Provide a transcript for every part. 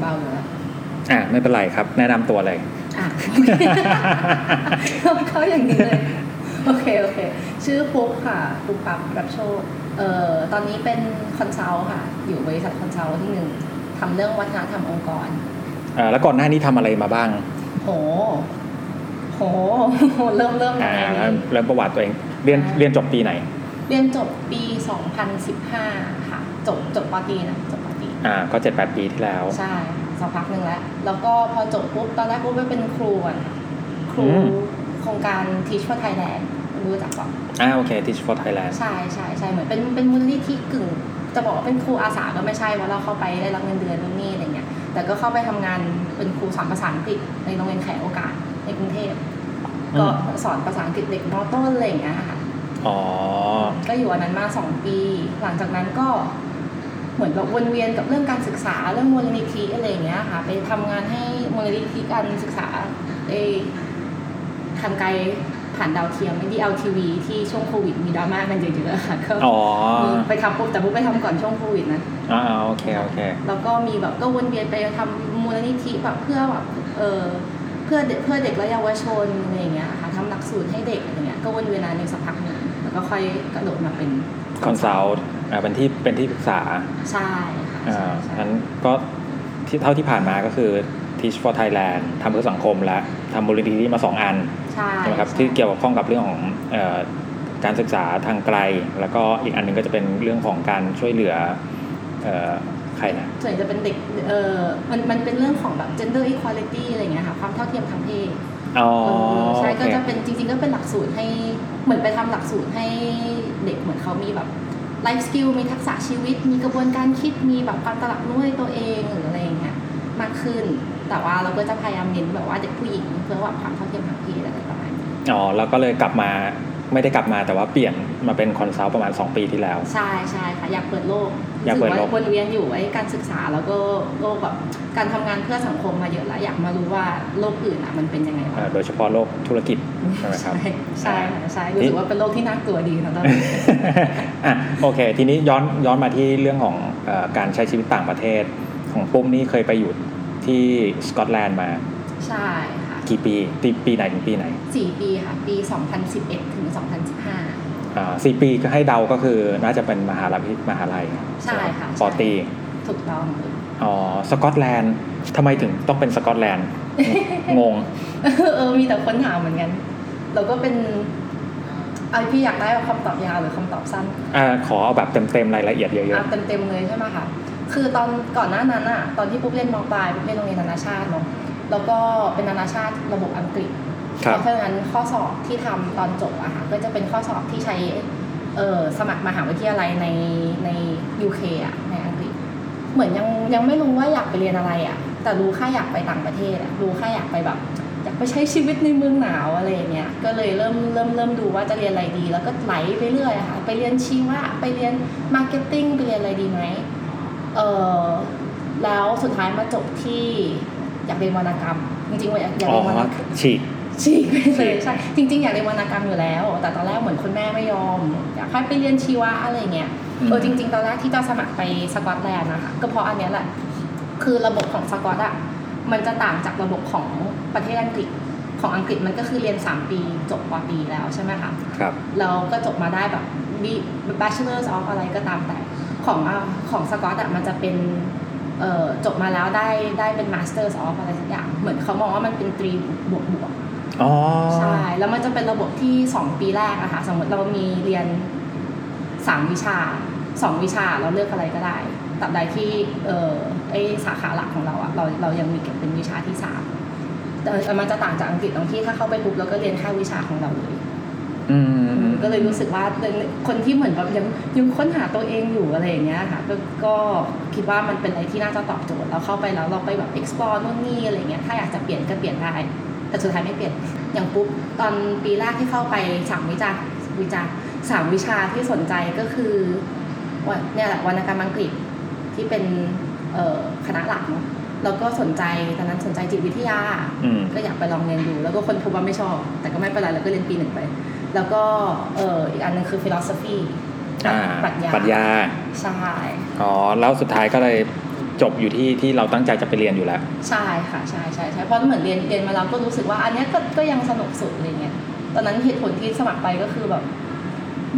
เบาอยู่แล้วอ่าไม่เป็นไรครับ แนะนำตัวเลย อะ เขาอย่างนี้เลย โอเค โอเค ชื่อปุ๊บค่ะปุ๊บปั๊บรับโชคเอ่อตอนนี้เป็น consult ค่ะ อยู่บริษัท consult ที่หนึ่งทำเรื่องวัฒนธรรมองค์กร อ่าแล้วก่อนหน้านี้ทำอะไรมาบ้าง โห โห เริ่มเริ่มยังอ่าไงดีเริ่มประวัติตัวเองเรียนอ่า เรียนจบปีไหน เรียนจบปี 2015 ค่ะ จบจบปอตรีนะจบป อตรีอ่าก็เจ็ดแปดปีที่แล้ว ใช่สักพักหนึ่งแล้ว แล้วก็พอจบปุ๊บตอนแรกปุ๊บไปเป็นครูก่อนค่ะครูอืม โครงการ Teach for Thailand รู้จักปะอ่าโอเค Teach for Thailand ใช่ใช่ใช่เหมือนเป็นเป็นมูลนิธิกึ่ง จะบอกว่าเป็นครูอาสาก็ไม่ใช่เพราะเราเข้าไปได้รับเงินเดือนนู่นนี่อะไรเงี้ยแต่ก็เข้าไปทำงานเป็นครูสอนภาษาอังกฤษในโรงเรียนแขกโอกาสในกรุงเทพอืมก็สอนภาษาอังกฤษเด็กมอต้นอะไรอย่างเงี้ยค่ะ อ๋อ ก็อยู่อันนั้นมาสองปี หลังจากนั้นก็ เหมือนแบบวนเวียนกับเรื่องการศึกษาเรื่องมูลนิธิอะไรอย่างเงี้ยค่ะ ไปทำงานให้มูลนิธิการศึกษาเอทางไกลผ่านดาวเทียมไม่ดีเอลทีวีที่ช่วงโควิดมีดราม่ากันเยอะๆค่ะก็อ๋อมีไปทำปุ๊บแต่ปุ๊บไปทำก่อนช่วงโควิดนะอ่าโอเคโอเคแล้วก็มีแบบก็วนเวียนไปทำมูลนิธิแบบเพื่อแบบเออเพื่อเด็กเพื่อเด็กและเยาวชนอะไรอย่างเงี้ยค่ะทำหลักสูตรให้เด็กอะไรเงี้ยก็วนเวียนนานในสักพักหนึ่งแล้วก็ค่อยกระโดดมาเป็นคอนซัลท์ อ่าเป็นที่เป็นที่ปรึกษาใช่ค่ะอ่าใช่ใช่นั้นก็ที่เท่าที่ผ่านมาก็คือ Teach for Thailand ทำเพื่อสังคมและทำมูลนิธิมาสองอันใช่ใช่ไหมครับใช่ที่เกี่ยวข้องกับเรื่องของเอ่อการศึกษาทางไกล แล้วก็อีกอันหนึงก็จะเป็นเรื่องของการช่วยเหลือเอ่อใครนะส่วนใหญ่จะเป็นเด็กเออมันมันเป็นเรื่องของแบบ gender equality อะไรเงี้ยค่ะความเท่าเทียมทางเพศอ๋อเออใช่โอเคก็จะเป็นจริง ๆ ก็เป็นหลักสูตรให้เหมือนไปทำหลักสูตรให้เด็กเหมือนเขามีแบบ life skill มีทักษะชีวิต มีกระบวนการคิดมีแบบการตระหนักรู้ในตัวเองหรืออะไรอย่างเงี้ยมากขึ้น แต่ว่าเราก็จะพยายามเน้นแบบว่าเด็กผู้หญิงเพื่อว่าความเท่าเทียมทางเพศอะไรประมาณนี้อ๋อแล้วก็เลยกลับมาไม่ได้กลับมาแต่ว่าเปลี่ยนมาเป็น consult ประมาณ 2 ปีที่แล้ว ใช่ใช่ค่ะ อยากเปิดโลกอยากเปิดโลกรู้สึกว่าวนเวียนอยู่ไอ้การศึกษาแล้วก็โลกแบบการทำงานเพื่อสังคมมาเยอะแล้วอยากมารู้ว่าโลกอื่นอะมันเป็นยังไงเอ่บ้าองโดยเฉพาะโลกธุรกิจ ใช่ไหมครับใช่ใช่ค่ะใช่รู้สึกว่าเป็นโลกที่น่ากลัวดีนะตอนนี้อะโอเค ทีนี้ย้อนย้อนมาที่เรื่องของเออการใช้ชีวิตต่างประเทศ ของปุ้มนี่เคยไปอยู่ที่สกอตแลนด์มา ใช่ค่ะ กี่ปีปีปีไหนถึงปีไหนสี่ปีค่ะ ปี 2011 ถึง 2015อ่าสี่ปีก็ให้เดาก็คือน่าจะเป็นมหาลัยมหาลัยใช่ค่ะปอตรีถูกต้องอ๋อสกอตแลนด์ทำไมถึงต้องเป็นสกอตแลนด์งง เออมีแต่คนถามเหมือนกัน แล้วก็เป็นเอาพี่อยากได้คำตอบยาวหรือคำตอบสั้นอ่าขอเอาแบบเต็มๆรายละเอียดเยอะอะเต็มๆเลยใช่ไหมคะคือตอนก่อนหน้านั้นอะตอนที่ปุ๊บเรียนมปลายปุ๊บเรียนโรงเรียนนานาชาติเนาะแล้วก็เป็นนานาชาติระบบอังกฤษๆครับเพราะฉะนั้นข้อสอบที่ทำตอนจบอะค่ะก็จะเป็นข้อสอบที่ใช้เออสมัครมหาวิทยาลัยในใน UK อะในอังกฤษ เหมือนยังยังไม่รู้ว่าอยากไปเรียนอะไรอะแต่รู้แค่อยากไปต่างประเทศอะรู้แค่อยากไปแบบ อยากไปใช้ชีวิตในเมืองหนาวอะไรอย่างเงี้ยก็เลยเริ่มเริ่มเริ่มดูว่าจะเรียนอะไรดี แล้วก็ไหลไปเรื่อยอะค่ะไปเรียนชีวะไปเรียน marketing ไปเรียนอะไรดีไหมเออแล้วสุดท้ายมาจบที่อยากเรียนวรรณกรรม จริงๆว่าอยากอยากอ๋อเรียนวรรณกรรมฉีกฉีกไปเลฉียกใช่จริง ๆ อยากเรียนวรรณกรรมอยู่แล้ว แต่ตอนแรกเหมือนคุณแม่ไม่ยอม อยากให้ไปเรียนชีวะอะไรเงี้ยเออจริง ๆ ตอนแรกที่จะสมัครไปสกอตแลนด์นะคะก็เพราะอันเนี้ยแหละ คือระบบของสกอตอะ มันจะต่างจากระบบของประเทศอังกฤษของอังกฤษมันก็คือเรียน 3 ปีจบปอตรีแล้วใช่ไหมคะครับแล้วก็จบมาได้แบบ bachelor of อะไรก็ตามแต่ของอะของสกอตอะมันจะเป็นเอ่อจบมาแล้วได้ได้เป็น masters of อะไรสักอย่าง เหมือนเขามองว่ามันเป็นตรีบวกบวกอ๋อใช่ แล้วมันจะเป็นระบบที่ 2 ปีแรกอะค่ะสมมติเรามีเรียน 3 วิชา 2 วิชาเราเลือกอะไรก็ได้ ตราบใดที่เออไอสาขาหลักของเราอะเราเรายังมีเก็บเป็นวิชาที่สามแต่แต่มันจะต่างจากอังกฤษตรงที่ถ้าเข้าไปปุ๊บเราก็เรียนแค่วิชาของเราเลยอืมก็เลยรู้สึกว่าคนที่เหมือนแบบยังยังค้นหาตัวเองอยู่อะไรอย่างเงี้ยค่ะก็ก็คิดว่ามันเป็นอะไรที่น่าจะตอบโจทย์เราเข้าไปแล้วเราไปแบบ explore นู่นนี่อะไรเงี้ยถ้าอยากจะเปลี่ยนก็เปลี่ยนได้ แต่สุดท้ายไม่เปลี่ยนอย่างปุ๊บตอนปีแรกที่เข้าไปสามวิชาวิชาสามวิชาที่สนใจก็คือวันเนี่ยแหละวรรณกรรมอังกฤษ ที่เป็นเอ่อคณะหลักเนาะแล้วก็สนใจตอนนั้นสนใจจิตวิทยาอืมก็อยากไปลองเรียนดู แล้วก็คนพบว่าไม่ชอบ แต่ก็ไม่เป็นไรแล้วก็เรียนปีหนึ่งไป แล้วก็เอออีกอันหนึงคือ philosophy อ่าปรัชญาปรัชญาใช่อ๋อแล้วสุดท้ายก็เลยจบอยู่ที่ที่เราตั้งใจจะไปเรียนอยู่แล้ว ใช่ค่ะใช่ใช่ใช่เพราะเหมือนเรียนเรียนมาแล้วก็รู้สึกว่า อันเนี้ยก็ก็ยังสนุกสุดอะไรเงี้ยตอนนั้นเหตุผลที่สมัครไปก็คือแบบ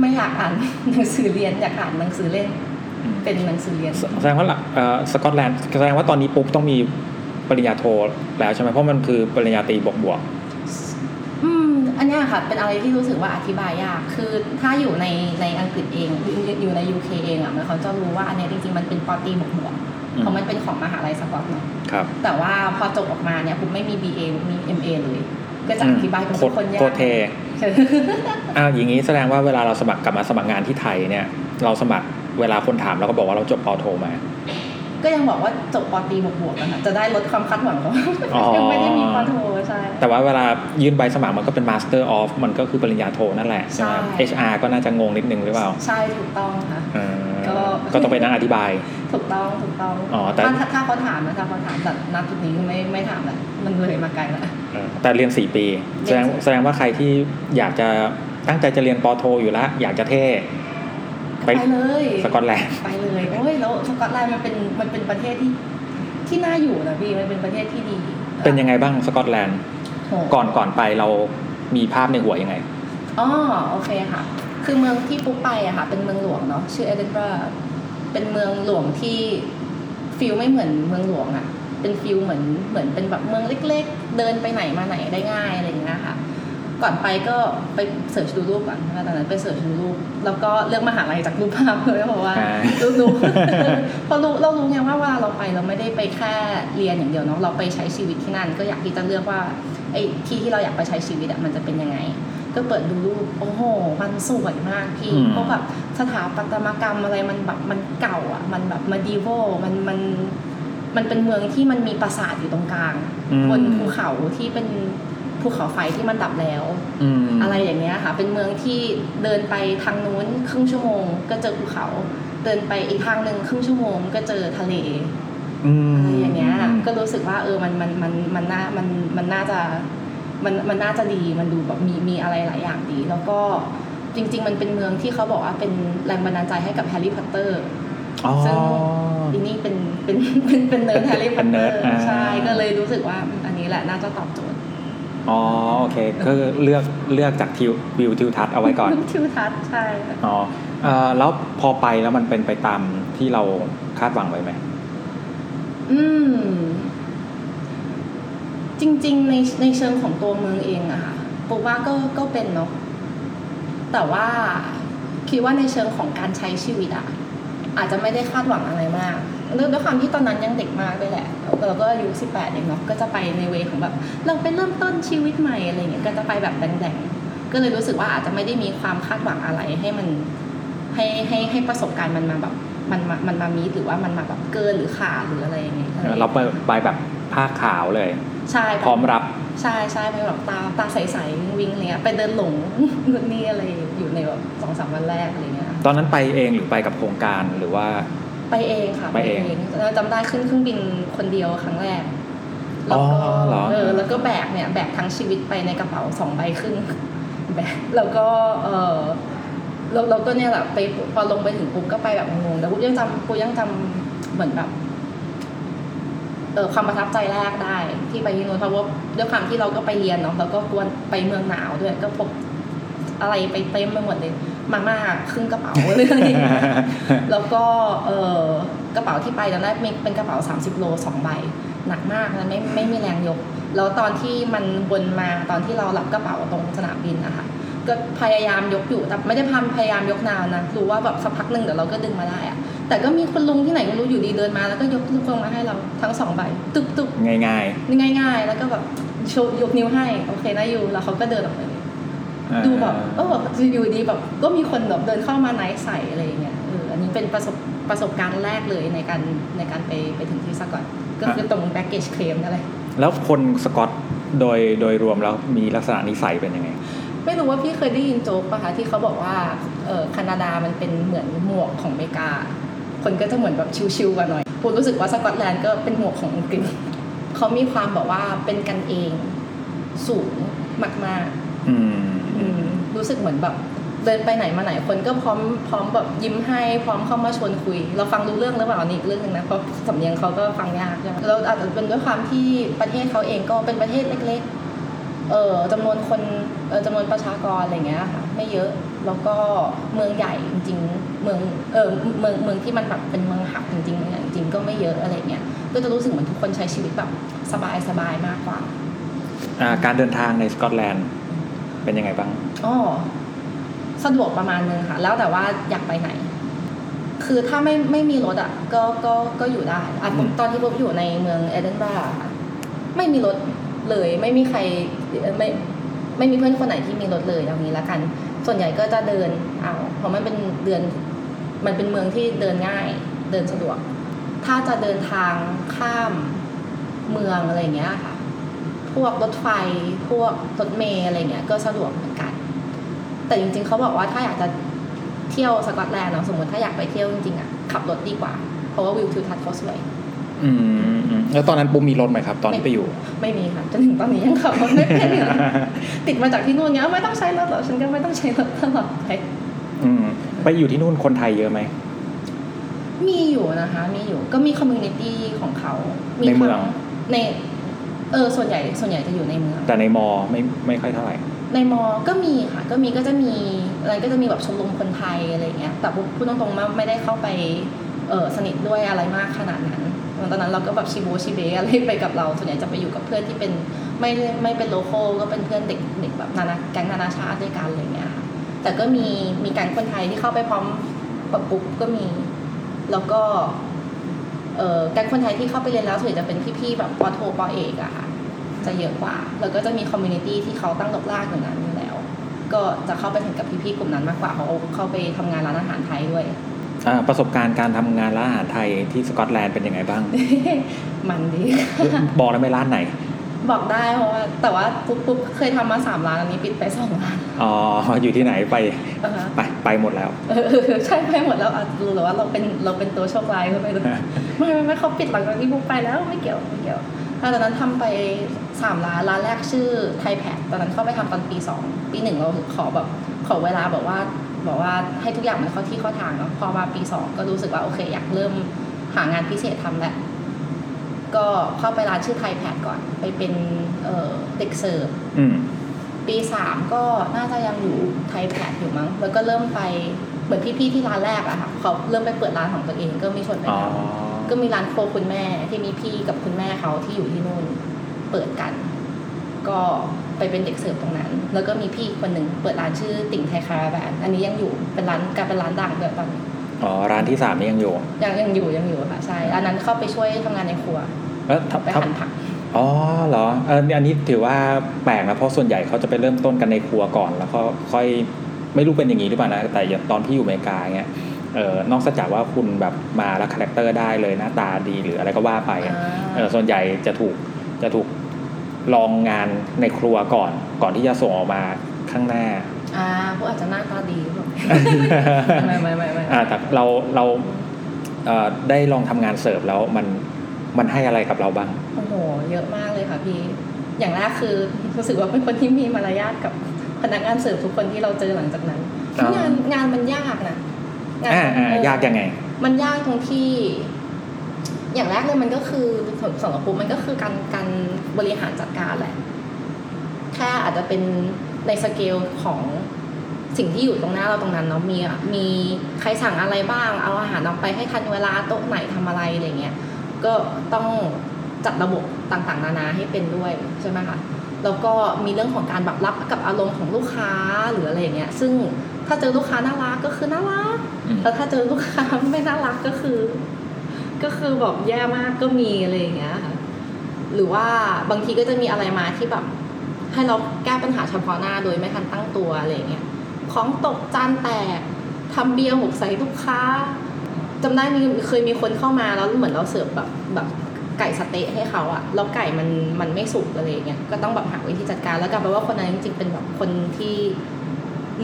ไม่อยากอ่านหนังสือเรียนอยากอ่านหนังสือเล่น เป็นหนังสือเรียน แสแสดงว่าหลักเอ่อสกอตแลนด์แสดงว่าตอนนี้ปุ๊บต้องมีปริญญาโทแล้วใช่ไหมเพราะมันคือปริญญาตรีบวกบวกอืมอันเนี้ยค่ะเป็นอะไรที่รู้สึกว่าอธิบายยาก คือถ้าอยู่ในในอังกฤษเองอยู่อยู่ใน UK เองอะมันเขาจะรู้ว่าอันเนี้ยจริงๆมันเป็นปอตรีบวกบวกๆเพราะมันเป็นของมหาลัยสกอตเนาะครับ แต่ว่าพอจบออกมาเนี่ยผมไม่มี BA มี MA เลย ก็จะอธิบายเป็นโคตรคนยากโคตรเทอ้าวอย่างนี้แสดงว่าเวลาเราสมัครกลับมาสมัครงานที่ไทยเนี่ย เราสมัคร เวลาคนถามเราก็บอกว่าเราจบปอโทมา ก็ยังบอกว่าจบปอตรีบวกบวกๆนะคะจะได้ลดความคาดหวังเขาอ๋อยังไม่ได้มีปอโทใช่แต่ว่าเวลายื่นใบสมัครมันก็เป็น Master of มันก็คือปริญญาโทนั่นแหละใช่ไหมใช่ HR ก็น่าจะงงนิดนึงหรือเปล่า ใช่ถูกต้องค่ะอ่าก็ก็ต้องไปนั่งอธิบาย ถูกต้องถูกต้องอ๋อแต่ถ้าถ้าถ้าเขาถามนะถ้าเขาถามแต่ณจุดนี้ไม่ไม่ถามละมันเลยมาไกลละเออแต่เรียน4ปี แสดงเรียนสี่แสดงว่าใครที่อยากจะตั้งใจจะเรียนปอโทอยู่แล้วอยากจะเท่ ไปไปเลยสกอตแลนด์ไปเลยโอ้ยแล้วสกอตแลนด์มันเป็นมันเป็นประเทศที่ที่น่าอยู่นะพี่มันเป็นประเทศที่ดี เป็นยังไงบ้างสกอตแลนด์โหก่อนก่อนไปเรามีภาพในหัวยังไงอ๋อโอเคค่ะ คือเมืองที่ปุ๊บไปอะค่ะ เป็นเมืองหลวงเนาะชื่อเอดินบะระเป็นเมืองหลวงที่ feel ไม่เหมือนเมืองหลวงอะเป็น feel เหมือนเหมือนเป็นแบบเมืองเล็ก ๆ เดินไปไหนมาไหนได้ง่ายอะไรอย่างเงี้ยค่ะ ก่อนไปก็ไป search ดูรูปก่อนตอนนั้นไป search ดูรูปแล้วก็เลือกมหาลัยจากรูปภาพเลยเพราะว่าอ่ารู้รู้เพราะรู้เรารู้ไงว่าเวลาเราไปเราไม่ได้ไปแค่เรียนอย่างเดียวเนาะเราไปใช้ชีวิตที่นั่น ก็อยากที่จะเลือกว่าไอ้ที่ที่เราอยากไปใช้ชีวิตอะมันจะเป็นยังไง ก็เปิดดูรูปโอ้โห มันสวยมากพี่อืมเพราะแบบสถาปัตยกรรมอะไรมันแบบมันเก่าอะ มันแบบมาดีโวมันมันมันเป็นเมืองที่มันมีปราสาทอยู่ตรงกลางอืมบนภูเขาที่เป็น ภูเขาไฟที่มันดับแล้วอืมอะไรอย่างเงี้ยค่ะ เป็นเมืองที่เดินไปทางนู้นครึ่งชั่วโมง ก็เจอภูเขา เดินไปอีกทางหนึ่งครึ่งชั่วโมง ก็เจอทะเลอืมอะไรอย่างเงี้ย ก็รู้สึกว่าเออมันมันมันมันน่ามันมันน่าจะมันมันน่าจะดีมันดูแบบมีมีอะไรหลายอย่างดี แล้วก็จริง ๆ มันเป็นเมืองที่เขาบอกว่าเป็นแรงบันดาลใจให้กับแฮร์รี่พอตเตอร์อ๋อซึ่งอีนี่เป็นเป็นเป็นเป็นเนิร์ดแฮร์รี่พเป็นเตเนิอร์ดร์อ่าใช่ก็เลยรู้สึกว่าอันนี้แหละน่าจะตอบโจทย์ อ๋อโอเคก็เลือกเลือกจากทิววิวทิวทัศน์เอาไว้ก่อนทิวทัศน์ใช่ค่ะอ๋อเอ่อแล้วพอไปแล้วมันเป็นไปตามที่เราคาดหวังไว้ไหมอืม จริง ๆ ในในเชิงของตัวเมืองเองอะค่ะปุ๊บว่าก็ก็เป็นเนาะแต่ว่าคิดว่าในเชิงของการใช้ชีวิตอะอาจจะไม่ได้คาดหวังอะไรมาก ด้วยความที่ตอนนั้นยังเด็กมากด้วยแหละเราก็อายุสิบแปดเองเนาะก็จะไปในเวของแบบเราไปเริ่มต้นชีวิตใหม่อะไรเงี้ยก็จะไปแบบแดงๆก็เลยรู้สึกว่าอาจจะไม่ได้มีความคาดหวังอะไรให้มันให้ให้ให้ประสบการณ์มันมาแบบมันมามันมามีหรือว่ามันมาแบบเกินหรือขาดหรืออะไรอย่างเงี้ยเราไปไปแบบผ้าขาวเลย ใช่พร้อมรับใช่ใช่ไปแบบตาตาใสๆวิ่งๆอะไรเงี้ยไปเดินหลงนู่นนี่อะไรอยู่ในแบบสองสามวันแรกอะไรเงี้ยตอนนั้นไปเองหรือไปกับโครงการหรือว่า ไปเองค่ะไปเองแล้วจำได้ขึ้นเครื่องบินคนเดียวครั้งแรกแล้วก็อ๋อเหรอเออแล้วก็แบกเนี่ยแบกทั้งชีวิตไปในกระเป๋าสองใบครึ่งแบกแล้วก็เออเราเราก็เนี่ยแหละไปพอลงไปถึงปุ๊บก็ไปแบบงงๆแต่ปุ๊บยังจำปุ๊บยังจำเหมือนแบบเออความประทับใจแรกได้ ที่ไปที่นู้นเพราะว่าด้วยความที่เราก็ไปเรียนเนาะแล้วก็กวนไปเมืองหนาวด้วยก็พกอะไรไปเต็มไปหมดเลย มาม่าครึ่งกระเป๋าเลยแล้วก็เออกระเป๋าที่ไปตอนแรกมีเป็นกระเป๋า 30 โลสองใบ หนักมากนะไม่ไม่มีแรงยก แล้วตอนที่มันวนมาตอนที่เรารับกระเป๋าตรงสนามบินนะคะก็พยายามยกอยู่แต่ไม่ได้พามพยายามยกนานนะรู้ว่าแบบสักพักหนึ่งเดี๋ยวเราก็ดึงมาได้อะแต่ก็มีคุณลุงที่ไหนก็รู้อยู่ดีเดินมา แล้วก็ยกลูกลงมาให้เราทั้งสองใบตึ๊บตึ๊บง่ายง่ายๆแล้วก็แบบโชว์ยกนิ้วให้โอเคนะ you แล้วเขาก็เดินออกไปเลยๆ ดูแบบเอออยู่ดีแบบก็มีคนแบบเดินเข้ามา nice ใส่อะไรอย่างเงี้ยเอออันนี้เป็นประสบประสบการณ์แรกเลยในการในการไปไปถึงที่สกอตก็คือตรง baggage claim นั่นแหละแล้วคนสกอตโดยโดยรวมแล้วมีลักษณะนิสัยเป็นยังไง ไม่รู้ว่าพี่เคยได้ยินโจ๊กปะคะที่เขาบอกว่าเออแคนาดามันเป็นเหมือนหมวกของอเมริกา คนก็จะเหมือนแบบชิวๆกว่าหน่อยปูรู้สึกว่าสกอตแลนด์ก็เป็นหมวกของอังกฤษเขามีความแบบว่าเป็นกันเองสูงมากๆอืมอืม รู้สึกเหมือนแบบเดินไปไหนมาไหนคนก็พร้อมพร้อมแบบยิ้มให้พร้อมเข้ามาชวนคุย เราฟังรู้เรื่องหรือเปล่าอันนี่อีกเรื่องหนึงนะเพราะสำเนียงเขาก็ฟังยากใช่ไหมเราอาจจะเป็นด้วยความที่ประเทศเขาเองก็เป็นประเทศเล็กๆเออจำนวนคนเออจำนวนประชากรอะไรเงี้ยค่ะไม่เยอะแล้วก็เมืองใหญ่จริงๆเมืองเออเมืองเมืองที่มันแบบเป็นเมืองหับจริงๆเมืองใหญ่จริงก็ไม่เยอะอะไรเงี้ยก็จะรู้สึกเหมือนทุกคนใช้ชีวิตแบบสบายๆมากกว่าการเดินทางในสกอตแลนด์ เป็นยังไงบ้างอ๋อสะดวกประมาณนึงค่ะ แล้วแต่ว่าอยากไปไหน คือถ้าไม่ไม่มีรถอะ ก็ก็ก็อยู่ได้อะผมอืมตอนที่ผมอยู่ในเมืองเอเดนบราค่ะไม่มีรถเลย ไม่มีใครเอ่อไม่ไม่มีเพื่อนคนไหนที่มีรถเลยอย่างนี้ละกัน ส่วนใหญ่ก็จะเดินเอาเพราะมันเป็นเดือนมันเป็นเมืองที่เดินง่าย เดินสะดวก ถ้าจะเดินทางข้ามเมืองอะไรอย่างเงี้ยค่ะ พวกรถไฟ พวกรถเมล์อะไรเงี้ยก็สะดวกเหมือนกัน แต่จริงๆเขาบอกว่าถ้าอยากจะเที่ยวสกอตแลนด์เนาะสมมติถ้าอยากไปเที่ยวจริงๆอะขับรถดีกว่า เพราะว่าวิวทิวทัศน์เขาสวยอืมอืมแล้วตอนนั้นปุ๊บมีรถไหมครับ ตอนที่ไปอยู่ ไม่มีค่ะจนถึงตอนนี้ยังขับรถไม่เป็นอยู่ติดมาจากที่นู่นเนี้ยไม่ต้องใช้รถหรอกฉันก็ไม่ต้องใช้รถตลอดไปอืมไปอยู่ที่นู่นคนไทยเยอะไหมมีอยู่นะคะ มีอยู่ก็มี community ของเขามีในเมืองทั้งใน เออส่วนใหญ่ส่วนใหญ่จะอยู่ในเมืองแต่ในมอไม่ไม่ค่อยเท่าไหร่ ในมอก็มีค่ะก็มีก็จะมีอะไรก็จะมีแบบชมรมคนไทยอะไรเงี้ยแต่พูดตรงๆว่าไม่ได้เข้าไปเออสนิทด้วยอะไรมากขนาดนั้นตอนนั้นเราก็แบบชิโบชิเบอะไรไปกับเราส่วนใหญ่จะไปอยู่กับเพื่อนที่เป็นไม่ได้ไม่เป็น local ก็เป็นเพื่อนเด็กเด็กแบบนานาแก๊งนานาชาติด้วยกันอะไรเงี้ยค่ะแต่ก็มีมีการคนไทยที่เข้าไปพร้อมกับปุ๊บก็มี แล้วก็เออ แก๊งคนไทยที่เข้าไปเรียนแล้วส่วนใหญ่จะเป็นพี่ๆแบบปอโทปอเอกอะค่ะจะเยอะกว่า แล้วก็จะมี community ที่เขาตั้งรกรากอยู่นั้นอยู่แล้ว ก็จะเข้าไปถึงกับพี่ๆกลุ่มนั้นมากกว่าเขาเข้าไปทำงานร้านอาหารไทยด้วยอ่าประสบการณ์การทำงานร้านอาหารไทยที่สกอตแลนด์เป็นยังไงบ้าง มันดี บอกได้ไหมร้านไหน บอกได้เพราะว่าแต่ว่าปุ๊บปุ๊บเคยทำมาสามร้านอันนี้ปิดไปสองร้านอ๋ออยู่ที่ไหนไปอ่าฮะไปไปหมดแล้วเออใช่ไปหมดแล้วอะรู้หรือว่าเราเป็นเราเป็นตัวโชคร้ายเขาไปดูไม่ไม่ไม่เขาปิดหลังจากที่บุ๊กไปแล้วไม่เกี่ยวไม่เกี่ยวอะตอนนั้นทำไปสามร้านร้านแรกชื่อไทยแพดตอนนั้นเข้าไปทำตอนปีสองปีหนึ่งเราขอแบบขอเวลาแบบว่าบอกว่าให้ทุกอย่างมันเข้าที่เข้าทางเนาะพอมาปีสองก็รู้สึกว่าโอเคอยากเริ่มหางานพิเศษทำแหละ ก็เข้าไปร้านชื่อไทยแพดก่อน ไปเป็นเอ่อเด็กเสิร์ฟอืมปีสามก็น่าจะยังอยู่ไทยแพดอยู่มั้ง แล้วก็เริ่มไปเหมือนพี่ๆที่ร้านแรกอะค่ะเขาเริ่มไปเปิดร้านของตัวเองก็มีชวนไปอ๋อทำก็มีร้านโครัวคุณแม่ที่มีพี่กับคุณแม่เขาที่อยู่ที่นู่นเปิดกัน ก็ไปเป็นเด็กเสิร์ฟตรงนั้น แล้วก็มีพี่อีกคนหนึ่งเปิดร้านชื่อติ่งไทยคาราแบนอันนี้ยังอยู่เป็นร้านกลารเป็นร้านดังด้วยตอนนี้ อ๋อร้านที่สามนี่ยังอยู่ยังยังอยู่ยังอยู่ค่ะใช่อันนั้นเข้าไปช่วยทำงานในครัวแล้วไปทำหั่นผักอ๋อเหรอเอออันนี้ถือว่าแปลกนะเพราะส่วนใหญ่เขาจะไปเริ่มต้นกันในครัวก่อน แล้วก็ค่อยไม่รู้เป็นอย่างนี้หรือเปล่านะแต่อย่างตอนที่อยู่อเมริกาเงี้ยเออนอกจากว่าคุณแบบมาแล้ว character ได้เลยหน้าตาดีหรืออะไรก็ว่าไปอะอ่าเออส่วนใหญ่จะถูกจะถูกลองงานในครัวก่อน ก่อนที่จะส่งออกมาข้างหน้า อ่าพวกอาจจะหน้าตาดีหรือเปล่าไม่ไม่ไม่ไม่อ่าแต่เราเราเอ่อได้ลองทำงานเสิร์ฟแล้วมันมันให้อะไรกับเราบ้างโอ้โหเยอะมากเลยค่ะพี่ อย่างแรกคือรู้สึกว่าเป็นคนที่มีมารยาทกับพนักงานเสิร์ฟทุกคนที่เราเจอหลังจากนั้นอ๋องานงานมันยากนะงานอ่าอ่าเออยากยังไง มันยากตรงที่ อย่างแรกเลยมันก็คือสำหรับปุ๊บมันก็คือการการบริหารจัดการแหละแค่อาจจะเป็น ในสเกลของสิ่งที่อยู่ตรงหน้าเราตรงนั้นเนาะมีอะมีใครสั่งอะไรบ้าง เอาอาหารออกไปให้ทันเวลาโต๊ะไหนทำอะไรอะไรเงี้ยก็ต้องจัดระบบต่างๆ นานาให้เป็นด้วยใช่ไหมคะแล้วก็มีเรื่องของการแบบรับกับอารมณ์ของลูกค้าหรืออะไรอย่างเงี้ย ซึ่งถ้าเจอลูกค้าน่ารักก็คือน่ารักอืมแล้วถ้าเจอลูกค้าไม่น่ารักก็คือ ก็คือแบบแย่มากก็มีอะไรอย่างเงี้ยค่ะหรือว่าบางทีก็จะมีอะไรมาที่แบบ ให้เราแก้ปัญหาเฉพาะหน้าโดยไม่ทันตั้งตัวอะไรอย่างเงี้ยของตกจานแตกทำเบียร์หกใส่ลูกค้าจำได้มีเคยมีคนเข้ามาแล้วเหมือนเราเสิร์ฟแบบแบบไก่สะเต๊ะให้เขาอะแล้วไก่มันมันไม่สุกอะไรอย่างเงี้ยก็ต้องแบบหาวิธีจัดการแล้วกลายเป็นว่าคนนั้นจริงๆเป็นแบบคนที่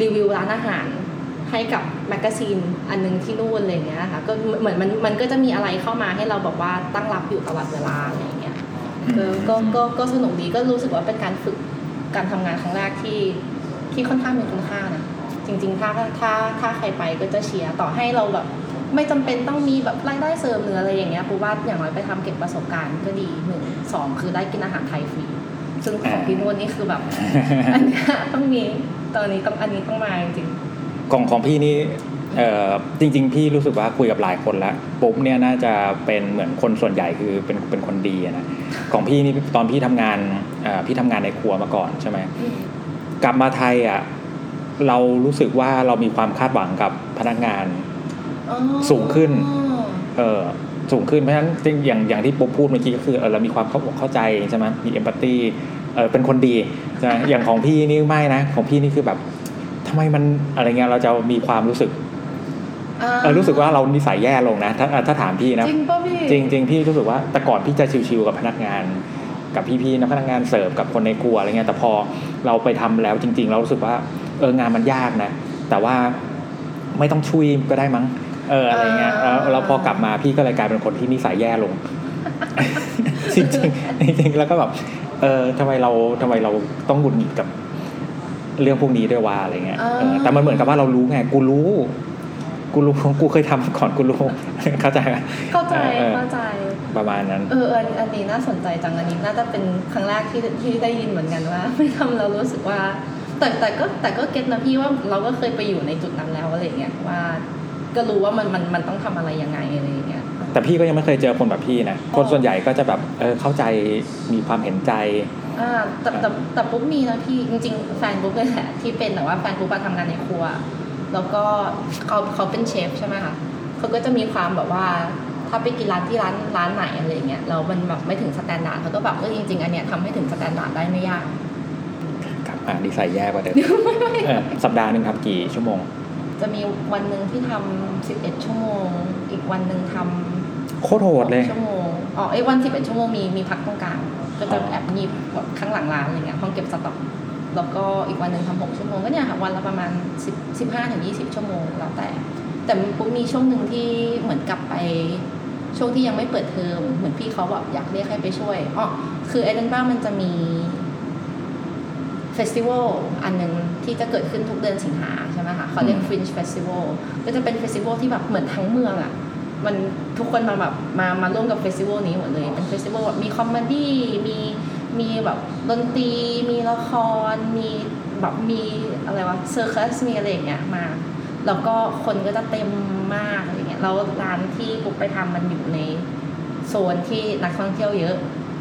รีวิวร้านอาหารให้กับแมกกาซีนอันหนึงที่นู่นอะไรอย่างเงี้ยค่ะก็เหมือนมันมันก็จะมีอะไรเข้ามาให้เราแบบว่าตั้งรับอยู่ตลอดเวลาอะไรอย่างเงี้ยเออก็ก็ก็สนุกดีก็รู้สึกว่าเป็นการฝึก การทำงานครั้งแรกที่ที่ค่อนข้างมีคุณค่านะจริง ๆ ถ้าถ้าถ้าใครไปก็จะเชียร์ต่อให้เราแบบไม่จำเป็นต้องมีแบบรายได้เสริมหรืออะไรอย่างเงี้ยปูว่าอย่างน้อยไปทำเก็บประสบการณ์ก็ดีหนึ่งสองคือได้กินอาหารไทยฟรีซึ่งของพี่นวลนี่คือแบบอันเนี้ยต้องมีตอนนี้ต้องอันนี้ต้องมาจริงของของพี่นี่ เอ่อจริง ๆ พี่รู้สึกว่าคุยกับหลายคนแล้วปุ๊บเนี่ยน่าจะเป็นเหมือนคนส่วนใหญ่คือเป็นเป็นคนดีอะนะของพี่นี่ตอนพี่ทำงานเอ่อพี่ทำงานในครัวมาก่อนใช่ไหมอืมกลับมาไทยอะเรารู้สึกว่าเรามีความคาดหวังกับพนักงานอ๋อสูงขึ้นเออสูงขึ้นเพราะฉะนั้นจริงอย่างอย่างที่ปุ๊บพูดเมื่อกี้ก็คือเออเรามีความเข้าอกเข้าใจใช่ไหมมีเอมพัตตีเออเป็นคนดีใช่ไหมอย่างของพี่นี่ไม่นะของพี่นี่คือแบบทำไมมันอะไรเงี้ยเราจะมีความรู้สึกอ่า เออรู้สึกว่าเรานิสัยแย่ลงนะถ้าถ้าถามพี่นะจริงป่ะพี่จริงจริงพี่รู้สึกว่าแต่ก่อนพี่จะชิวๆกับพนักงาน กับพี่ๆนะพนักงานเสิร์ฟกับคนในครัวอะไรเงี้ยแต่พอเราไปทำแล้วจริง ๆ เรารู้สึกว่าเอองานมันยากนะ แต่ว่าไม่ต้องช่วยก็ได้มั้งเอออะไรเงี้ยแล้วแล้วพอกลับมาพี่ก็เลยกลายเป็นคนที่นิสัยแย่ลง จริงๆจริงๆแล้วก็แบบเออทำไมเราทำไมเราต้องหงุดหงิดกับเรื่องพวกนี้ด้วยว่าอะไรเงี้ยเออแต่มันเหมือนกับว่าเรารู้ไงกูรู้ กูรู้กูเคยทำก่อนกูรู้เข้าใจไหมเข้าใจเออเข้าใจประมาณนั้น เอออันอันนี้น่าสนใจจังอันนี้น่าจะเป็นครั้งแรกที่ที่ได้ยินเหมือนกันว่า ไม่ทำเรารู้สึกว่า แต่แต่ก็แต่ก็เก็ตนะพี่ว่าเราก็เคยไปอยู่ในจุดนั้นแล้วอะไรเงี้ยว่า ก็รู้ว่ามันมันมันต้องทำอะไรยังไงอะไรอย่างเงี้ยแต่พี่ก็ยังไม่เคยเจอคนแบบพี่นะคนส่วนใหญ่ก็จะแบบเออเข้าใจมีความเห็นใจอ่าแต่แต่แต่ปุ๊บมีนะพี่จริง ๆ แฟนปุ๊บเลยแหละที่เป็นแต่ว่าแฟนปุ๊บอะทำงานในครัว แล้วก็เขาเขาเป็นเชฟใช่ไหมคะเขาก็จะมีความแบบว่าถ้าไปกินร้านที่ร้านร้านไหนอะไรเงี้ยแล้วมันแบบไม่ถึง standard เขาก็แบบเออจริง ๆ อันเนี้ยทำให้ถึง standard ได้ไม่ยากครับอ่านิสัยแย่กว่าเดิมเออสัปดาห์หนึ่งทำกี่ชั่วโมง จะมีวันหนึ่งที่ทำ11ชั่วโมง อีกวันหนึ่งทโคตรโหดเลยชั่วโมงอ๋อไอ้วัน11ชั่วโมงมีมีพักตรงกลางก็จะแอบมีแบบข้างหลังร้านอะไรเงี้ยห้องเก็บสต็อก แล้วก็อีกวันหนึ่งทำ6ชั่วโมงก็เนี่ยค่ะวันละประมาณ10 15ถึง20 ชั่วโมงแล้วแต่ แต่ปุ๊บมีช่วงหนึ่งที่เหมือนกลับไป ช่วงที่ยังไม่เปิดเทอมเหมือนพี่เขาแบบอยากเรียกให้ไปช่วยอ๋อคือเอเดนบ้ามันจะมี festival อันหนึ่งที่จะเกิดขึ้นทุกเดือนสิงหาใช่ไหมคะเขาเรียกอืม Fringe Festival ก็จะเป็น festival ที่แบบเหมือนทั้งเมืองอะ่ะมันทุกคนมาแบบมามาร่วมกับ festival นี้หมดเลย เป็น festival แบบมี comedyมี มีแบบดนตรี มีละคร มีแบบมีอะไรวะ circus มีอะไรอย่างเงี้ยมา แล้วก็คนก็จะเต็มมากอะไรเงี้ยแล้วร้านที่ปุ๊บไปทำมันอยู่ในโซนที่นักท่องเที่ยวเยอะ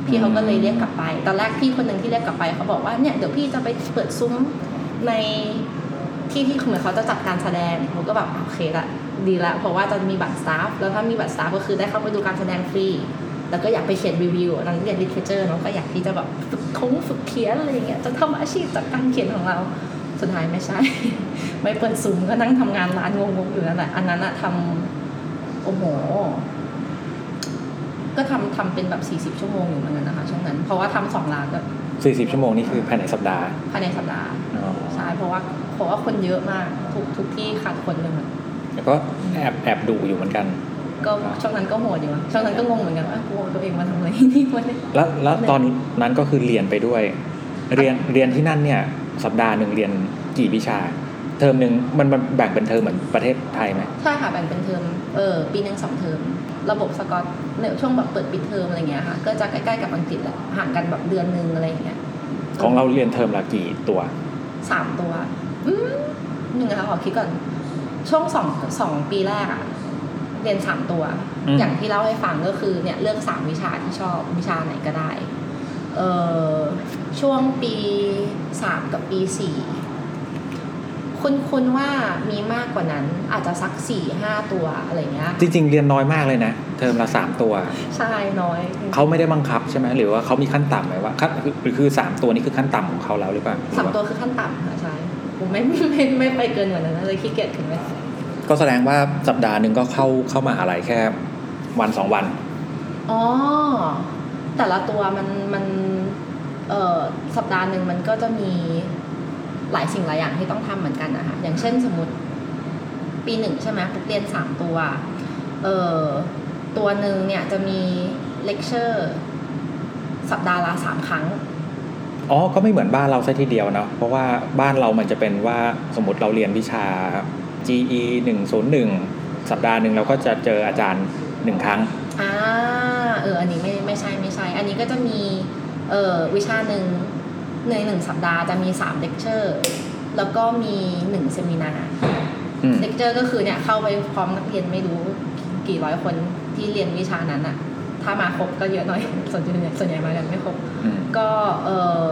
พี่เขาก็เลยเรียกกลับไป ตอนแรกพี่คนหนึ่งที่เรียกกลับไปเขาบอกว่าเนี่ยเดี๋ยวพี่จะไปเปิดซุ้มในที่ที่เหมือนเขาจะจัดการแสดงผมก็แบบโอเคละดีละเพราะว่าจะมีบัตร staff แล้วถ้ามีบัตร staff ก็คือได้เข้าไปดูการแสดงฟรี แล้วก็อยากไปเขียนรีวิวนั้นเรียนลิเทเจอร์เนาะก็อยากที่จะแบบฝึกคงฝึกเขียนอะไรอย่างเงี้ยจะทำอาชีพจากการเขียนของเรา สุดท้ายไม่ใช่ ไม่เปิดซุ้มก็นั่งทำงานร้านงงๆอยู่นั่นแหละอันนั้นอะทำโอ้โห ก็ทำทำเป็นแบบ40ชั่วโมงอยู่เหมือนกันนะคะช่วงนั้น เพราะว่าทำสองร้านแบบ40ชั่วโมงนี่คือภายในสัปดาห์ ภายในสัปดาห์อ๋อใช่เพราะว่าเพราะว่าคนเยอะมากทุกทุกที่ขาดคนหนึ่งอะแล้วก็แอบแอบดูอยู่เหมือนกัน ก็ช่วงนั้นก็โหดอยู่อะช่วงนั้นก็งงเหมือนกันว่ากูเอาตัวเองมาทำอะไรที่นี่วะเนี่ยแล้วแล้วตอนนั้นก็คือเรียนไปด้วย เรียนเรียนที่นั่นเนี่ย สัปดาห์หนึ่งเรียนกี่วิชา เทอมหนึ่งมันมันแบ่งเป็นเทอมเหมือนประเทศไทยไหมใช่ค่ะแบ่งเป็นเทอมเออปีหนึ่งสองเทอมระบบสกอตเนี่ยช่วงแบบเปิดปิดเทอมอะไรเงี้ยค่ะก็จะใกล้ๆกับอังกฤษแหละห่างกันแบบเดือนหนึ่งอะไรอย่างเงี้ยของเราเรียนเทอมละกี่ตัวสามตัวอืมหนึ่งนะคะขอคิดก่อนช่วงสองสองปีแรกอะ เรียนสามตัว อืม อย่างที่เล่าให้ฟังก็คือเนี่ยเลือกสามวิชาที่ชอบวิชาไหนก็ได้เออช่วงปีสามกับปีสี่คุณคุณว่ามีมากกว่านั้นอาจจะสักสี่ห้าตัวอะไรเงี้ยจริง ๆ เรียนน้อยมากเลยนะ เทอมละสามตัว ใช่น้อยเขาไม่ได้บังคับใช่ไหมหรือว่าเขามีขั้นต่ำไหมว่าขั้นคือคือคือสามตัวนี้คือขั้นต่ำของเขาแล้วหรือเปล่าหรือสามว่าตัวคือขั้นต่ำค่ะใช่ผมไม่ไม่ไม่ไม่ไปเกินกว่านั้นเลยขี้เกียจถึงเลย ก็แสดงว่าสัปดาห์หนึ่งก็เข้าเข้ามหาลัยแค่วันสองวัน อ๋อ แต่ละตัวมันมันเอ่อสัปดาห์หนึ่งมันก็จะมีหลายสิ่งหลายอย่างที่ต้องทำเหมือนกันนะคะอย่างเช่นสมมติปีหนึ่งใช่ไหมปุ๊บเรียนสามตัวเอ่อตัวหนึ่งเนี่ยจะมีเลคเชอร์สัปดาห์ละสามครั้งอ๋อ ก็ไม่เหมือนบ้านเราซะทีเดียวเนาะเพราะว่าบ้านเรามันจะเป็นว่าสมมติเราเรียนวิชา GE 101 สัปดาห์หนึ่งเราก็จะเจออาจารย์หนึ่งครั้งอ่าเอออันนี้ไม่ไม่ใช่ไม่ใช่ อันนี้ก็จะมีเออวิชาหนึ่งในหนึ่งสัปดาห์จะมี3เลคเชอร์แล้วก็มี1 seminar อืมเลคเชอร์ก็คือเนี่ยเข้าไปพร้อมนักเรียนไม่รู้กี่ร้อยคนที่เรียนวิชานั้นอะถ้ามาครบก็เยอะหน่อย ส่วนใหญ่ส่วนใหญ่มากันไม่ครบอืมก็เออ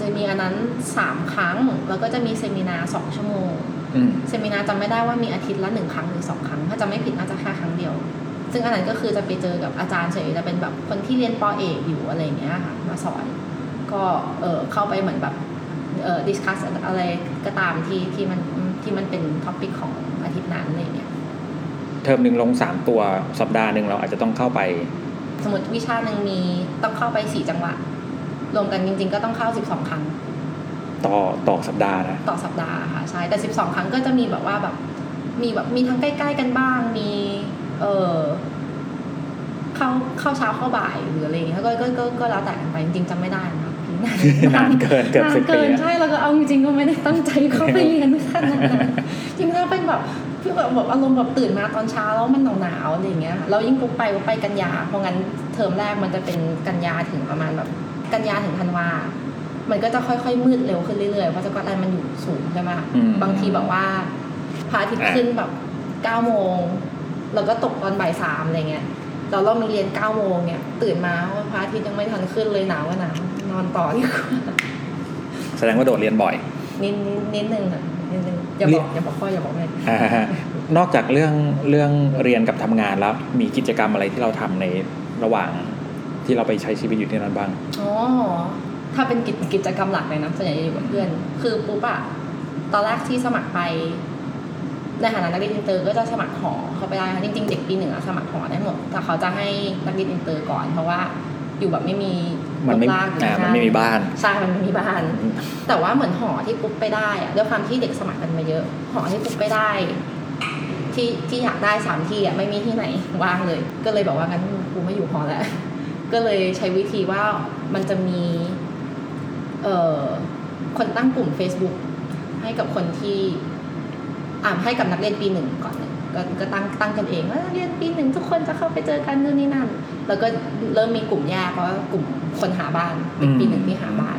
จะมีอันนั้น3ครั้ง แล้วก็จะมี seminar สองชั่วโมงอืม seminar จำไม่ได้ว่ามีอาทิตย์ละหนึ่งครั้งหรือสองครั้ง ถ้าจำไม่ผิดน่าจะแค่ครั้งเดียว ซึ่งอันนั้นก็คือจะไปเจอกับอาจารย์เฉยจะเป็นแบบคนที่เรียนป.เอกอยู่อะไรอย่างเงี้ยค่ะมาสอน ก็เออเข้าไปเหมือนแบบเออ discuss อะไรก็ตามที่ที่มันที่มันเป็นท็อปิกของอาทิตย์นั้นอะไรอย่างเงี้ยเทอมหนึ่งลงสามตัวสัปดาห์หนึ่งเราอาจจะต้องเข้าไป สมมติวิชาหนึ่งมีต้องเข้าไปสี่จังหวะรวมกันจริง ๆ ก็ต้องเข้าสิบสองครั้ง ต่อต่อสัปดาห์นะต่อสัปดาห์ค่ะใช่แต่ 12 ครั้งก็จะมีแบบว่าแบบมีแบบมีทั้งใกล้ ๆ กันบ้าง มี เออเข้าเข้าเช้าเข้าบ่ายหรืออะไรอย่างเงี้ยก็ก็ก็ก็แล้วแต่กันไปจริงๆจำไม่ได้นะนานเกินเกือบนานสิบปีเกินอะใช่แล้วก็เอาจริงๆก็ไม่ได้ตั้งใจเข้าไปเรียนขนาดนั้นจริงๆแล้วเป็นแบบพี่แบบแบบอารมณ์แบบตื่นมาตอนเช้าแล้วมันหนาวๆอะไรอย่างเงี้ยแล้วยิ่งกุ๊กไปกุ๊กไปกันยาเพราะงั้นเทอมแรกมันจะเป็นกันยาถึงประมาณแบบกันยาถึงธันวา มันก็จะค่อยๆมืดเร็วขึ้นเรื่อยๆเพราะสกอตแลนด์มันอยู่สูงใช่ไหมคะอืมบางทีแบบว่าพระอาทิตย์อะขึ้นแบบเก้าโมงแล้วก็ตกตอนบ่ายสามอะไรเงี้ยเราเรามีเรียนเก้าโมงเนี่ย ตื่นมาว่าพระอาทิตย์ยังไม่ทันขึ้นเลยหนาวก็หนาวนอนต่อดีกว่าแสดงว่าโดดเรียนบ่อย นิดนิดนิดนึงอะนิดนึงอย่าบอกอย่าบอกพ่ออย่าบอกแม่อ่าฮะนอกจากเรื่องเรื่องเรียนกับทำงานแล้ว มีกิจกรรมอะไรที่เราทำในระหว่างที่เราไปใช้ชีวิตอยู่ที่นั่นบ้าง อ๋อ ถ้าเป็นกิจกิจกรรมหลักเลยนะส่วนใหญ่จะอยู่กับเพื่อน คือปุ๊บอะตอนแรกที่สมัครไปในฐานะนักเรียนอินเตอร์ก็จะสมัครหอเข้าไปได้ค่ะจริงๆเด็กปีหนึ่งอะสมัครหอได้หมดแต่เขาจะให้นักเรียนอินเตอร์ก่อน เพราะว่าอยู่แบบไม่มีมันไม่รกรากอยู่อ่าที่มันไม่มีบ้านใช่มันไม่มีบ้าน แต่ว่าเหมือนหอที่ปุ๊บไปได้อะด้วยความที่เด็กสมัครกันมาเยอะ หอที่ปุ๊บไปได้ ที่ที่อยากได้สามที่อะไม่มีที่ไหนว่างเลย ก็เลยบอกว่างั้นกูไม่อยู่หอแล้วก็เลยใช้วิธีว่ามันจะมีเอ่อ คนตั้งกลุ่ม Facebook ให้กับคนที่อ่าให้กับนักเรียนปีหนึ่งก่อนหนึ่งก็ก็ตั้งตั้งกันเองว่านักเรียนปีหนึ่งทุกคนจะเข้าไปเจอกันนู่นนี่นั่น แล้วก็เริ่มมีกลุ่มแยกเพราะว่ากลุ่มคนหาบ้านเด็กปีหนึ่งที่หาบ้าน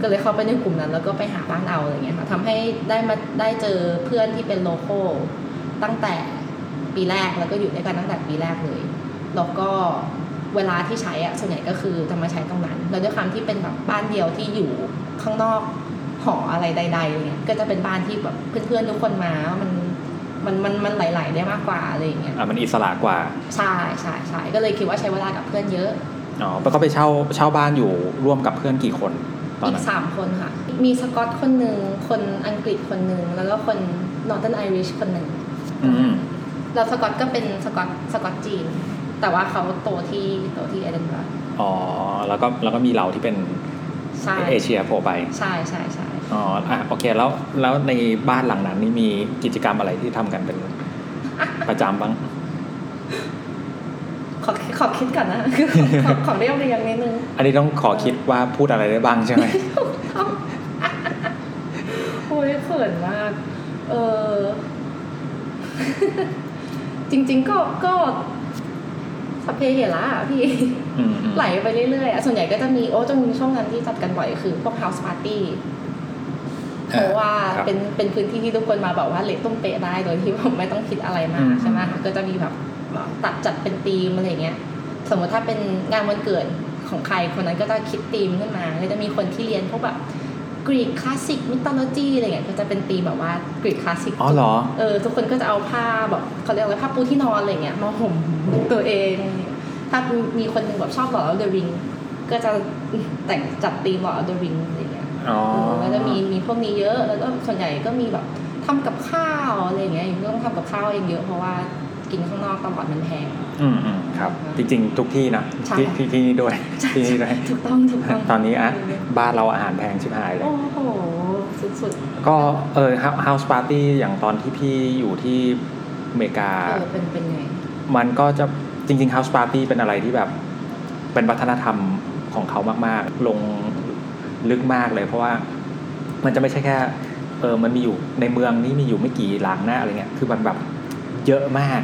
ก็เลยเข้าไปในกลุ่มนั้น แล้วก็ไปหาบ้านเอาอะไรเงี้ยค่ะทำให้ได้มาได้เจอเพื่อนที่เป็นโลโก้ตั้งแต่ปีแรกแล้วก็อยู่ด้วยกันตั้งแต่ปีแรกเลย แล้วก็ เวลาที่ใช้อะส่วนใหญ่ก็คือจะมาใช้ตรงนั้น แล้วด้วยความที่เป็นแบบบ้านเดียวที่อยู่ข้างนอกหออะไรใดๆอะไรเงี้ยก็จะเป็นบ้านที่แบบเพื่อนๆทุกคนมามันมันมันมันไหลๆได้มากกว่าอะไรอย่างเงี้ยอ่ามันอิสระกว่าใช่ใช่ใช่ก็เลยคิดว่าใช้เวลากับเพื่อนเยอะอ๋อแล้วก็ไปเช่าเช่าบ้านอยู่ร่วมกับเพื่อนกี่คนตอนอีนั้กนสามคนค่ะ มีสกอตคนหนึ่งคนอังกฤษคนหนึ่งแล้วก็คนนอร์ t เ r n ไอริชคนหนึ่งอืมแล้วสกอตก็เป็นสกอตสกอตจีน แต่ว่าเขาโตที่โตที่เอเดนบะระอ๋อ แล้วก็แล้วก็มีเราที่เป็นใช่เอเชียโผล่ไป ใช่ใช่ใช่อ๋ออะโอเคแล้วแล้วในบ้านหลังนั้นนี่มีกิจกรรมอะไรที่ทำกันเป็นประจำบ้าง ขอขอคิดก่อนนะ ขอขอเรียบเรียงนิดนึง อันนี้ต้องขอคิดว่าพูดอะไรได้บ้างใช่ไหมโอ้ยเขินมาก เออ จริง ๆ ก็ก็ สัพเพเหระอะพี่อืมอืมไหลไปเรื่อยๆอะส่วนใหญ่ก็จะมีโอ้จะมีช่วงนั้นที่จัดกันบ่อยคือพวก house party เพราะว่าครับเป็นเป็นพื้นที่ที่ทุกคนมาแบบว่าเละตุ้มเปะได้โดยที่ผมไม่ต้องคิดอะไรมาอืกมใช่ไหมก็จะมีแบบตัดจัดเป็นธีมอะไรเงี้ย สมมติถ้าเป็นงานวันเกิดของใครคนนั้นก็จะคิดธีมขึ้นมาก็จะมีคนที่เรียนพวกแบบ กรีกคลาสสิกมิตโลจีอะไรเงี้ยก็จะเป็นธีมแบบว่ากรีกคลาสสิกอ๋อเหรอเออทุกคนก็จะเอาผ้าแบบเขาเรียกอะไรผ้าปูที่นอนอะไรเงี้ยมาห่มตัวเองถ้ามีคนหนึ่งแบบชอบหลอดเดอะริงก็จะแต่งจัดธีมหลอดเดอะริงอะไรเงี้ยอ๋อแล้วจะมีมีพวกนี้เยอะแล้วก็ส่วนใหญ่ก็มีแบบทำกับข้าวอะไรเงี้ยยังต้องทำกับข้าวเองเยอะเพราะว่า กินข้างนอกตลอดมันแพง อืมอืมครับ จริง ๆ ทุกที่นะใช่ที่ที่ที่นี่ด้วยที่นี่ด้วยถูกต้องถูกต้องตอนนี้อะบ้านเราอาหารแพงชิบหายเลย โอ้โห สุดก็เออ house party อย่างตอนที่พี่อยู่ที่อเมริกาๆเออเป็นเป็นไง มันก็จะจริง ๆ house party เป็นอะไรที่แบบ เป็นวัฒนธรรมของเขามาก ๆ ลงลึกมากเลยเพราะว่ามันจะไม่ใช่แค่เออมันมีอยู่ในเมืองนี่มีอยู่ไม่กี่หลังนะอะไรเงี้ย คือมันแบบเยอะมาก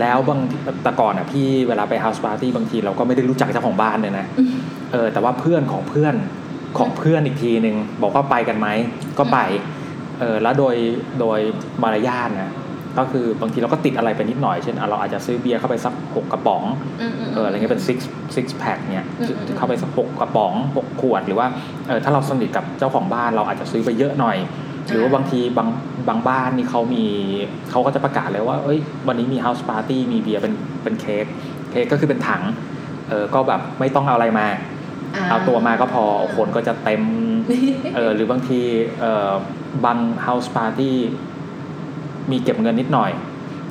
แล้วบางแต่ก่อนอะพี่เวลาไป house party บางทีเราก็ไม่ได้รู้จักเจ้าของบ้านเลยนะอืมเออแต่ว่าเพื่อนของเพื่อนของเพื่อนอีกทีหนึ่งบอกว่าไปกันไหมก็ไปเออแล้วโดยโดยมารยาทนะก็คือบางทีเราก็ติดอะไรไปนิดหน่อยเช่นอะเราอาจจะซื้อเบียร์เข้าไปสักหกกระป๋องอืมมเอออะไรเงี้ยเป็น six six pack เนี่ยอืมอืมเข้าไปสักหกกระป๋องหกขวดหรือว่าเออถ้าเราสนิทกับเจ้าของบ้านเราอาจจะซื้อไปเยอะหน่อย หรือว่าบางทีบางบางบ้านนี่เขามีเขาก็จะประกาศเลยว่าเอ้ย วันนี้มี house party มีเบียร์เป็นเป็นเค้กเค้กก็คือเป็นถังเออก็แบบไม่ต้องเอาอะไรมา เอาตัวมาก็พอคนก็จะเต็มเออหรือบางทีเออบาง house party มีเก็บเงินนิดหน่อย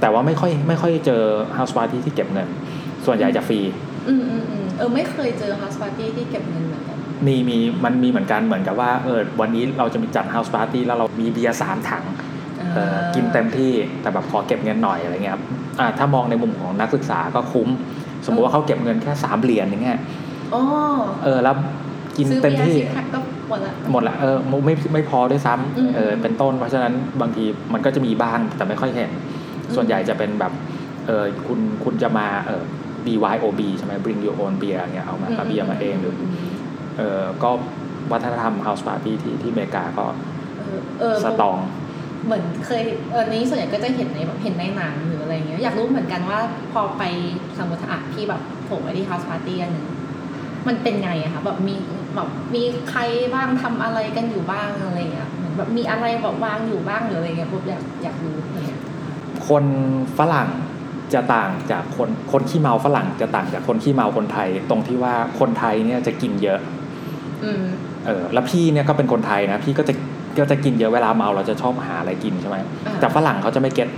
แต่ว่าไม่ค่อยไม่ค่อยเจอ house party ที่เก็บเงิน ส่วนใหญ่จะฟรีอืมอืมอืมเออไม่เคยเจอ house party ที่เก็บเงินเหมือนกัน มีมีมันมีเหมือนกันเหมือนกับว่าเออวันนี้เราจะมีจัด house party แล้วเรามีเบียร์สามถังเออกินเต็มที่แต่แบบขอเก็บเงินหน่อยอะไรเงี้ยครับอ่าถ้ามองในมุมของนักศึกษาก็คุ้ม สมมุติว่าเขาเก็บเงินแค่สามเหรียญอย่างเงี้ยอ๋อเออแล้วกินซื้อเต็มเบียร์ที่สิบแพ็คก็หมดละหมดละเออไม่ไม่ไม่พอด้วยซ้อืมำเออเป็นต้น เพราะฉะนั้นบางทีมันก็จะมีบ้างแต่ไม่ค่อยเห็นอืมส่วนใหญ่จะเป็นแบบเออคุณคุณจะมาเออ BYOB ใช่ไหม bring your own beer เงี้ยเอามาเอาเบียร์มาเองหรือม เออก็วัฒนธรรม house party ที่ที่อเมริกาก็เออเออสตรองเหมือนเคยเออนี้ส่วนใหญ่ก็จะเห็นในแบบเห็นในหนังหรืออะไรเงี้ยอยากรู้เหมือนกันว่าพอไปสมมติอะพี่แบบโผล่ไปที่ house party อันหนึ่งมันเป็นไงอะคะแบบมีแบบมีใครบ้างทำอะไรกันอยู่บ้างอะไรเงี้ยเหมือนแบบมีอะไรแบบวางอยู่บ้างหรืออะไรเงี้ยปุ๊บอยากอยากรู้อะไรเงี้ยคนฝรั่งจะต่างจากคนคนขี้เมาฝรั่งจะต่างจากคนขี้เมาคนไทย ตรงที่ว่าคนไทยเนี่ยจะกินเยอะอืม เออแล้วพี่เนี่ยก็เป็นคนไทยนะพี่ก็จะก็จะกินเยอะเวลาเมาเราจะชอบหาอะไรกินใช่ไหมอ่าแต่ฝรั่งเขาจะไม่ get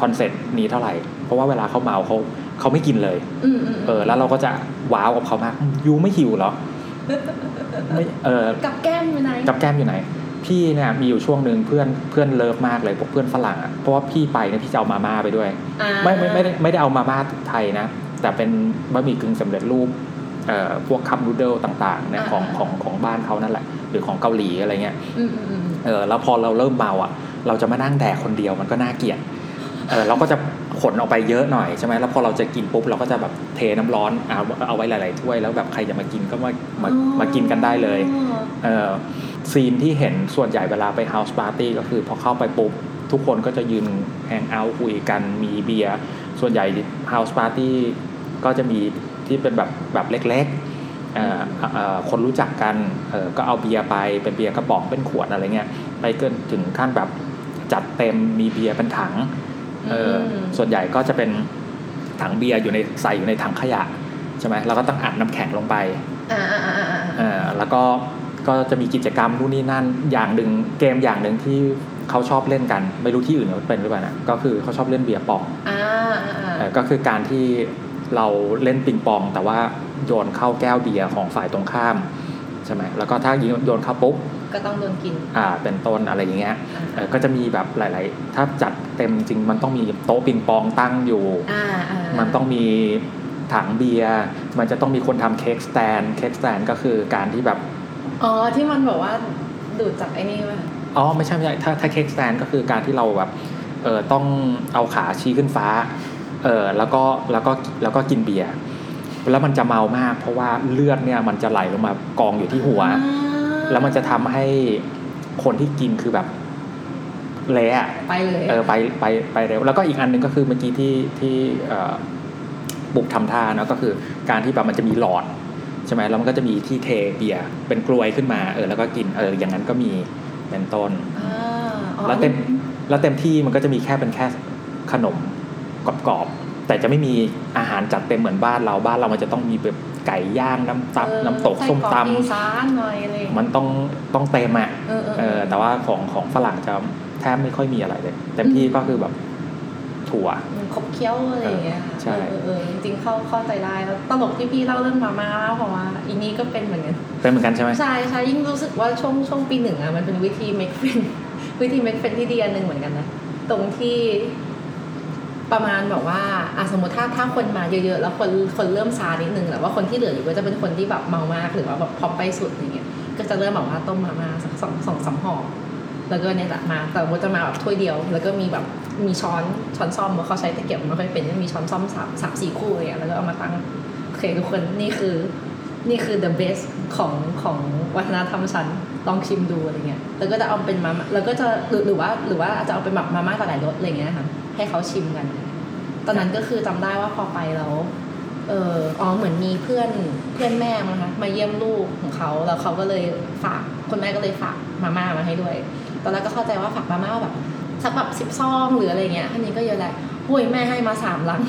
concept นี้เท่าไหร่ เพราะว่าเวลาเขาเมาเขาเขาไม่กินเลยอืมอืมเออ แล้วเราก็จะ wow กับเขามาก you ไม่หิวเหรอไม่เออกับแกล้มอยู่ไหนกับแกล้มอยู่ไหน พี่เนี่ยมีอยู่ช่วงหนึ่งเพื่อนเพื่อน love มากเลยพวกเพื่อนฝรั่งอะเพราะว่าพี่ไปเนี่ยพี่จะเอามาม่าไปด้วยอ่าไม่ไม่ไม่ได้ไม่ได้เอามาม่าไทยนะแต่เป็นบะหมี่กึ่งสำเร็จรูปเอ่อ พวก cup noodle ต่างๆเนี่ยของของของบ้านเขานั่นแหละ หรือของเกาหลีอะไรเงี้ยอืมอืมอืมเออแล้วพอเราเริ่มเมาอะ เราจะมานั่งแดกคนเดียวมันก็น่าเกลียดเออเราก็จะขนออกไปเยอะหน่อยใช่ไหมแล้วพอเราจะกินปุ๊บเราก็จะแบบเทน้ำร้อนเอาเอาไว้หลาย ๆ ถ้วยแล้วแบบใครจะมากินก็มามามากินกันได้เลยอ๋อเอ่อ scene ที่เห็นส่วนใหญ่เวลาไป house party ก็คือพอเข้าไปปุ๊บทุกคนก็จะยืนhang out คุยกันมีเบียร์ส่วนใหญ่ house party ก็จะมี ที่เป็นแบบแบบเล็กๆเอ่อเอ่อคนรู้จักกันเอ่อก็เอาเบียร์ไปเป็นเบียร์กระป๋องเป็นขวดอะไรเงี้ยไปเกินถึงขั้นแบบจัดเต็มมีเบียร์เป็นถังเอออมส่วนใหญ่ก็จะเป็นถังเบียร์อยู่ในใส่อยู่ในถังขยะใช่ไหมเราก็ต้องอัดน้ำแข็งลงไปอ่าอ่าอ่าอ่าเอ่อแล้วก็ก็จะมีกิจกรรมนู่นนี่นั่นอย่างหนึ่งเกมอย่างหนึ่งที่เขาชอบเล่นกัน ไม่รู้ที่อื่นเขาเป็นหรือเปล่านะก็คือเขาชอบเล่น beer pong อ่าอ่าอ่าเอ่อก็คือการที่ เราเล่นปิงปอง แต่ว่าโยนเข้าแก้วเบียร์ของฝ่ายตรงข้ามใช่ไหมแล้วก็ถ้าโยนเข้าปุ๊บก็ต้องโดนกิน อ่า เป็นต้นอะไรอย่างเงี้ยอ่าเอ่อก็จะมีแบบหลาย ๆ ถ้าจัดเต็มจริงมันต้องมีโต๊ะปิงปองตั้งอยู่อ่าอ่ามันต้องมีถังเบียร์ มันจะต้องมีคนทำ keg stand keg stand ก็คือการที่แบบ อ๋อ ที่มันบอกว่าดูดจากไอ้นี่ป่ะ อ๋อ ไม่ใช่ไม่ใช่ ถ้าถ้าเค้กสแตนก็คือการที่เราแบบ เออต้องเอาขาชี้ขึ้นฟ้า เออแล้วก็แล้วก็แล้วก็กินเบียร์แล้วมันจะเมามาก เพราะว่าเลือดเนี่ยมันจะไหลลงมากองอยู่ที่หัวอ่าแล้วมันจะทำให้คนที่กินคือแบบเละอะไปเลยเออไปไปไปเร็วแล้วก็อีกอันหนึงก็คือเมื่อกี้ที่ที่เอ่อบุกทำท่าเนอะก็คือการที่แบบมันจะมีหลอดใช่ไหมแล้วมันก็จะมีที่เทเบียร์เป็นกลวยขึ้นมาเออแล้วก็กินเอออย่างนั้นก็มีเป็นต้นอ่าอ๋อแล้วเต็มแล้วเต็มที่มันก็จะมีแค่เป็นแค่ขนม กรอบๆแต่จะไม่มีอาหารจัดเต็มเหมือนบ้านเราบ้านเรามันจะต้องมีแบบไก่ย่างน้ำตับเออน้ำตกส้มตไกรอกอีสานหน่อยอะไรอย่างำเงี้ยมันต้องต้องเต็มอะเออเออเออแต่ว่าของของฝรั่งจะแทบไม่ค่อยมีอะไรเลยเต็มที่ก็คือแบบถั่วมันขบเคี้ยวอะไรอย่างเงี้ยค่ะใช่เออเออเออจริงๆเข้าเข้าใจได้แล้วตลกที่พี่เล่าเรื่องมาม่าเพราะว่าอีนี้ก็เป็นเหมือนกันเป็นเหมือนกันใช่ไหมใช่ใช่ยิ่งรู้สึกว่าช่วงช่วงปีหนึ่งอะมันเป็นวิธี make friend วิธี make friend ที่ดีอันหนึ่งเหมือนกันนะตรงที่ ประมาณแบบว่าอะสมมติถ้าถ้าคนมาเยอะๆ แล้วคนคนเริ่มซานิดนึงแต่ว่าคนที่เหลืออยู่ก็จะเป็นคนที่แบบเมามากหรือว่าแบบพอปไปสุดอย่างเงี้ยก็จะเริ่มแบบว่าต้มมาม่าสักสองสองสามห่อแล้วก็เนี่ยแหละมาแต่ว่าจะมาแบบถ้วยเดียว แล้วก็มีแบบมีช้อนช้อนซ่อมเพราะเขาใช้ตะเกียบไม่ค่อยเป็นมีช้อนซ่อมสามสามสี่คู่เลยอะแล้วก็เอามาตั้งโอเคทุกคนนี่คือนี่คือ the best ของของวัฒนธรรมฉันลองชิมดูอะไรเงี้ย แล้วก็จะเอาเป็นมาแล้วก็จะหรือหรือว่าหรือว่าอาจจะเอาเป็นแบบมาม่าหลายรสอะไรเงี้ยค่ะให้เขาชิมกัน ตอนนั้นก็คือจำได้ว่าพอไปแล้วเอออ๋อเหมือนมีเพื่อนเพื่อนแม่มั้งคะมาเยี่ยมลูกของเขาแล้วเขาก็เลยฝากคุณแม่ก็เลยฝากมาม่ามาให้ด้วย ตอนแรกก็เข้าใจว่าฝากมาม่าแบบสักแบบสิบซองหรืออะไรเงี้ยอันนี้ก็เยอะแหละหุ้ยแม่ให้มาสามลัง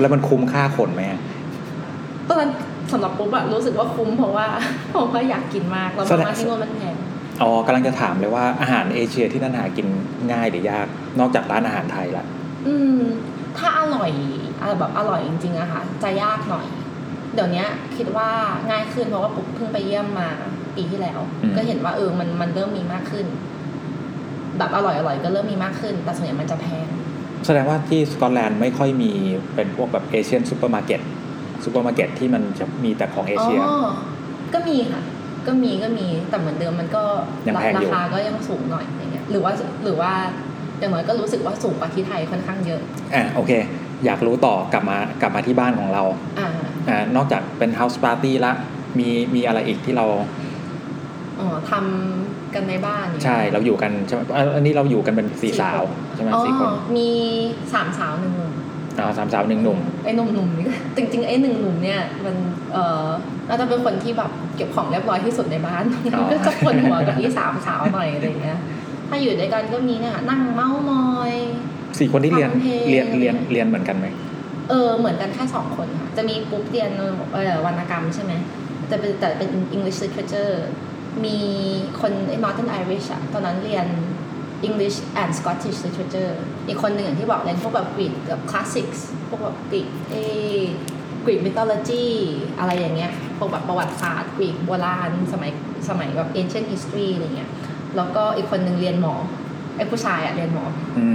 แล้วมันคุ้มค่าขนไหมตอนนั้นสำหรับปุ๊บอะรู้สึกว่าคุ้มเพราะว่าเพราะว่าอยากกินมากแล้วมาม่าที่นู่นมันแพงอ๋อกำลังจะถามเลยว่าอาหารเอเชียที่นั่นหากินง่ายหรือยากนอกจากร้านอาหารไทยละ อืม ถ้าอร่อยอะแบบอร่อยจริงๆอะค่ะ จะยากหน่อย เดี๋ยวนี้คิดว่าง่ายขึ้นเพราะว่าปุ๊บเพิ่งไปเยี่ยมมาปีที่แล้ว ก็เห็นว่าเออมันมันเริ่มมีมากขึ้น แบบอร่อยอร่อยก็เริ่มมีมากขึ้น แต่ส่วนใหญ่มันจะแพงแสดงว่าที่สกอตแลนด์ไม่ค่อยมีเป็นพวกแบบ Asian supermarket ซูเปอร์มาร์เก็ตที่มันจะมีแต่ของเอเชียอ๋อก็มีค่ะ ก็มีก็มีแต่เหมือนเดิมมันก็ยังแพงอยู่ราคาก็ยังสูงหน่อยอย่างเงี้ยหรือว่าหรือว่า อย่างน้อยก็รู้สึกว่าสูงกว่าที่ไทยค่อนข้างเยอะอะโอเค อยากรู้ต่อกลับมากลับมาที่บ้านของเราอ่าอ่านอกจากเป็นเฮาส์ปาร์ตี้ละมีมีอะไรอีกที่เราอ๋อทำกันในบ้านอย่างเงี้ยใช่เราอยู่กันใช่ไหมอะอันนี้เราอยู่กันเป็นสี่สี่สาวคนใช่ไหมอ๋อสี่คนมีสามสาวหนึ่งหนุ่มอ๋อสามสาวหนึ่งหนุ่มไอ้หนุ่มหนุ่มๆนี่จริงๆไอ้หนึ่งหนุ่มเนี่ยมันเออน่าจะเป็นคนที่แบบเก็บของเรียบร้อยที่สุดในบ้านอ๋อก็จะคนหัวกับที่สามสาวหน่อยอะไรอย่างเงี้ย ถ้าอยู่ด้วยกันก็มีเนี่ยนั่งเมาส์มอย สี่คนที่เรียนฟังเพลง เรียนเรียนเรียนเหมือนกันไหมเออเหมือนกันแค่สองคนค่ะ จะมีปุ๊บเรียนเออวรรณกรรมใช่ไหมจะเป็นแต่เป็น English literature มีคนไอ้ Northern Irish อะตอนนั้นเรียน English and Scottish literature อีกคนหนึ่งอย่างที่บอกเรียนพวกแบบ Greek แบบ classics พวกแบบ Greek เอ Greek mythology อะไรอย่างเงี้ยพวกแบบประวัติศาสตร์ Greek โบราณสมัยสมัยแบบ ancient history อะไรเงี้ย แล้วก็อีกคนหนึ่งเรียนหมอไอ้ผู้ชายอะเรียนหมออื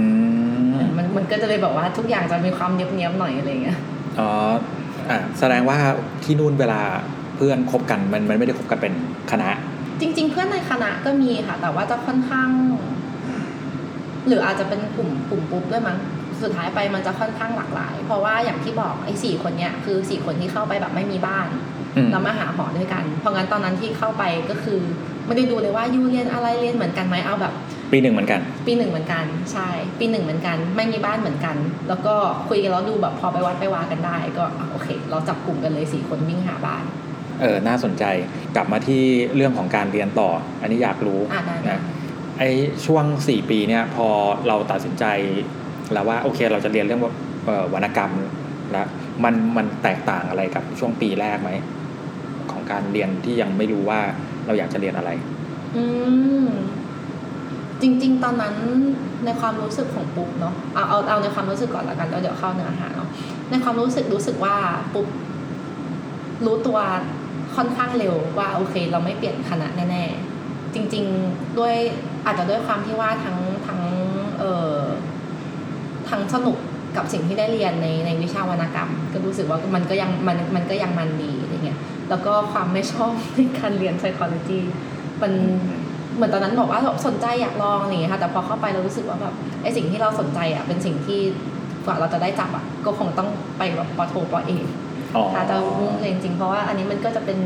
มมันมันก็จะเลยแบบว่าทุกอย่างจะมีความเนียบๆหน่อยอะไรเงี้ยอ๋ออะแสดงว่าที่นู่นเวลาเพื่อนคบกันมันมันไม่ได้คบกันเป็นคณะ จริง ๆ เพื่อนในคณะก็มีค่ะ แต่ว่าจะค่อนข้าง หรืออาจจะเป็นกลุ่มกลุ่มปุ๊บด้วยมั้งสุดท้ายไปมันจะค่อนข้างหลากหลาย เพราะว่าอย่างที่บอกไอ้สี่คนเนี้ยคือสี่คนที่เข้าไปแบบไม่มีบ้านอืมแล้วมาหาหอด้วยกัน เพราะงั้นตอนนั้นที่เข้าไปก็คือ ไม่ได้ดูเลยว่ายูเรียนอะไรเรียนเหมือนกันไหมเอาแบบ ปีหนึ่งเหมือนกัน ปีหนึ่งเหมือนกันใช่ปีหนึ่งเหมือนกัน ไม่มีบ้านเหมือนกัน แล้วก็คุยกันแล้วดูแบบพอไปวัดไปวากันได้ ก็อะโอเค เราจับกลุ่มกันเลยสี่คนวิ่งหาบ้านเออน่าสนใจกลับมาที่เรื่องของการเรียนต่อ อันนี้อยากรู้อะได้นะไอช่วงสี่ปีเนี่ยพอเราตัดสินใจแล้วว่าโอเคเราจะเรียนเรื่องเอ่อวรรณกรรมแล้วมันมันแตกต่างอะไรกับช่วงปีแรกไหมของการเรียนที่ยังไม่รู้ว่า เราอยากจะเรียนอะไร อืมจริง ๆ ตอนนั้นในความรู้สึกของปุ๊บเนาะเอาเอาเอาในความรู้สึกก่อนละกันแล้วเดี๋ยวเข้าเนื้อหาเนาะในความรู้สึกรู้สึกว่าปุ๊บรู้ตัวค่อนข้างเร็วว่าโอเค เราไม่เปลี่ยนคณะแน่ๆจริง ๆด้วยอาจจะด้วยความที่ว่าทั้งทั้งเอ่อทั้งสนุกกับสิ่งที่ได้เรียนในในวิชาวรรณกรรม ก็รู้สึกว่ามันก็ยังมันมันก็ยังมันดีอะไรเงี้ย แล้วก็ความไม่ชอบในการเรียน psychology มันเหมือนตอนนั้นบอกว่าสนใจอยากลองอะไรอย่างเงี้ยค่ะแต่พอเข้าไปเรารู้สึกว่าแบบไอสิ่งที่เราสนใจอะเป็นสิ่งที่กว่าเราจะได้จับอะก็คงต้องไปแบบปอโทปอเอกอ๋อถ้าจะมุ่งเรียนจริงๆเพราะว่าอันนี้มันก็จะเป็น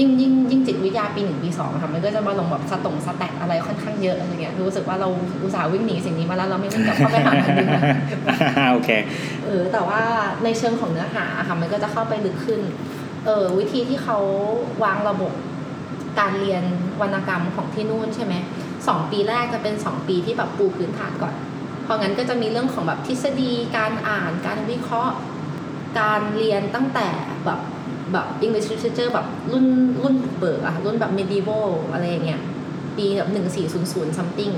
ยิ่งยิ่งยิ่งจิตวิทยาปีหนึ่งปีสองอะค่ะมันก็จะมาลงแบบสตงสแตทอะไรค่อนข้างเยอะอะไรเงี้ยรู้สึกว่าเราอุตส่าห์วิ่งหนีสิ่งนี้มาแล้วเราไม่วิ่งกลับเข้าไปหามันดีกว่าโอเคเออแต่ว่าในเชิงของเนื้อหาอะค่ะมันก็จะเข้าไปลึกขึ้นเออวิธีที่เขาวางระบบการเรียนวรรณกรรมของที่นู่นใช่ไหมสองปีแรกจะเป็นสองปีที่แบบปูพื้นฐานก่อนเพราะงั้นก็จะมีเรื่องของแบบทฤษฎีการอ่านการวิเคราะห์ การเรียนตั้งแต่แบบ แบบ English literature แบบรุ่นรุ่นเบิกอะรุ่นแบบ medieval อะไรอย่างเงี้ยปีแบบหนึ่งสี่ศูนย์ศูนย์ something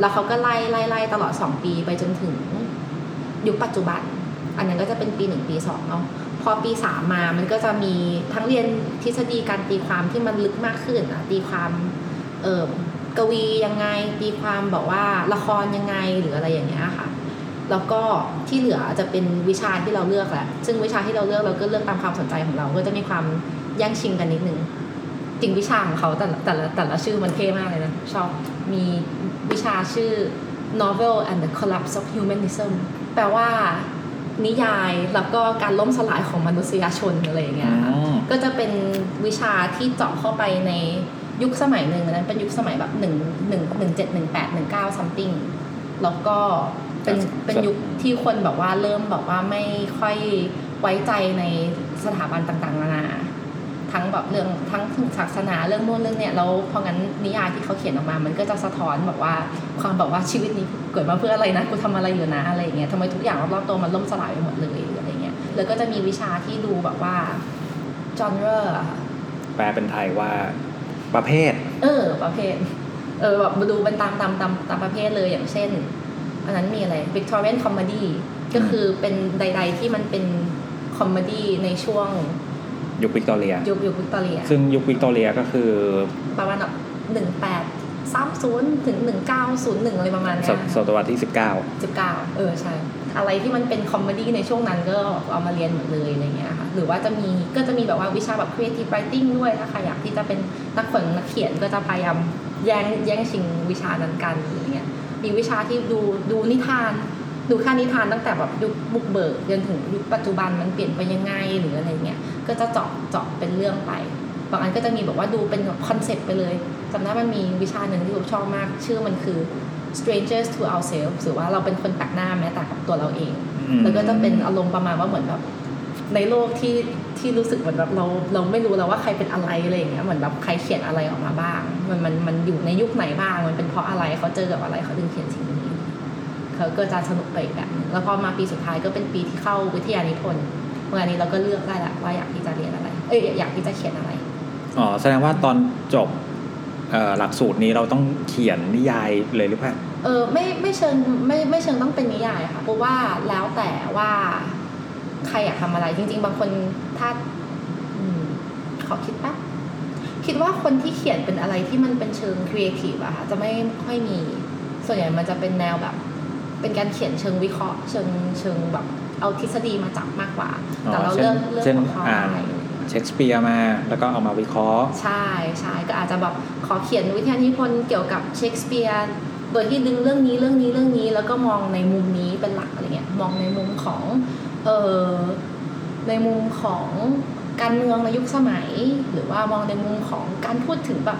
แล้วเขาก็ไล่ไล่ไล่ตลอดสองปีไปจนถึงยุคปัจจุบัน อันนั้นก็จะเป็นปีหนึ่งปีสองเนาะพอปีสามมามันก็จะมีทั้งเรียนทฤษฎีการตีความที่มันลึกมากขึ้นอะตีความเออกวียังไง ตีความบอกว่าละครยังไงหรืออะไรอย่างเงี้ยค่ะ แล้วก็ที่เหลือจะเป็นวิชาที่เราเลือกแหละ ซึ่งวิชาที่เราเลือกเราก็เลือกตามความสนใจของเรา ก็จะมีความแย่งชิงกันนิดนึง จริงวิชาของเขาแต่ละแต่ละแต่ละชื่อมันเท่มากเลยนะ ชอบ มีวิชาชื่อ novel and the collapse of humanism แปลว่านิยายแล้วก็การล่มสลายของมนุษยชนอะไรอย่างเงี้ยค่ะอืมก็จะเป็นวิชาที่เจาะเข้าไปในยุคสมัยหนึ่งอันนั้นเป็นยุคสมัยแบบหนึ่งหนึ่งหนึ่งเจ็ดหนึ่งแปดหนึ่งเก้า something แล้วก็ เป็นครับเป็นยุคที่คนแบบว่าเริ่มแบบว่าไม่ค่อยไว้ใจในสถาบันต่างๆนานาทั้งแบบเรื่องทั้งศาสนาเรื่องนู่นเรื่องเนี่ยแล้วพองั้นนิยายที่เขาเขียนออกมา มันก็จะสะท้อนแบบว่าความแบบว่าชีวิตนี้เกิดมาเพื่ออะไรนะกูทำอะไรอยู่นะอะไรอย่างเงี้ยทำไมทุกอย่างรอบๆตัวมันล่มสลายไปหมดเลยหรืออะไรเงี้ยแล้วก็จะมีวิชาที่ดูแบบว่า genre อะค่ะแปลเป็นไทยว่าประเภท เออ ประเภท เออแบบดูเป็นตามตามตามตามประเภทเลยอย่างเช่น อันนั้นมีอะไร Victorian comedy ก็คือเป็นใด ๆ ที่มันเป็น comedy ในช่วงยุควิกตอเรีย ยุคยุควิกตอเรีย ซึ่งยุควิกตอเรียก็คือประมาณแบบหนึ่งแปดสามศูนย์ถึงหนึ่งเก้าศูนย์หนึ่งอะไรประมาณศเนี้ตยศตวรรษที่19สิบเก้าเออใช่ อะไรที่มันเป็น comedy ในช่วงนั้นก็เอามาเรียนหมดเลยอะไรเงี้ยค่ะ หรือว่าจะมีก็จะมีแบบว่าวิชาแบบ creative writing ด้วยถ้าใครอยากที่จะเป็นนักเขียนนักเขียนก็จะพยายามแย่งแย่งชิงวิชานั้นกันอะไรเงี้ย มีวิชาที่ดูดูนิทาน ดูค่านิทานตั้งแต่แบบยุคบุกเบิกจนถึงยุคปัจจุบันมันเปลี่ยนไปยังไงหรืออะไรเงี้ยก็จะเจาะเจาะเป็นเรื่องไปบางอันก็จะมีแบบว่าดูเป็นแบบ concept ไปเลยจำได้มันมีวิชาหนึ่งที่ปุ๊บชอบมาก ชื่อมันคือ strangers to ourselves หรือว่าเราเป็นคนแปลกหน้าแม้แต่กับตัวเราเองอืมแล้วก็จะเป็นอารมณ์ประมาณว่าเหมือนแบบ ในโลกที่ที่รู้สึกเหมือนแบบเราเราไม่รู้แล้วว่าใครเป็นอะไรอะไรอย่างเงี้ยเหมือนแบบใครเขียนอะไรออกมาบ้าง มันมันมันอยู่ในยุคไหนบ้าง มันเป็นเพราะอะไรเขาเจอกับอะไรเขาถึงเขียนสิ่งนี้เขาก็จะสนุกไปอีกแบบนึงแล้วพอมาปีสุดท้ายก็เป็นปีที่เข้าวิทยานิพนธ์เมื่อนี้เราก็เลือกได้ละว่าอยากที่จะเรียนอะไร เอ้ยอยากที่จะเขียนอะไรอ๋อแสดงว่าตอนจบเอ่อหลักสูตรนี้เราต้องเขียนนิยายเลยหรือเปล่าเออไม่ไม่เชิงไม่ไม่เชิงต้องเป็นนิยายค่ะเพราะว่าแล้วแต่ว่า ใครอยากทำอะไร จริง ๆ บางคนถ้าอืมขอคิดแป๊บคิดว่าคนที่เขียนเป็นอะไรที่มันเป็นเชิงครีเอทีฟอะค่ะจะไม่ค่อยมี ส่วนใหญ่มันจะเป็นแนวแบบ เป็นการเขียนเชิงวิเคราะห์ เชิงเชิงแบบเอาทฤษฎีมาจับมากกว่า แต่เราเช่เลืนอกเลือกเช่นของเขาอ่านได้เชคสเปียร์มา แล้วก็เอามาวิเคราะห์ ใช่ใช่ก็อาจจะแบบขอเขียนวิทยานิพนธ์เกี่ยวกับเชคสเปียร์โดยที่ดึงเรื่องนี้เรื่องนี้เรื่องนี้ แล้วก็มองในมุมนี้เป็นหลักอะไรเงี้ยมองในมุมของ เออในมุมของการเมืองในยุคสมัย หรือว่ามองในมุมของการพูดถึงแบบ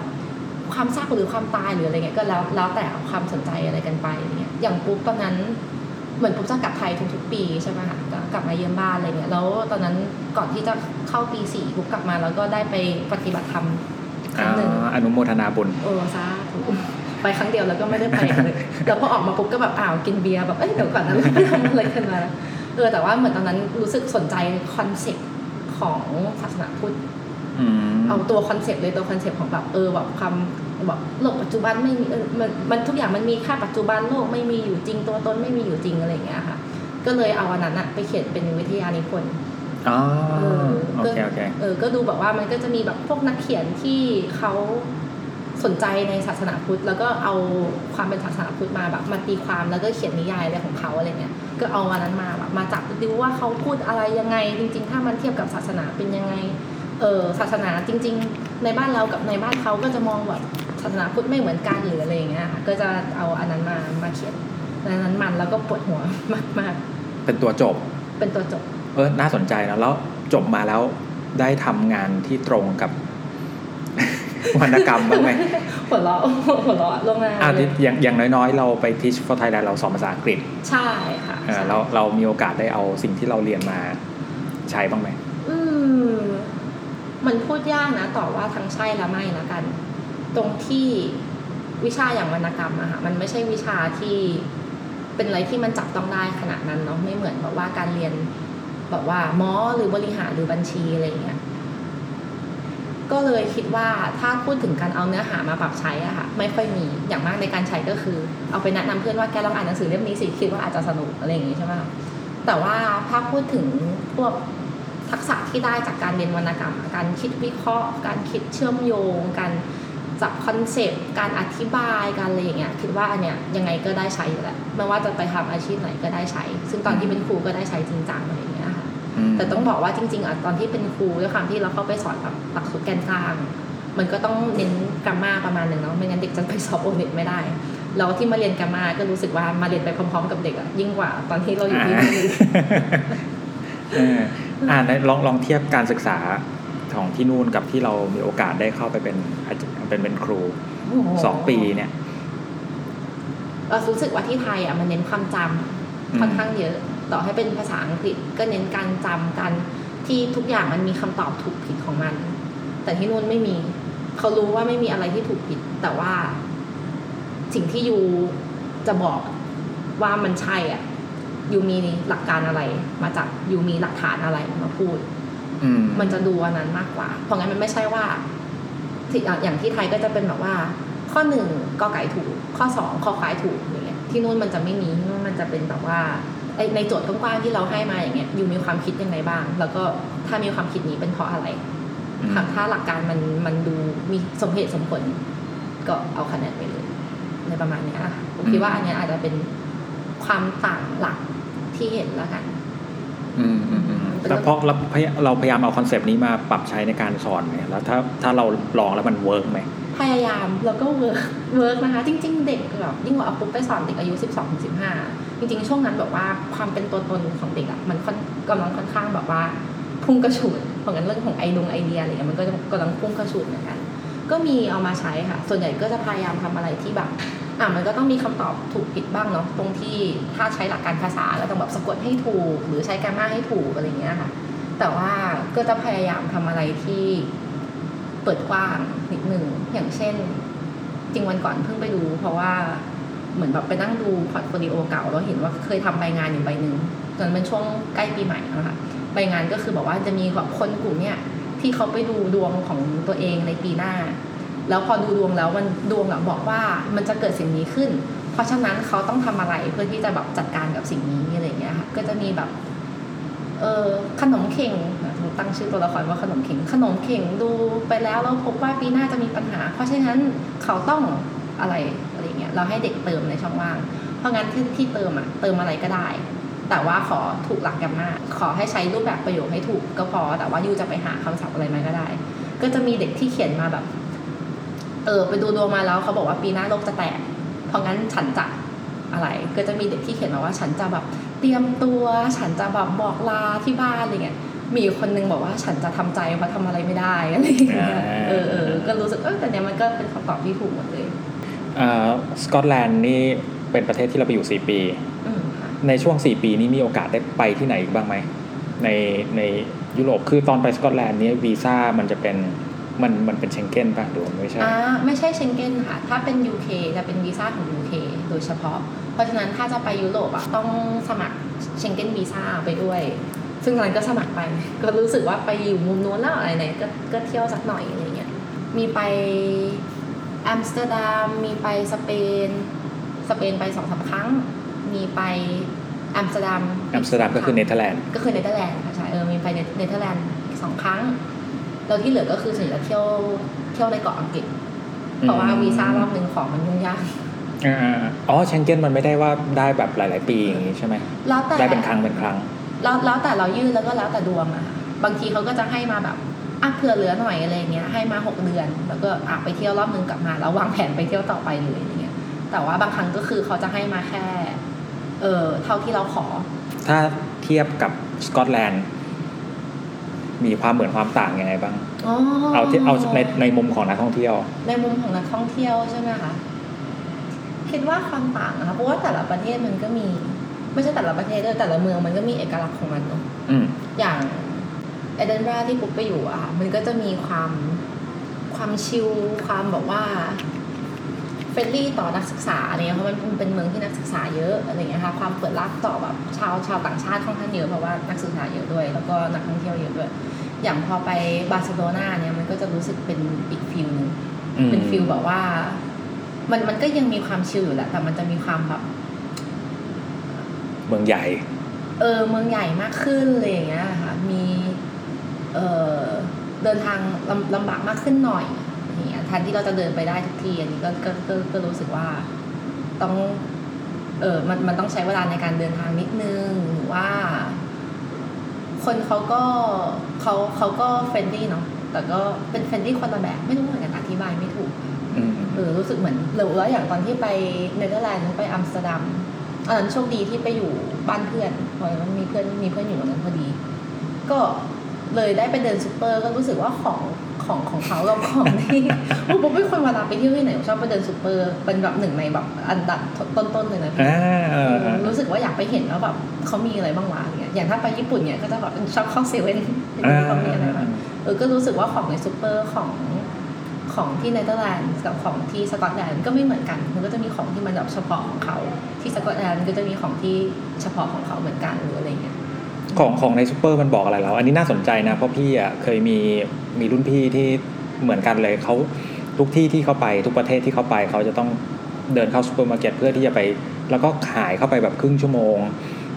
ความซากหรือความตายหรืออะไรเงี้ยก็แล้วแล้วแต่ความสนใจอะไรกันไปอะไรเงี้ยอย่างปุ๊บตอนนั้นเหมือนปุ๊บจะกลับไทยทุกๆปีใช่ไหมคะก็กลับมาเยี่ยมบ้านอะไรเงี้ยแล้วตอนนั้นก่อนที่จะเข้าปีสี่ปุ๊บกลับมาแล้วก็ได้ไปปฏิบัติธรรมครั้งหนึ่งอ่าอนุโมทนาบุญเออสาธุไปครั้งเดียวแล้วก็ไม่ได้ไปเลยแล้วพอออกมาปุ๊บก็แบบอ้าวกินเบียร์แบบเอ้ยเดี๋ยวก่อนนะเราไปทำอะไรกันมา เออแต่ว่าเหมือนตอนนั้นรู้สึกสนใจ concept ของศาสนาพุทธอืมเอาตัว concept เลยตัว concept ของแบบเออแบบความแบบโลกปัจจุบันไม่มีเออมันมันทุกอย่างมันมีค่าปัจจุบันโลกไม่มีอยู่จริงตัวตนไม่มีอยู่จริงอะไรอย่างเงี้ยค่ะ ก็เลยเอาอันนั้นอะไปเขียนเป็นวิทยานิพนธ์อ๋อเออโอเคโอเคเออก็ดูแบบว่ามันก็จะมีแบบพวกนักเขียนที่เขาสนใจในศาสนาพุทธ แล้วก็เอาความเป็นศาสนาพุทธมาแบบมาตีความแล้วก็เขียนนิยายอะไรของเขาอะไรเงี้ย ก็เอาอันนั้นมาแบบมาจับดูว่าเขาพูดอะไรยังไง จริง ๆ ถ้ามันเทียบกับศาสนาเป็นยังไงเออศาสนาจริง ๆ ในบ้านเรากับในบ้านเขาก็จะมองแบบศาสนาพุทธไม่เหมือนกันหรืออะไรอย่างเงี้ยค่ะก็จะเอาอันนั้นมามาเขียนดังนั้นมันแล้วก็ปวดหัวมากเป็นตัวจบๆเป็นตัวจบ เออน่าสนใจนะแล้วจบมาแล้วได้ทำงานที่ตรงกับ วรรณกรรมบ้างไหมหัวเราะหัวเราะล่วงหน้าอ่าเลยอย่างอย่างน้อยๆ เราไป Teach for Thailand เราสอนภาษาอังกฤษ ใช่ค่ะเออใช่เราเรามีโอกาสได้เอาสิ่งที่เราเรียนมาใช้บ้างไหมอืมมันพูดยากนะต่อว่าทั้งใช่และไม่ละกัน ตรงที่วิชาอย่างวรรณกรรมอะค่ะมันไม่ใช่วิชาที่เป็นอะไรที่มันจับต้องได้ขนาดนั้นเนาะไม่เหมือนแบบว่าการเรียนแบบว่าหมอหรือบริหารหรือบัญชีอะไรอย่างเงี้ย ก็เลยคิดว่าถ้าพูดถึงการเอาเนื้อหามาปรับใช้อะค่ะไม่ค่อยมีอย่างมากในการใช้ก็คือ เอาไปแนะนำเพื่อนว่าแกลองอ่านหนังสือเล่มนี้สิคิดว่าอาจจะสนุกอะไรอย่างงี้ใช่ไหมแต่ว่าถ้าพูดถึงพวกทักษะที่ได้จากการเรียนวรรณกรรม การคิดวิเคราะห์ การคิดเชื่อมโยง การจับ concept การอธิบายการอะไรอย่างเงี้ยคิดว่าอันเนี้ยยังไงก็ได้ใช้อยู่แหละไม่ว่าจะไปทำอาชีพไหนก็ได้ใช้ ซึ่งตอนที่เป็นครูก็ได้ใช้จริงจังอะไรอย่างเงี้ย แต่ต้องบอกว่าจริง ๆอะตอนที่เป็นครูด้วยความที่เราเข้าไปสอนแบบหลักสูตรแกนกลาง มันก็ต้องเน้น grammar ประมาณหนึ่งเนาะไม่งั้นเด็กจะไปสอบโอเน็ตไม่ได้แล้วที่มาเรียน grammar ก็รู้สึกว่ามาเรียนไปพร้อมๆ กับเด็กอะยิ่งกว่าตอนที่เราอยู่ที่นี่เอออ่าไหนลองลองเทียบการศึกษาของที่นู่นกับที่เรามีโอกาสได้เข้าไปเป็นอาจารย์เป็นเป็นครูสองปีเนี่ยเรารู้สึกว่าที่ไทยอะมันเน้นความจำอืมค่อนข้างเยอะ ต่อให้เป็นภาษาอังกฤษก็เน้นการจำการที่ทุกอย่างมันมีคำตอบถูกผิดของมัน แต่ที่นู่นไม่มี เขารู้ว่าไม่มีอะไรที่ถูกผิด แต่ว่า สิ่งที่ยูจะบอกว่ามันใช่อะยูมีหลักการอะไร มาจากยูมีหลักฐานอะไรมาพูดอืมมันจะดูอันนั้นมากกว่า เพราะงั้นมันไม่ใช่ว่าที่อะอย่างที่ไทยก็จะเป็นแบบว่า ข้อหนึ่งกอไก่ถูก ข้อสองคอควายถูกอย่างเงี้ยที่นู่นมันจะไม่มีที่นู่นมันจะเป็นแบบว่าไอ้ ในโจทย์กว้างๆที่เราให้มาอย่างเงี้ยอยู่มีความคิดยังไงบ้าง แล้วก็ถ้ามีความคิดนี้เป็นเพราะอะไรอืมถ้าถ้าหลักการมันมันดูมีสมเหตุสมผล ก็เอาคะแนนไปเลยในประมาณเนี้ยค่ะปุ๊บคิดว่าอันเนี้ยอาจจะเป็นความต่างหลักที่เห็นแล้วกันอืมอืมอืมแต่เพราะเราพยเราพยายามเอา concept นี้มาปรับใช้ในการสอนเนี่ยแล้วถ้าถ้าเราลองแล้วมัน work ไหมพยายามแล้วก็ work work นะคะ จริง ๆ เด็กแบบยิ่งกว่าเอาปุ๊บไปสอนเด็กอายุ12ถึง15 จริงๆ ช่วงนั้นแบบว่าความเป็นตัวตนของเด็กอะมันค่อนกำลังค่อนข้างแบบว่าพุ่งกระฉูดเพราะงั้นเรื่องของไอดงไอเดียอะไรเงี้ยมันก็กำลังพุ่งกระฉูดเหมือนกัน ก็มีเอามาใช้ค่ะ ส่วนใหญ่ก็จะพยายามทำอะไรที่แบบอะมันก็ต้องมีคำตอบถูกผิดบ้างเนาะตรงที่ถ้าใช้หลักการภาษาแล้วต้องแบบสะกดให้ถูก หรือใช้ grammar ให้ถูกอะไรเงี้ยค่ะ แต่ว่าก็จะพยายามทำอะไรที่เปิดกว้างนิดหนึ่งอย่างเช่น จริงวันก่อนเพิ่งไปดู เพราะว่า เหมือนแบบไปนั่งดู portfolio เก่าแล้วเห็นว่าเคยทำใบงานอยู่ใบหนึ่งตอนนั้นเป็นช่วงใกล้ปีใหม่นะคะใบงานก็คือบอกว่าจะมีแบบคนกลุ่มเนี้ยที่เขาไปดูดวงของตัวเองในปีหน้า แล้วพอดูดวงแล้วมันดวงอะบอกว่ามันจะเกิดสิ่งนี้ขึ้น เพราะฉะนั้นเขาต้องทำอะไรเพื่อที่จะแบบจัดการกับสิ่งนี้อะไรอย่างเงี้ยค่ะก็จะมีแบบเออขนมเข่งตั้งชื่อตัวละครว่าขนมเข่งขนมเข่งดูไปแล้วเราพบว่าปีหน้าจะมีปัญหา เพราะฉะนั้นเขาต้องอะไร อะไรเงี้ยเราให้เด็กเติมในช่องว่าง เพราะงั้นที่ที่เติมอะเติมอะไรก็ได้ แต่ว่าขอถูกหลักแกรมมาขอให้ใช้รูปแบบประโยคให้ถูกก็พอ แต่ว่ายูจะไปหาคำศัพท์อะไรมาก็ได้ ก็จะมีเด็กที่เขียนมาแบบ เออไปดูดวงมาแล้วเขาบอกว่าปีหน้าโลกจะแตก เพราะงั้นฉันจะอะไร ก็จะมีเด็กที่เขียนมาว่าฉันจะแบบเตรียมตัวฉันจะแบบบอกลาที่บ้านอะไรเงี้ยมีอยู่คนนึงบอกว่าฉันจะทำใจเพราะทำอะไรไม่ได้อะไรอย่างเงี้ยอ่าเออเออก็รู้สึกเออแต่เนี้ยมันก็เป็นคำตอบที่ถูกหมดเลยอ่า สกอตแลนด์นี่เป็นประเทศที่เราไปอยู่ 4 ปีอืมค่ะในช่วง 4 ปีนี้มีโอกาสได้ไปที่ไหนอีกบ้างไหมในในยุโรปคือตอนไปสกอตแลนด์นี้วีซ่ามันจะเป็นมันมันเป็นเชงเก้นป่ะหรือว่าไม่ใช่อ่าไม่ใช่เชงเก้นค่ะ ถ้าเป็น UK จะเป็นวีซ่าของ UK โดยเฉพาะ เพราะฉะนั้นถ้าจะไปยุโรปอะต้องสมัครเชงเก้นวีซ่าไปด้วย ซึ่งตอนนั้นก็สมัครไป ก็รู้สึกว่าไปอยู่มุมนู้นแล้วอะไรไหนก็ก็เที่ยวสักหน่อยอะไรเงี้ยมีไป อัมสเตอร์ดัมมีไปสเปน สเปนไปสองสามครั้ง มีไปอัมสเตอร์ดัมอัมสเตอร์ดัมก็คือเนเธอร์แลนด์ก็คือเนเธอร์แลนด์ค่ะใช่เออมีไปเนเธอร์แลนด์อีกสองครั้งแล้วที่เหลือก็คือส่วนใหญ่จะเที่ยวเที่ยวในเกาะอังกฤษเพราะว่าวีซ่ารอบหนึ่งของมันยุ่งยากอ่าๆอ๋อเชงเก้นมันไม่ได้ว่าได้แบบหลาย ๆ ปีอย่างนี้ใช่ไหมแล้วแต่ได้เป็นครั้งเป็นครั้งแล้วแล้วแต่เรายื่นแล้วก็แล้วแต่ดวงอะค่ะบางทีเขาก็จะให้มาแบบ อะเผื่อเหลือหน่อยอะไรเงี้ยให้มาหกเดือน แล้วก็อะไปเที่ยวรอบนึงกลับมา แล้ววางแผนไปเที่ยวต่อไปเลยอะไรเงี้ยแต่ว่าบางครั้งก็คือเขาจะให้มาแค่ เออเท่าที่เราขอ ถ้าเทียบกับสกอตแลนด์มีความเหมือนความต่างยังไงบ้างอ๋อเอาที่เอาในในมุมของนักท่องเที่ยว ในมุมของนักท่องเที่ยวใช่ไหมคะคิดว่าความต่างนะคะเพราะว่าแต่ละประเทศมันก็มี ไม่ใช่แต่ละประเทศด้วยแต่ละเมืองมันก็มีเอกลักษณ์ของมันเนอะอืมอย่างเอเดนบราที่ปุ๊บไปอยู่อะค่ะมันก็จะมีความความ chill ความแบบว่า friendly ต่อนักศึกษาอะไรเงี้ยเพราะมันเป็นเมืองที่นักศึกษาเยอะอะไรเงี้ยค่ะความเปิดรับต่อแบบชาวชาวต่างชาติค่อนข้างเยอะเพราะว่านักศึกษาเยอะด้วย แล้วก็นักท่องเที่ยวเยอะด้วย อย่างพอไปบาร์เซโลนาเนี่ยมันก็จะรู้สึกเป็นอีก feel หนึ่งอืมเป็น feel แบบว่า มันมันก็ยังมีความ chill อยู่แหละแต่มันจะมีความแบบเมืองใหญ่ เออเมืองใหญ่มากขึ้นอะไรอย่างเงี้ยค่ะมี เออเดินทางลำลำบากมากขึ้นหน่อยอย่างเงี้ยแทนที่เราจะเดินไปได้ทุกที่อันนี้ก็ก็ก็ก็รู้สึกว่าต้องเออมันมันต้องใช้เวลาในการเดินทางนิดนึงหรือว่า คนเขาก็เขาเขาก็ friendly เนาะแต่ก็เป็น friendly คนละแบบไม่รู้เหมือนกันอธิบายไม่ถูกอืมเออรู้สึกเหมือนหรือว่าอย่างตอนที่ไปเนเธอร์แลนด์ไปอัมสเตอร์ดัมอันนั้นโชคดีที่ไปอยู่บ้านเพื่อนเพราะว่ามีเพื่อนมีเพื่อนอยู่ตรงนั้นพอดี ก็ เลยได้ไปเดินซูเปอร์ก็รู้สึกว่าของของของเขากับของที่ผมเป็นคนเวลาไปเที่ยวที่ไหนชอบไปเดินซูเปอร์เป็นแบบหนึ่งในแบบอันดับต้นๆเลยนะพี่รู้สึกว่าอยากไปเห็นว่าแบบเขามีอะไรบ้างวะอย่างเงี้ยอย่างถ้าไปญี่ปุ่นเนี่ยก็จะแบบชอบเข้าเซเว่นอ่เขามีอะไรบ้างเออก็รู้สึกว่าของในซูเปอร์ของของที่เนเธอร์แลนด์กับของที่สกอตแลนด์ก็ไม่เหมือนกัน มันก็จะมีของที่มันแบบเฉพาะของเขา ที่สกอตแลนด์ก็จะมีของที่เฉพาะของเขาเหมือนกันหรืออะไรเงี้ย ของของในซูเปอร์มันบอกอะไรเราอันนี้น่าสนใจนะ เพราะพี่อะเคยมีมีรุ่นพี่ที่เหมือนกันเลยเขาทุกที่ที่เขาไปทุกประเทศที่เขาไปเขาจะต้องเดินเข้าซูเปอร์มาร์เก็ตเพื่อที่จะไป แล้วก็หายเข้าไปแบบครึ่งชั่วโมง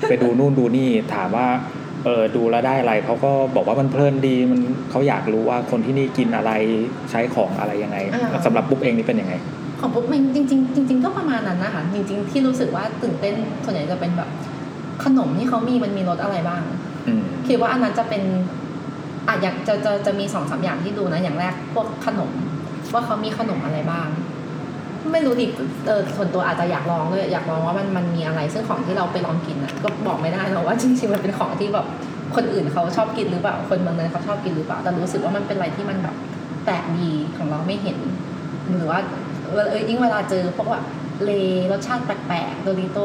ไปดูนู่นดูนี่ถามว่าเออดูแล้วได้อะไรเขาก็บอกว่ามันเพลินดีมันเขาอยากรู้ว่าคนที่นี่กินอะไรใช้ของอะไรยังไงอ่าสำหรับปุ๊กเองนี่เป็นยังไง ของปุ๊บมันจริงๆจริงๆก็ประมาณนั้นนะคะจริง ๆ ที่รู้สึกว่าตื่นเต้นส่วนใหญ่จะเป็นแบบ ขนมที่เขามีมันมีรสอะไรบ้างอืมคิดว่าอันนั้นจะเป็นอะอยากจะจะจะมีสองสามอย่างที่ดูนะ อย่างแรกพวกขนม ว่าเขามีขนมอะไรบ้าง ไม่รู้ดิเออส่วนตัวอาจจะอยากลองด้วยอยากลองว่ามันมันมีอะไร ซึ่งของที่เราไปลองกินอะก็บอกไม่ได้หรอกว่าจริงๆมันเป็นของที่แบบคนอื่นเขาชอบกินหรือเปล่าคนเมืองนั้นเขาชอบกินหรือเปล่าแต่รู้สึกว่ามันเป็นอะไรที่มันแบบแปลกดีของเราไม่เห็น หรือว่าเออยิ่งเวลาเจอพวกว่าเลรสชาติแปลกๆโดริโต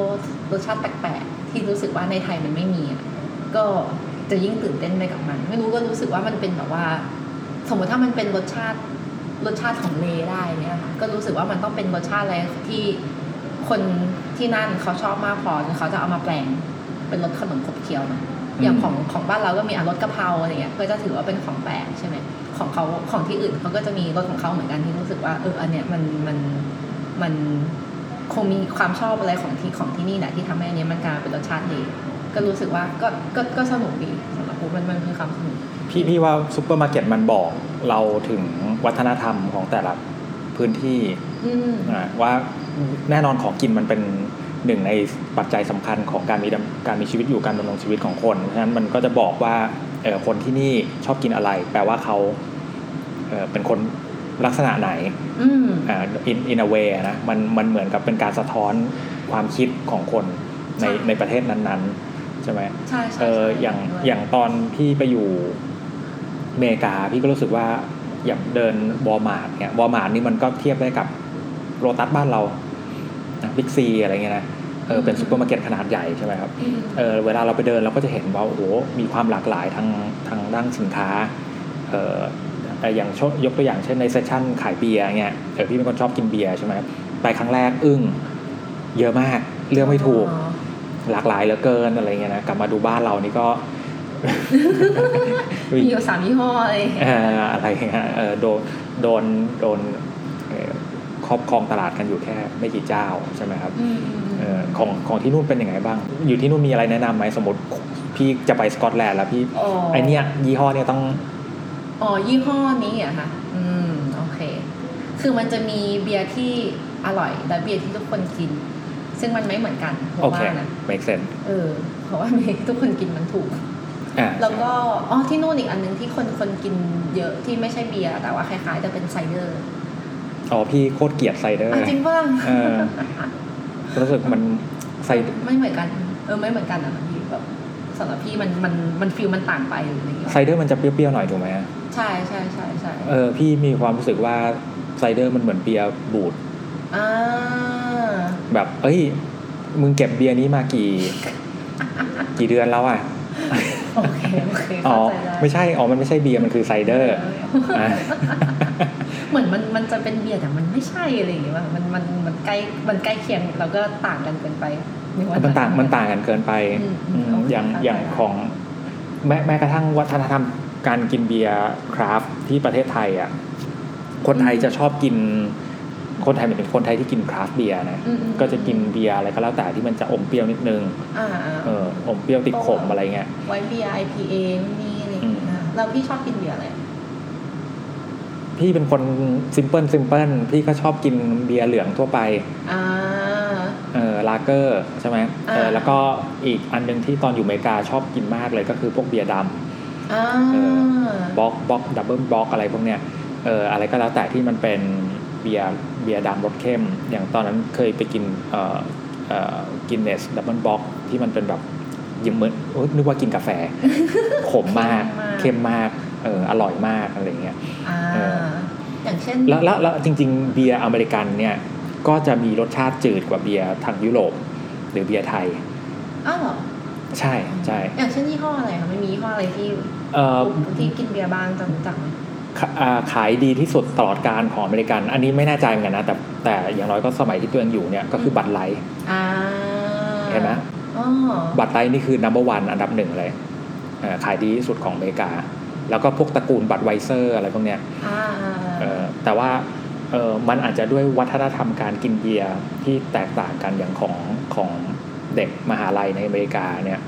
รสชาติแปลกๆ ที่รู้สึกว่าในไทยมันไม่มีอะก็จะยิ่งตื่นเต้นไปกับมัน ไม่รู้ก็รู้สึกว่ามันเป็นแบบว่า สมมติถ้ามันเป็นรสชาติรสชาติของเลได้เนี่ยค่ะก็รู้สึกว่ามันต้องเป็นรสชาติอะไรที่คนที่นั่นเขาชอบมากพอจนเขาจะเอามาแปลงเป็นรสขนมขบเคี้ยวเนอะอย่างของของบ้านเราก็มีอะรสกะเพราอะไรเงี้ยก็จะถือว่าเป็นของแปลกใช่ไหมของเขาของที่อื่นเขาก็จะมีรสของเขาเหมือนกันที่รู้สึกว่าเอออันเนี้ยมันมันมันค งมีความชอบอะไรของที่ของที่นี่แหละที่ทำให้อันเนี้ยมันกลายเป็นรสชาติดีก็รู้สึกว่าก็ก็ก็สนุกดีสำหรับผมมันมันคือความสนุกพี่พี่ว่าซูเปอร์มาร์เก็ตมันบอกเราถึงวัฒนธรรมของแต่ละพื้นที่อืมอ่าว่าแน่นอนของกินมันเป็นหนึ่งในปัจจัยสำคัญของการมีดำการมีชีวิตอยู่การดำรงชีวิตของคนเพราะฉะนั้นมันก็จะบอกว่าเออคนที่นี่ชอบกินอะไร แปลว่าเขาเออเป็นคน ลักษณะไหนอืมอ่า in in a way อะนะมันมันเหมือนกับเป็นการสะท้อนความคิดของคนในใช่ในประเทศนั้นๆ ใช่ไหมใช่ใช่เออใช่อย่างด้วยอย่างตอนพี่ไปอยู่อเมริกาพี่ก็รู้สึกว่าอย่างเดินวอลมาร์ทเนี่ยวอลมาร์ทนี่มันก็เทียบได้กับโลตัสบ้านเราบิ๊กซีอะไรเงี้ยนะเออเป็นซูเปอร์มาร์เก็ตขนาดใหญ่ใช่ไหมครับอืมเออเวลาเราไปเดินเราก็จะเห็นว่าโอ้โหมีความหลากหลายทางทางด้านสินค้าเออ เอ่ออย่างชยกตัวอย่างเช่นใน section ขายเบียร์เงี้ยเออพี่เป็นคนชอบกินเบียร์ใช่ไหมไปครั้งแรกอึ้งเยอะมากเลือกไม่ถูกอ๋อหลากหลายเหลือเกินอะไรเงี้ยนะกลับมาดูบ้านเรานี่ก็มีอยู่สามยี่ห้อเลยเอ่ออะไรเงี้ยเออโดนโดนโดนเอ่อครอบครองตลาดกันอยู่แค่ไม่กี่เจ้าใช่ไหมครับอืมอืมเออของของที่นู่นเป็นยังไงบ้าง อยู่ที่นู่นมีอะไรแนะนำไหมสมมติพี่จะไปสกอตแลนด์แล้วพี่อ๋อไอเนี้ยยี่ห้อเนี่ยต้อง อ๋อยี่ห้อนี้เหรอะค่ะอืมโอเค คือมันจะมีเบียร์ที่อร่อยและเบียร์ที่ทุกคนกิน ซึ่งมันไม่เหมือนกันผมโอเค ว่านะ make sense เออเพราะว่ามีทุกคนกินมันถูก อ่าแล้วก็อ๋อที่นู่นอีกอันหนึงที่คนคนกินเยอะที่ไม่ใช่เบียร์แต่ว่าคล้ายๆจะเป็น ciderอ๋อพี่โคตรเกลียด cider อะจริงป่ะเออ รู้สึกมันไซไม่เหมือนกัน เออไม่เหมือนกันอะพี่แบบสำหรับพี่มันมันมัน feel มันต่างไปหรืออะไรอย่างเงี้ยไซเดอร์มันจะเปรี้ยวๆหน่อยถูกไหม ใช่ใช่ใช่ใช่เออพี่มีความรู้สึกว่า cider มันเหมือนเบียร์บูดอ่าแบบ เอ้ย มึงเก็บเบียร์นี้มากี่ กี่เดือนแล้วอะโอเคโอเคอ๋อเข้าใจได้ไม่ใช่อ๋อมันไม่ใช่เบียร์มันคือ cider อะเหมือนมันมันจะเป็นเบียร์แต่มันไม่ใช่อะไรอย่างเงี้ยว่ะมันมันมันใกล้มันใกล้เคียงแล้วก็ต่างกันเกินไปนึกว่มันต่างมันต่างกันเกินไปอืมอืมโอเคอย่างเข้าใจอย่างของแม้แม้กระทั่งวัฒนธรรม การกินเบียร์ craft ที่ประเทศไทยอะคนไทยจะชอบกิน คนไทยหมายถึงคนไทยที่กิน craft beer นะอืมอืมก็จะกินเบียร์อะไรก็แล้วแต่ที่มันจะอมเปรี้ยวนิดนึงอ่าอ่าเอออมเปรี้ยวติดขมอะไรเงี้ย white beer IPA นี่อะไรอย่างเงี้ยแล้วพี่ชอบกินเบียร์อะไรพี่เป็นคน simple simple พี่ก็ชอบกินเบียร์เหลืองทั่วไปอ่าเออลาเกอร์ใช่ไหมเอออ่าแล้วก็อีกอันหนึ่งที่ตอนอยู่อเมริกาชอบกินมากเลยก็คือพวกเบียร์ดอ่าเอำ bock bock double bock อะไรพวกเนี้ยเอออะไรก็แล้วแต่ที่มันเป็นเบียร์เบียร์ดำรสเข้ม อย่างตอนนั้นเคยไปกินเอ่อเอ่อ Guinness double bock ที่มันเป็นแบบยิ่งเหมือนโอ๊ยนึกว่ากินกาแฟขมมากเข้มมากเอออร่อยมากอะไรเงี้ยอ่าเอออย่างเช่นแล้วแล้วแล้วจริง ๆ เบียร์อเมริกันเนี่ยก็จะมีรสชาติจืดกว่าเบียร์ทางยุโรปหรือเบียร์ไทยอ้าวเหรอใช่ใช่อย่างเช่นยี่ห้ออะไรคะไม่มียี่ห้ออะไรที่เอ่อ ที่กินเบียร์บ้างจะรู้จักไหมขาอ่าขายดีที่สุดตลอดการของอเมริกัน อันนี้ไม่แน่ใจเหมือนกันนะ แต่แต่อย่างน้อยก็สมัยที่ตัวเองอยู่เนี่ยก็คือ Bud Lightอ่าเห็นไหมอ๋อบัตรไลท์นี่คือ number one อันดับหนึ่งเลยเอ่อขายดีที่สุดของอเมริกา แล้วก็พวกตระกูลบัตรไวเซอร์อะไรพวกเนี้ยอ่าอ่าเอ่อแต่ว่าเออมันอาจจะด้วยวัฒนธรรมการกินเบียร์ที่แตกต่างกันอย่างของของเด็กมหาลัยในอเมริกาเนี่ย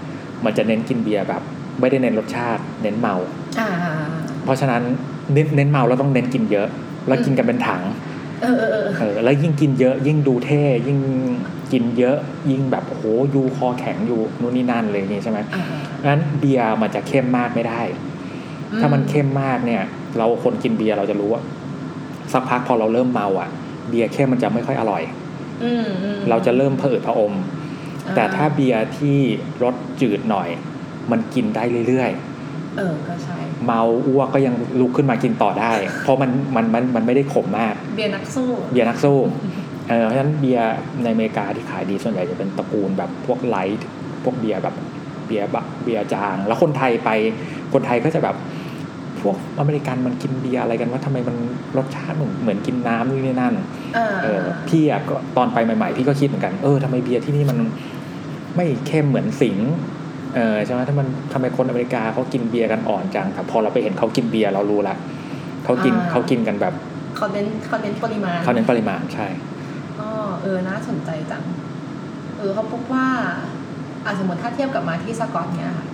มันจะเน้นกินเบียร์แบบ ไม่ได้เน้นรสชาติ เน้นเมาอ่าเพราะฉะนั้นเน้นเน้นเมาแล้วต้องเน้นกินเยอะ แล้วกินกันเป็นถังเออเออเออเออแล้วยิ่งกินเยอะ ยิ่งดูเท่ยิ่งกินเยอะ ยิ่งแบบโอ้โหยูคอแข็งอยู่นู่นนี่นั่นเลยนี่ใช่ไหมอ่างั้นเบียร์มันจะเข้มมากไม่ได้ ถ้ามันเข้มมากเนี่ย เราคนกินเบียร์เราจะรู้ว่าสักพักพอเราเริ่มเมาอะ เบียร์เข้มมันจะไม่ค่อยอร่อยอืมอืมเราจะเริ่มผะอืดผะอม แต่ถ้าเบียร์ที่รสจืดหน่อย มันกินได้เรื่อยเออก็ใช่ๆเมาอ้วกก็ยังลุกขึ้นมากินต่อได้ เพราะมันมันมันมันไม่ได้ขมมาก เบียร์นักสู้ เบียร์นักสู้เออเพราะฉะนั้นเบียร์ในอเมริกาที่ขายดีส่วนใหญ่จะเป็นตระกูลแบบพวก light พวกเบียร์แบบเบียร์บะเบียร์จาง แล้วคนไทยไปคนไทยก็จะแบบพวกอเมริกันมันกินเบียร์อะไรกันว่าทำไมมันรสชาติเหมือนเหมือนกินน้ำนี่นี่นั่นอ่าเออพี่อะก็ตอนไปใหม่ ๆ พี่ก็คิดเหมือนกันเออทำไมเบียร์ที่นี่มันไม่เข้มเหมือนสิงห์ เออใช่ไหมถ้ามันทำไมคนอเมริกาเขากินเบียร์กันอ่อนจังแต่พอเราไปเห็นเขากินเบียร์เรารู้ละเขากินเขากินกันแบบเขาเน้นเขาเน้นปริมาณ เขาเน้นปริมาณใช่ อ๋อเออน่าสนใจจัง เออเขาพบว่าอะสมมติถ้าเทียบกับมาที่สกอตเนี่ยค่ะ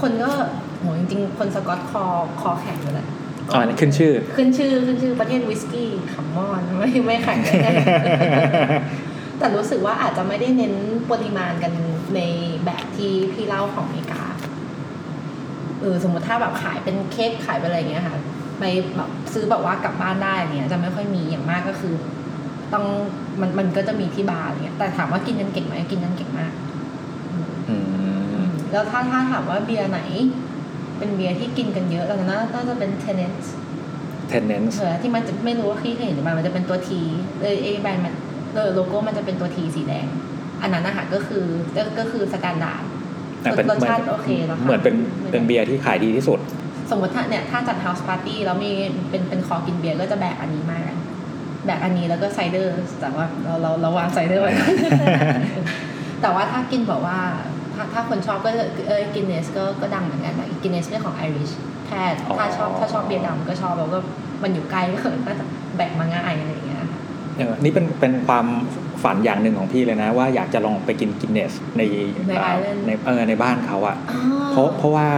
คนก็โหจริงๆ คนสกอตคอคอแข็งอยู่แหละอ๋ออันนี้ขึ้นชื่อ ขึ้นชื่อขึ้นชื่อประเทศวิสกี้ขำมอนไม่ไม่แข็งแน่ แต่รู้สึกว่าอาจจะไม่ได้เน้นปริมาณกันในแบบที่พี่เล่าของอเมริกาเออสมมติถ้าแบบขายเป็น keg ขายเป็นอะไรอย่างเงี้ยค่ะ ไปแบบซื้อแบบว่ากลับบ้านได้อะไรเงี้ยจะไม่ค่อยมีอย่างมากก็คือ ต้องมันมันก็จะมีที่บาร์อะไรเงี้ยแต่ถามว่ากินกันเก่งไหมกินกันเก่งมากอืมอืมแล้วถ้าถ้าถามว่าเบียร์ไหน เป็นเบียร์ที่กินกันเยอะแล้วน่าน่าจะเป็นเทนเนส tenants เออที่มันจะไม่รู้ว่าพี่เคยเห็นหรือเปล่ามันจะเป็นตัว T เลยเอแบรนด์มันเออ โลโก้มันจะเป็นตัว T สีแดง อันนั้นนะคะก็คือก็ก็คือ standard แต่เป็นรสเหมือนช้างโอเคแล้วค่ะเหมือนเป็นเป็นเบียร์ที่ขายดีที่สุด สมมติถ้าเนี่ยถ้าจัด house party แล้วมีเป็นเป็นคอกินเบียร์ก็จะแบกอันนี้มากกันแบกอันนี้แล้วก็ cider แต่ว่าเราเราเราวาง cider ไว้แต่ว่าถ้ากินแบบว่าถ้าถ้าคนชอบก็เออ Guinness ก็ก็ดังเหมือนกันนะ Guinness เรื่องของ Irish แค่ถ้าชอบอ๋อถ้าชอบเบียร์ดำก็ชอบแล้วก็มันอยู่ใกล้ก็น่าจะแบกมาง่ายอะไรอย่างเงี้ย เออนี่เป็นเป็นความฝันอย่างหนึ่งของพี่เลยนะ ว่าอยากจะลองไปกินกินเนสในในเอ่อ Ireland ในเออในบ้านเขาอะอ๋อเพราะเพราะว่า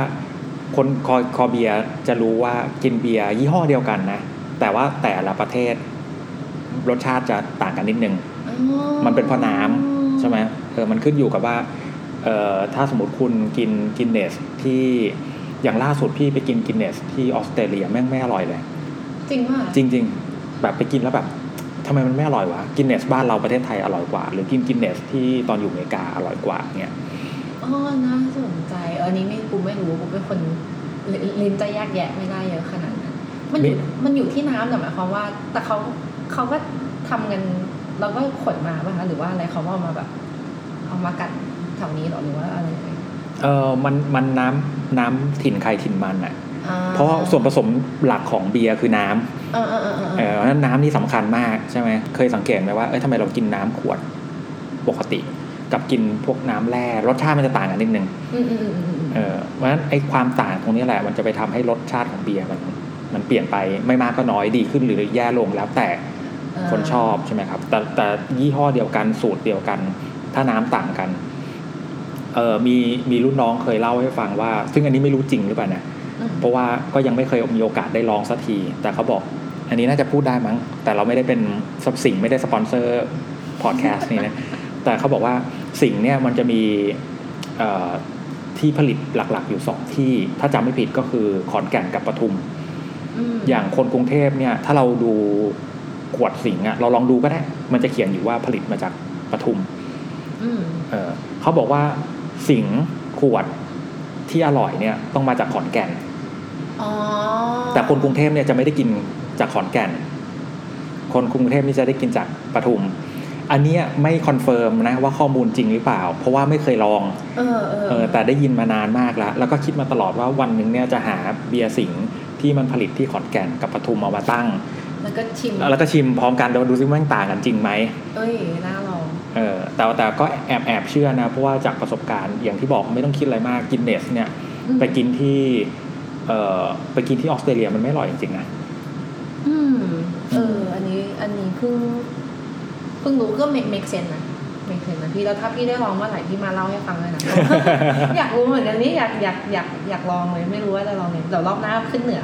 คนคอคอเบียร์จะรู้ว่ากินเบียร์ยี่ห้อเดียวกันนะ แต่ว่าแต่ละประเทศ รสชาติจะต่างกันนิดนึงอ๋อมันเป็นเพราะน้ำใช่ไหมเออมันขึ้นอยู่กับว่าเอ่อถ้าสมมติคุณกินกินเนสที่อย่างล่าสุดพี่ไปกินกินเนสที่ออสเตรเลียแม่งไม่อร่อยเลย จริงว่าจริงๆแบบไปกินแล้วแบบ ทำไมมันไม่อร่อยวะกินเนสบ้านเราประเทศไทยอร่อยกว่า หรือกินกินเนสที่ตอนอยู่อเมริกาอร่อยกว่าเนี่ยอ๋อน่าสนใจเอออันนี้ไม่กูไม่รู้กูเป็นคนลิลิ้นจะแยกแยะไม่ได้เยอะขนาดนั้นมันอยู่มีมันอยู่ที่น้ำแต่หมายความว่า แต่เขาเขาก็ทำกันเราก็ขนมาป่ะคะหรือว่าอะไรเขาเอามาแบบ เอามากัดแถวนี้เหรอหรือว่าอะไรยังไงเออมันมันน้ำน้ำถิ่นใครถิ่นมันอะอ่ เพราะว่าส่วนผสมหลักของเบียร์คือน้ำเออเออเออเออเออเพราะฉะนั้นน้ำนี่สำคัญมากใช่ไหมเคยสังเกตไหมว่าเอ้ยทำไมเรากินน้ำขวดปกติ กับกินพวกน้ำแร่รสชาติมันจะต่างกันนิดนึงอืมอืมอืมอืมเออเพราะฉะนั้นไอ้ความต่างตรงนี้แหละ มันจะไปทำให้รสชาติของเบียร์มันมันเปลี่ยนไปไม่มากก็น้อยดีขึ้นหรือแย่ลงแล้วแต่คนชอบใช่ไหมครับ แต่แต่ยี่ห้อเดียวกันสูตรเดียวกัน ถ้าน้ำต่างกันเออมีมีรุ่นน้องเคยเล่าให้ฟังว่า ซึ่งอันนี้ไม่รู้จริงหรือเปล่านะอืม เพราะว่าก็ยังไม่เคยมีโอกาสได้ลองสักที แต่เขาบอก อันนี้น่าจะพูดได้มั้ง แต่เราไม่ได้เป็นสิ่งไม่ได้สปอนเซอร์พอดแคสต์นี่นะ แต่เขาบอกว่าสิ่งเนี่ยมันจะมีเอ่อที่ผลิตหลักๆ อยู่สองที่ ถ้าจำไม่ผิดก็คือขอนแก่นกับปทุมมอย่างคนกรุงเทพเนี่ย ถ้าเราดูขวดสิงห์อะเราลองดูก็ได้ มันจะเขียนอยู่ว่าผลิตมาจากปทุมอืมเออเขาบอกว่าสิงห์ขวดที่อร่อยเนี่ยต้องมาจากขอนแก่นอ๋อ แต่คนกรุงเทพเนี่ยจะไม่ได้กินจากขอนแก่น คนกรุงเทพนี่จะได้กินจากปทุม อันเนี้ยไม่ confirm นะว่าข้อมูลจริงหรือเปล่า เพราะว่าไม่เคยลองเออเออเออแต่ได้ยินมานานมากแล้ว แล้วก็คิดมาตลอดว่าวันหนึ่งเนี่ยจะหาเบียร์สิงห์ที่มันผลิตที่ขอนแก่นกับปทุมเอามาตั้ง แล้วก็ชิม แล้วก็ชิมพร้อมกันเดี๋ยวดูซิว่ามันต่างกันจริงไหมเอ้ยน่าลองเออแต่แต่ก็แอบแอบเชื่อนะ เพราะว่าจากประสบการณ์อย่างที่บอกไม่ต้องคิดอะไรมาก Guinness เนี่ยอืมไปกินที่ เอ่อไปกินที่ออสเตรเลียมันไม่อร่อยจริงๆนะอืมเออ อันนี้อันนี้เพิ่งเพิ่งรู้ก็ make make sense นะ make sense นะพี่แล้วถ้าพี่ได้ลองเมื่อไหร่พี่มาเล่าให้ฟังเลยนะ อยากรู้เหมือนกันนี่อยากอยากอยากอยากลองเลยไม่รู้ว่าจะลองไงเดี๋ยวรอบหน้าขึ้นเหนือ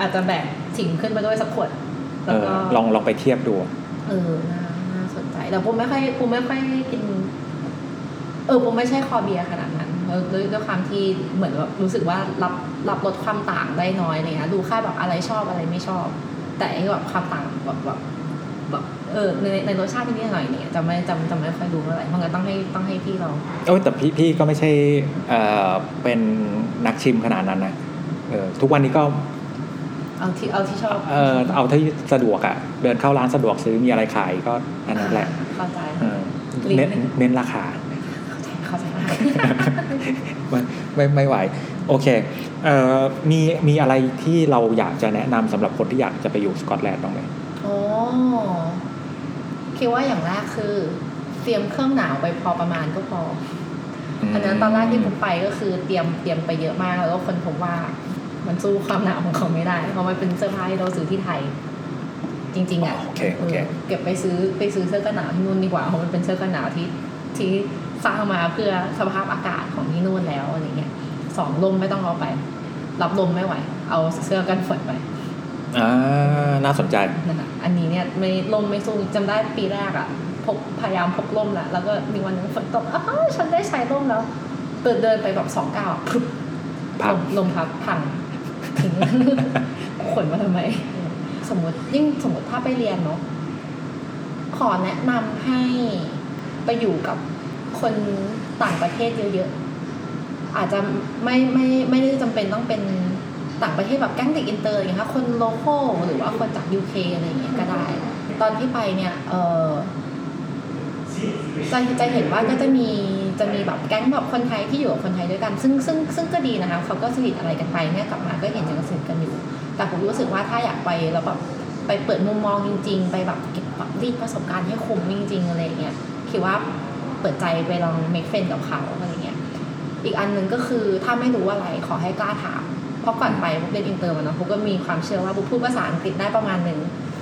อาจจะแบกสิ่งขึ้นมาด้วยสักขวดเอแล้วอก็ลองลองไปเทียบดู เออน่าน่าสนใจแต่ผมไม่ค่อยผมไม่ค่อยกิน เออผมไม่ใช่คอเบียร์ขนาดนั้นเออ ด้วยด้วยความที่เหมือนแบบรู้สึกว่ารับรับลดความต่างได้น้อยอะไรเลยนะดูแค่แบบอะไรชอบอะไรไม่ชอบ แต่ไอ้แบบความต่างแบบแบบแบบเออในในรสชาติที่นี่หน่อยเนี่ยจะไม่จะจะไม่ค่อยดูเท่าไหร่เพราะงั้นต้องให้ต้องให้พี่เราโอ้ยแต่พี่พี่ก็ไม่ใช่เอ่อเป็นนักชิมขนาดนั้นนะเออทุกวันนี้ก็เอาที่เอาที่ชอบเออเอาที่สะดวกอะ่ะ เดินเข้าร้านสะดวกซื้อมีอะไรขายก็อันนั้นแหละเข้าใจเออเน้นเน้นราคา ไม่ไม่ไม่ไหว โอเคเอ่อมีมีอะไรที่เราอยากจะแนะนำสำหรับคนที่อยากจะไปอยู่สกอตแลนด์บ้างไหมอ๋อคิดว่าอย่างแรกคือเตรียมเครื่องหนาวไปพอประมาณก็พออันนั้นตอนแรกที่ผมไปก็คือเตรียมเตรียมไปเยอะมากแล้วก็คนพบว่ามันสู้ความหนาวของเขาไม่ได้ เพราะมันเป็นเสื้อผ้าที่เราซื้อที่ไทย จริง ๆอะโอเคโอเคเออเก็บไปซื้อไปซื้อเสื้อกันหนาวที่นู่นดีกว่าเพราะมันเป็นเสื้อกันหนาวที่ที่ สร้างมาเพื่อสภาพอากาศของที่นู่นแล้วอะไรเงี้ยสองลมไม่ต้องเอาไป รับลมไม่ไหว เอาเสื้อกันฝนไปอ่าน่าสนใจนั่นแหะอันนี้เนี่ยไม่ลมไม่สู้จำได้ปีแรกอะพกพยายามพกล่มแหละแล้วก็มีวันหนึงฝนตกอ้าวฉันได้ใช้ล่มแล้วเดินเดินไปแบบสองก้าวอะพรึบพังลมลมพัดพังถึงขนมาทำไม สมมติยิ่งสมมติถ้าไปเรียนเนาะขอแนะนำให้ไปอยู่กับ คนต่างประเทศเยอะๆ อาจจะไม่ไม่ไม่ได้จำเป็นต้องเป็นต่างประเทศแบบแก๊งเด็กอินเตอร์อย่างเงี้ยค่ะคน local หรือว่าคนจาก UK อะไรอย่างเงี้ยก็ได้ ตอนที่ไปเนี่ยเออจะจะเห็นว่าก็จะมีจะมีแบบแก๊งแบบคนไทยที่อยู่กับคนไทยด้วยกัน ซึ่งซึ่งซึ่งก็ดีนะคะเขาก็สนิทอะไรกันไปเนี่ยกลับมาก็เห็นยังสนิทกันอยู่ แต่ปุ๊บรู้สึกว่าถ้าอยากไปแล้วแบบไปเปิดมุมมองจริง ๆ ไปแบบเก็บแบบรีดประสบการณ์ให้คุ้มจริงๆอะไรอย่างเงี้ยคิดว่า เปิดใจไปลอง make friend กับเขาอะไรเงี้ยอีกอันหนึ่งก็คือถ้าไม่รู้อะไรขอให้กล้าถาม เพราะก่อนไปปุ๊บเรียนอินเตอร์มาเนาะปุ๊บก็มีความเชื่อว่าปุ๊บพูดภาษาอังกฤษได้ประมาณหนึ่ง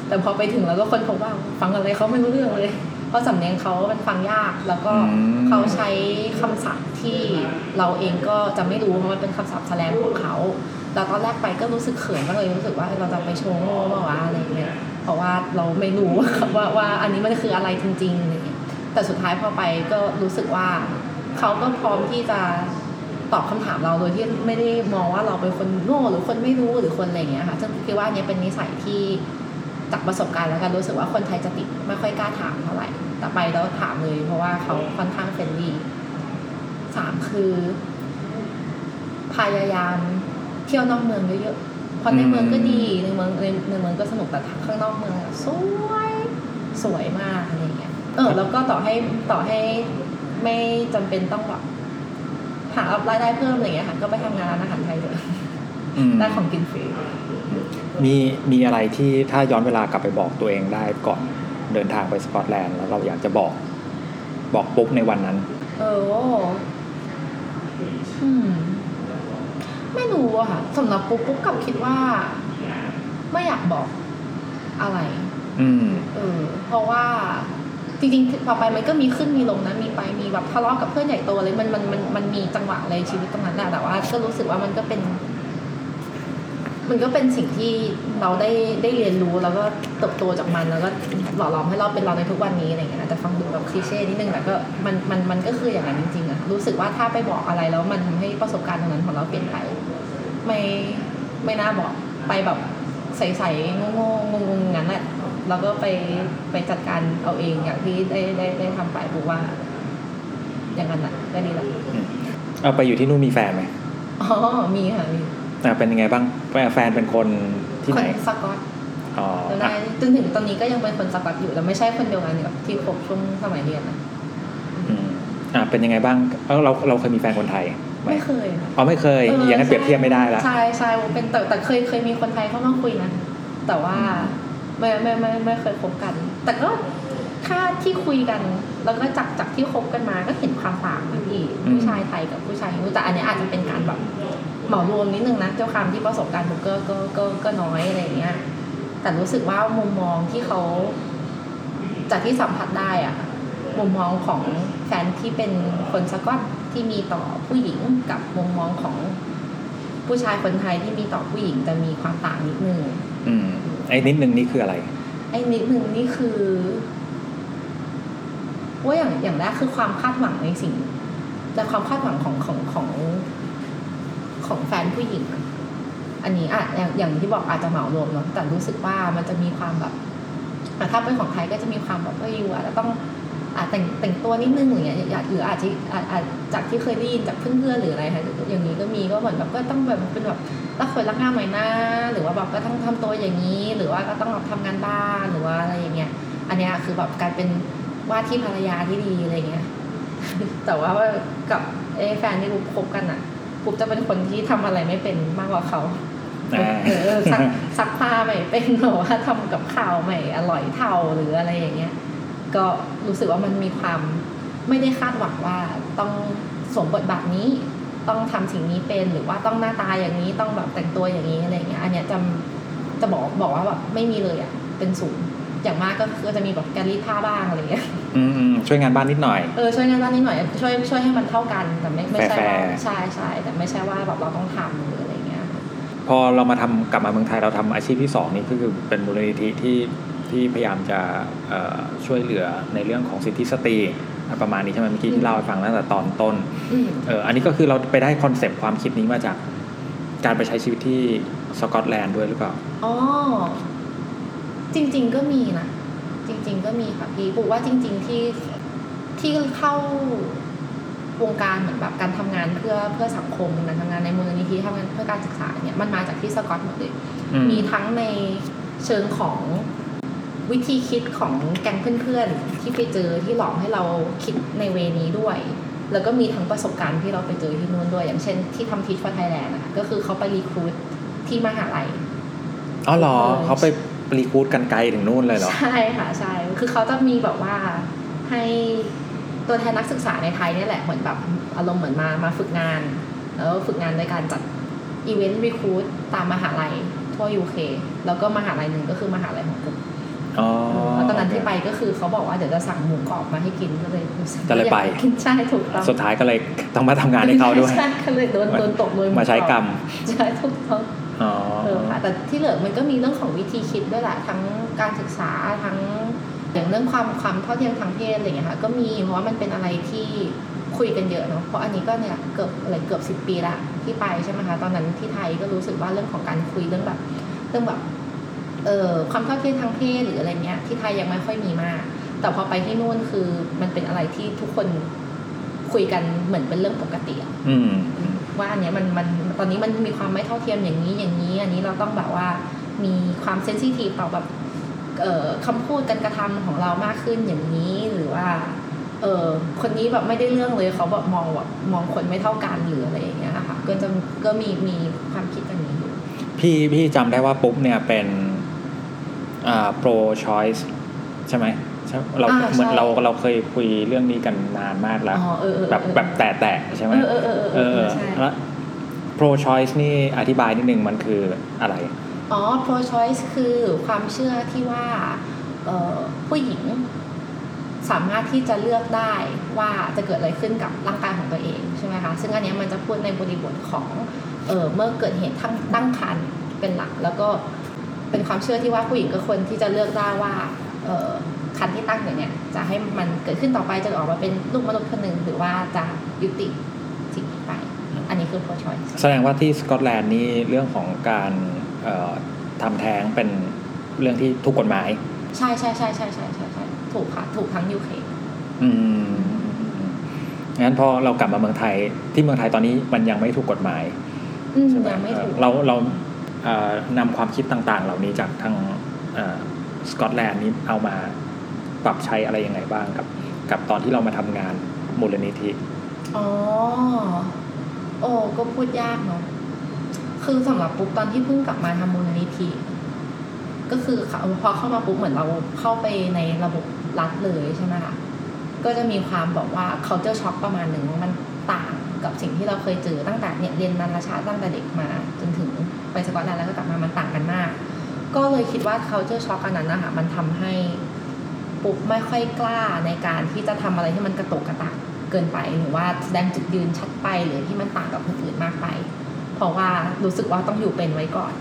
แต่พอไปถึงแล้วก็ค้นพบว่าฟังอะไรเขาไม่รู้เรื่องเลย เพราะสำเนียงเขามันฟังยาก แล้วก็อืมเขาใช้คำศัพท์ที่เราเองก็จะไม่รู้เพราะมันเป็นคำศัพท์สแลงของเขาแล้วตอนแรกไปก็รู้สึกเขินมากเลยรู้สึกว่าเราจะไปโชว์โง่เปล่าวะอะไรเงี้ยเพราะว่าเราไม่รู้ว่าว่าอันนี้มันคืออะไรจริงๆอะไรเงี้ย แต่สุดท้ายพอไปก็รู้สึกว่าเขาก็พร้อมที่จะตอบคำถามเราโดยที่ไม่ได้มองว่าเราเป็นคนโง่หรือคนไม่รู้หรือคนอะไรอย่างเงี้ยค่ะซึ่งคิดว่าอันเนี้ยเป็นนิสัยที่จากประสบการณ์แล้วกันรู้สึกว่าคนไทยจะติดไม่ค่อยกล้าถามเท่าไหร่แต่ไปแล้วถามเลย เพราะว่าเขาค่อนข้างเฟรนลี่สามคือ พยายามเที่ยวนอกเมืองเยอะๆเพราะในเมืองก็ดีในเมืองในในเมืองก็สนุกแต่ข้างนอกเมืองอะสวยสวยมากอะไรอย่าง เงี้ยเออแล้วก็ต่อให้ต่อให้ไม่จำเป็นต้องแบบหารายได้เพิ่มอะไรอย่างเงี้ยค่ะก็ไปทำงานร้านอาหารไทยเลยอืมได้ของกินฟรีมีมีอะไรที่ถ้าย้อนเวลากลับไปบอกตัวเองได้ก่อนเดินทางไปสกอตแลนด์แล้วเราอยากจะบอก บอกปุ๊บในวันนั้น เอออืมไม่รู้อะค่ะสำหรับปุ๊กปุ๊กกลับคิดว่า ไม่อยากบอกอะไร อืมเออเพราะว่า จริงๆพอไปมันก็มีขึ้นมีลงนะ มีไป มีแบบทะเลาะกับเพื่อนใหญ่โตเลย มันมันมันมันมีจังหวะในชีวิตตรงนั้นแหละแต่ว่าก็รู้สึกว่ามันก็เป็น มันก็เป็นสิ่งที่เราได้ได้เรียนรู้แล้วก็เติบโตจากมันแล้วก็หล่อหลอมให้เราเป็นเราในทุกวันนี้อะไรเงี้ยนะแต่ฟังดูแบบคลีเช่นิดนึงแต่ก็มันมันมันก็คืออย่างนั้นจริงๆอะรู้สึกว่าถ้าไปบอกอะไรแล้วมันทำให้ประสบการณ์ตรงนั้นของเราเปลี่ยนไปไม่ไม่น่าบอกไปแบบใส่ๆโง่ๆงงๆงั้นแหละ แล้วก็ไปไปจัดการเอาเองอย่างที่ได้ได้ได้ทำไปบอกว่า อย่างนั้นแหละก็ดีละเอาไปอยู่ที่นู่นมีแฟนไหมอ๋อมีค่ะมีอะเป็นยังไงบ้างแฟนเป็นคนที่ไหนคนสกอตอ๋อแล้วอะได้จนถึงตอนนี้ก็ยังเป็นคนสกอตอยู่แต่ไม่ใช่คนเดียวกันกับที่คบช่วงสมัยเรียนนะอืมอะเป็นยังไงบ้างเอ้าเราเราเคยมีแฟนคนไทยไหมไม่เคยค่ะอ๋อไม่เคย อย่างนั้นเปรียบเทียบไม่ได้ละใช่ใช่เป็นแต่แต่เคยเคยมีคนไทยเข้ามาคุยนะแต่ว่า ไม่ไม่ไม่ไม่เคยคบกัน แต่ก็ค่าที่คุยกัน แล้วก็จากจากที่คบกันมาก็เห็นความต่างนะพี่ผู้ชายไทยกับผู้ชายนู้นแต่อันนี้อาจจะเป็นการแบบเหมารวมนิดนึงนะเจ้าความที่ประสบการณ์ผมก็ก็ก็ก็น้อยอะไรอย่างเงี้ย แต่รู้สึกว่ามุมมองที่เขาจากที่สัมผัสได้อะมุมมองของแฟนที่เป็นคนสกอตที่มีต่อผู้หญิงกับมุมมองของผู้ชายคนไทยที่มีต่อผู้หญิงจะมีความต่างนิดนึง อืมไอ้นิดนึงนี่คืออะไร ไอ้นิดนึงนี่คือว่าอย่างอย่างแรกคือความคาดหวังในสิ่ง แต่ความคาดหวังของของของของแฟนผู้หญิง อันนี้อะอย่างอย่างที่บอกอาจจะเหมารวมเนาะแต่รู้สึกว่ามันจะมีความแบบถ้าเป็นของไทยก็จะมีความแบบว่าอยู่อาจจะต้องอาจแต่งแต่งตัวนิดนึงอย่างเงี้ยหรืออาจจะจอาจจากที่เคยได้ยินจากเพื่อนๆหรืออะไรค่ะอย่างนี้ก็มีก็เหมือนแบบก็ต้องแบบเป็นแบบ รักสวยรักงามหน่อยนะหรือว่าแบบก็ต้องทำตัวอย่างนี้ หรือว่าก็ต้องแบบทำงานบ้านหรือว่าอะไรอย่างเงี้ย อันเนี้ยคือแบบการเป็นว่าที่ภรรยาที่ดีอะไรเงี้ย แต่ว่ากับเอ้แฟนที่ปุ๊บคบกันอะปุ๊บจะเป็นคนที่ทำอะไรไม่เป็นมากกว่าเขาอ่าเออซักซักผ้าไม่เป็นหรือว่าทำกับข้าวไม่อร่อยเท่าหรืออะไรอย่างเงี้ย ก็รู้สึกว่ามันมีความไม่ได้คาดหวังว่าต้องสวมบทบาทนี้ ต้องทำสิ่งนี้เป็นหรือว่าต้องหน้าตาอย่างนี้ต้องแบบแต่งตัวอย่างนี้อะไรเงี้ยอันเนี้ยจะจะบอกบอกว่าแบบไม่มีเลยอะเป็นศูนย์อย่างมากก็คือจะมีแบบการรีดผ้าบ้างอะไรเงี้ยอืมอืมช่วยงานบ้านนิดหน่อยเออช่วยงานบ้านนิดหน่อยช่วยช่วยให้มันเท่ากันแต่ไม่ไม่ใช่แฟว่าร์ๆใช่ใช่แต่ไม่ใช่ว่าแบบเราต้องทำหรืออะไรเงี้ยพอเรามาทำกลับมาเมืองไทยเราทำอาชีพที่สองนี่ก็คือเป็นมูลนิธิที่ที่พยายามจะเอ่อช่วยเหลือในเรื่องของสิทธิสตรี ประมาณนี้ใช่ไหมเมื่อกี้ที่เล่าให้ฟังตั้งแต่ตอนต้นอืมเอออันนี้ก็คือเราไปได้ concept ความคิดนี้มาจากการไปใช้ชีวิตที่สกอตแลนด์ด้วยหรือเปล่าอ๋อจริง ๆ ก็มีนะจริง ๆ ก็มีค่ะพี่ปูว่าจริง ๆ ที่ที่เข้าวงการเหมือนแบบการทำงานเพื่อเพื่อสังคมการทำงานในมูลนิธิทำงานเพื่อการศึกษาเนี่ยมันมาจากที่สกอตหมดเลยอืมมีทั้งในเชิงของ วิธีคิดของแก๊งเพื่อนๆ ที่ไปเจอที่หลอกให้เราคิดในเวนี้ด้วย แล้วก็มีทั้งประสบการณ์ที่เราไปเจอที่นู่นด้วย อย่างเช่นที่ทำ Teach for Thailand นะคะก็คือเขาไป recruit ที่มหาลัยอ๋อเหรอเออเขาไป recruit กันไกลถึงนู่นเลยเหรอ ใช่ค่ะใช่ คือเขาจะมีแบบว่าให้ตัวแทนนักศึกษาในไทยเนี่ยแหละเหมือนแบบอารมณ์เหมือนมามาฝึกงาน แล้วฝึกงานในการจัด event recruit ตามมหาลัยทั่ว UK แล้วก็มหาลัยหนึ่งก็คือมหาลัยของปุ๊บอ๋อ แล้วตอนนั้นที่ไปก็คือเขาบอกว่าเดี๋ยวจะสั่งหมูกรอบมาให้กินก็เลยรู้สึก็เลยไปอากกินใช่ถูกต้องสุดท้ายก็เลยต้องมาทำงานให้เขาด้วยใช่ก็เลยโดนโดนตกเลยหมาใช้กรรมใช่ถูกต้องอ๋อเออค่ะแต่ที่เหลือมันก็มีเรื่องของวิธีคิดด้วยแหละทั้งการศึกษาทั้งอย่างเรื่องความความเท่าเทียมทางเพศอะไรอย่างเงี้ยค่ะก็มีเพราะว่ามันเป็นอะไรที่คุยกันเยอะเนาะเพราะอันนี้ก็เนี่ยเกือบอะไรเกือบสิบปีละที่ไปใช่ไหมคะตอนนั้นที่ไทยก็รู้สึกว่าเรื่องของการคุยเรื่องแบบเรื่องแบบเอ่อ ความเท่าเทียมทางเพศหรืออะไรเงี้ยที่ไทยยังไม่ค่อยมีมาก แต่พอไปที่นู่นคือมันเป็นอะไรที่ทุกคนคุยกันเหมือนเป็นเรื่องปกติอะอืมว่าอันเนี้ยมันมันตอนนี้มันมีความไม่เท่าเทียมอย่างนี้อย่างนี้ อันนี้เราต้องแบบว่ามีความเซนซิทีฟต่อแบบเอ่อคำพูดการกระทำของเรามากขึ้นอย่างนี้หรือว่า เออคนนี้แบบไม่ได้เรื่องเลยเขาแบบมองแบบมองคนไม่เท่ากันหรืออะไรอย่างเงี้ยค่ะก็จะก็มีมีความคิดอย่างนี้อยู่พี่พี่จำได้ว่าปุ๊บเนี่ยเป็นอ่า pro choice ใช่ไหมใช่เราอ่าเหมือนใช่เราเราเคยคุยเรื่องนี้กันนานมากแล้วอ๋อเออเออแบบเออแบบแต่แต่ใช่ไหมเออเออเออเออเออใช่แล้ว pro choice นี่อธิบายนิดนึงมันคืออะไร อ๋อ pro choice คือความเชื่อที่ว่าเอ่อผู้หญิงสามารถที่จะเลือกได้ว่าจะเกิดอะไรขึ้นกับร่างกายของตัวเองใช่ไหมคะ ซึ่งอันเนี้ยมันจะพูดในบริบทของเออเมื่อเกิดเหตุทั้งตั้งครรภ์เป็นหลัก แล้วก็ เป็นความเชื่อที่ว่าผู้หญิงก็ควรที่จะเลือกได้ว่าเออคันที่ตั้งอยู่เนี่ยจะให้มันเกิดขึ้นต่อไปจะออกมาเป็นลูกมนุษย์คนหนึ่งหรือว่าจะยุติสิ่งนี้ไป อันนี้คือ pro choice แสดงว่าที่สกอตแลนด์นี่เรื่องของการเอ่อทำแท้งเป็นเรื่องที่ถูกกฎหมาย ใช่ใช่ใช่ใช่ใช่ใช่ใช่ถูกค่ะ ถูกทั้ง UK อืมงั้นพอเรากลับมาเมืองไทยที่เมืองไทยตอนนี้มันยังไม่ถูกกฎหมายอืมใช่ไหมยังไม่ถูกเอ่อเราเราเอ่อ นำความคิดต่างๆ เหล่านี้จากทางสกอตแลนด์นี้เอามาปรับใช้อะไรยังไงบ้างกับ กับตอนที่เรามาทำงานมูลนิธิอ๋อโอ้ก็พูดยากเนาะคือสำหรับปุ๊บตอนที่เพิ่งกลับมาทำมูลนิธิก็คือพอเข้ามาปุ๊บเหมือนเราเข้าไปในระบบรัฐเลยใช่ไหมคะก็จะมีความบอกว่า culture shock ประมาณหนึ่งว่ามันต่างกับสิ่งที่เราเคยเจอตั้งแต่เนี่ยเรียนนานาชาติตั้งแต่เด็กมาจนถึง ไปสกอตแลนด์แล้วก็กลับมามันต่างกันมาก ก็เลยคิดว่า culture shock อันนั้นนะคะมันทำให้ปุ๊บไม่ค่อยกล้าในการที่จะทำอะไรที่มันกระตกกระตากเกินไปหรือว่าแสดงจุดยืนชัดไปหรือที่มันต่างกับคนอื่นมากไป เพราะว่ารู้สึกว่าต้องอยู่เป็นไว้ก่อน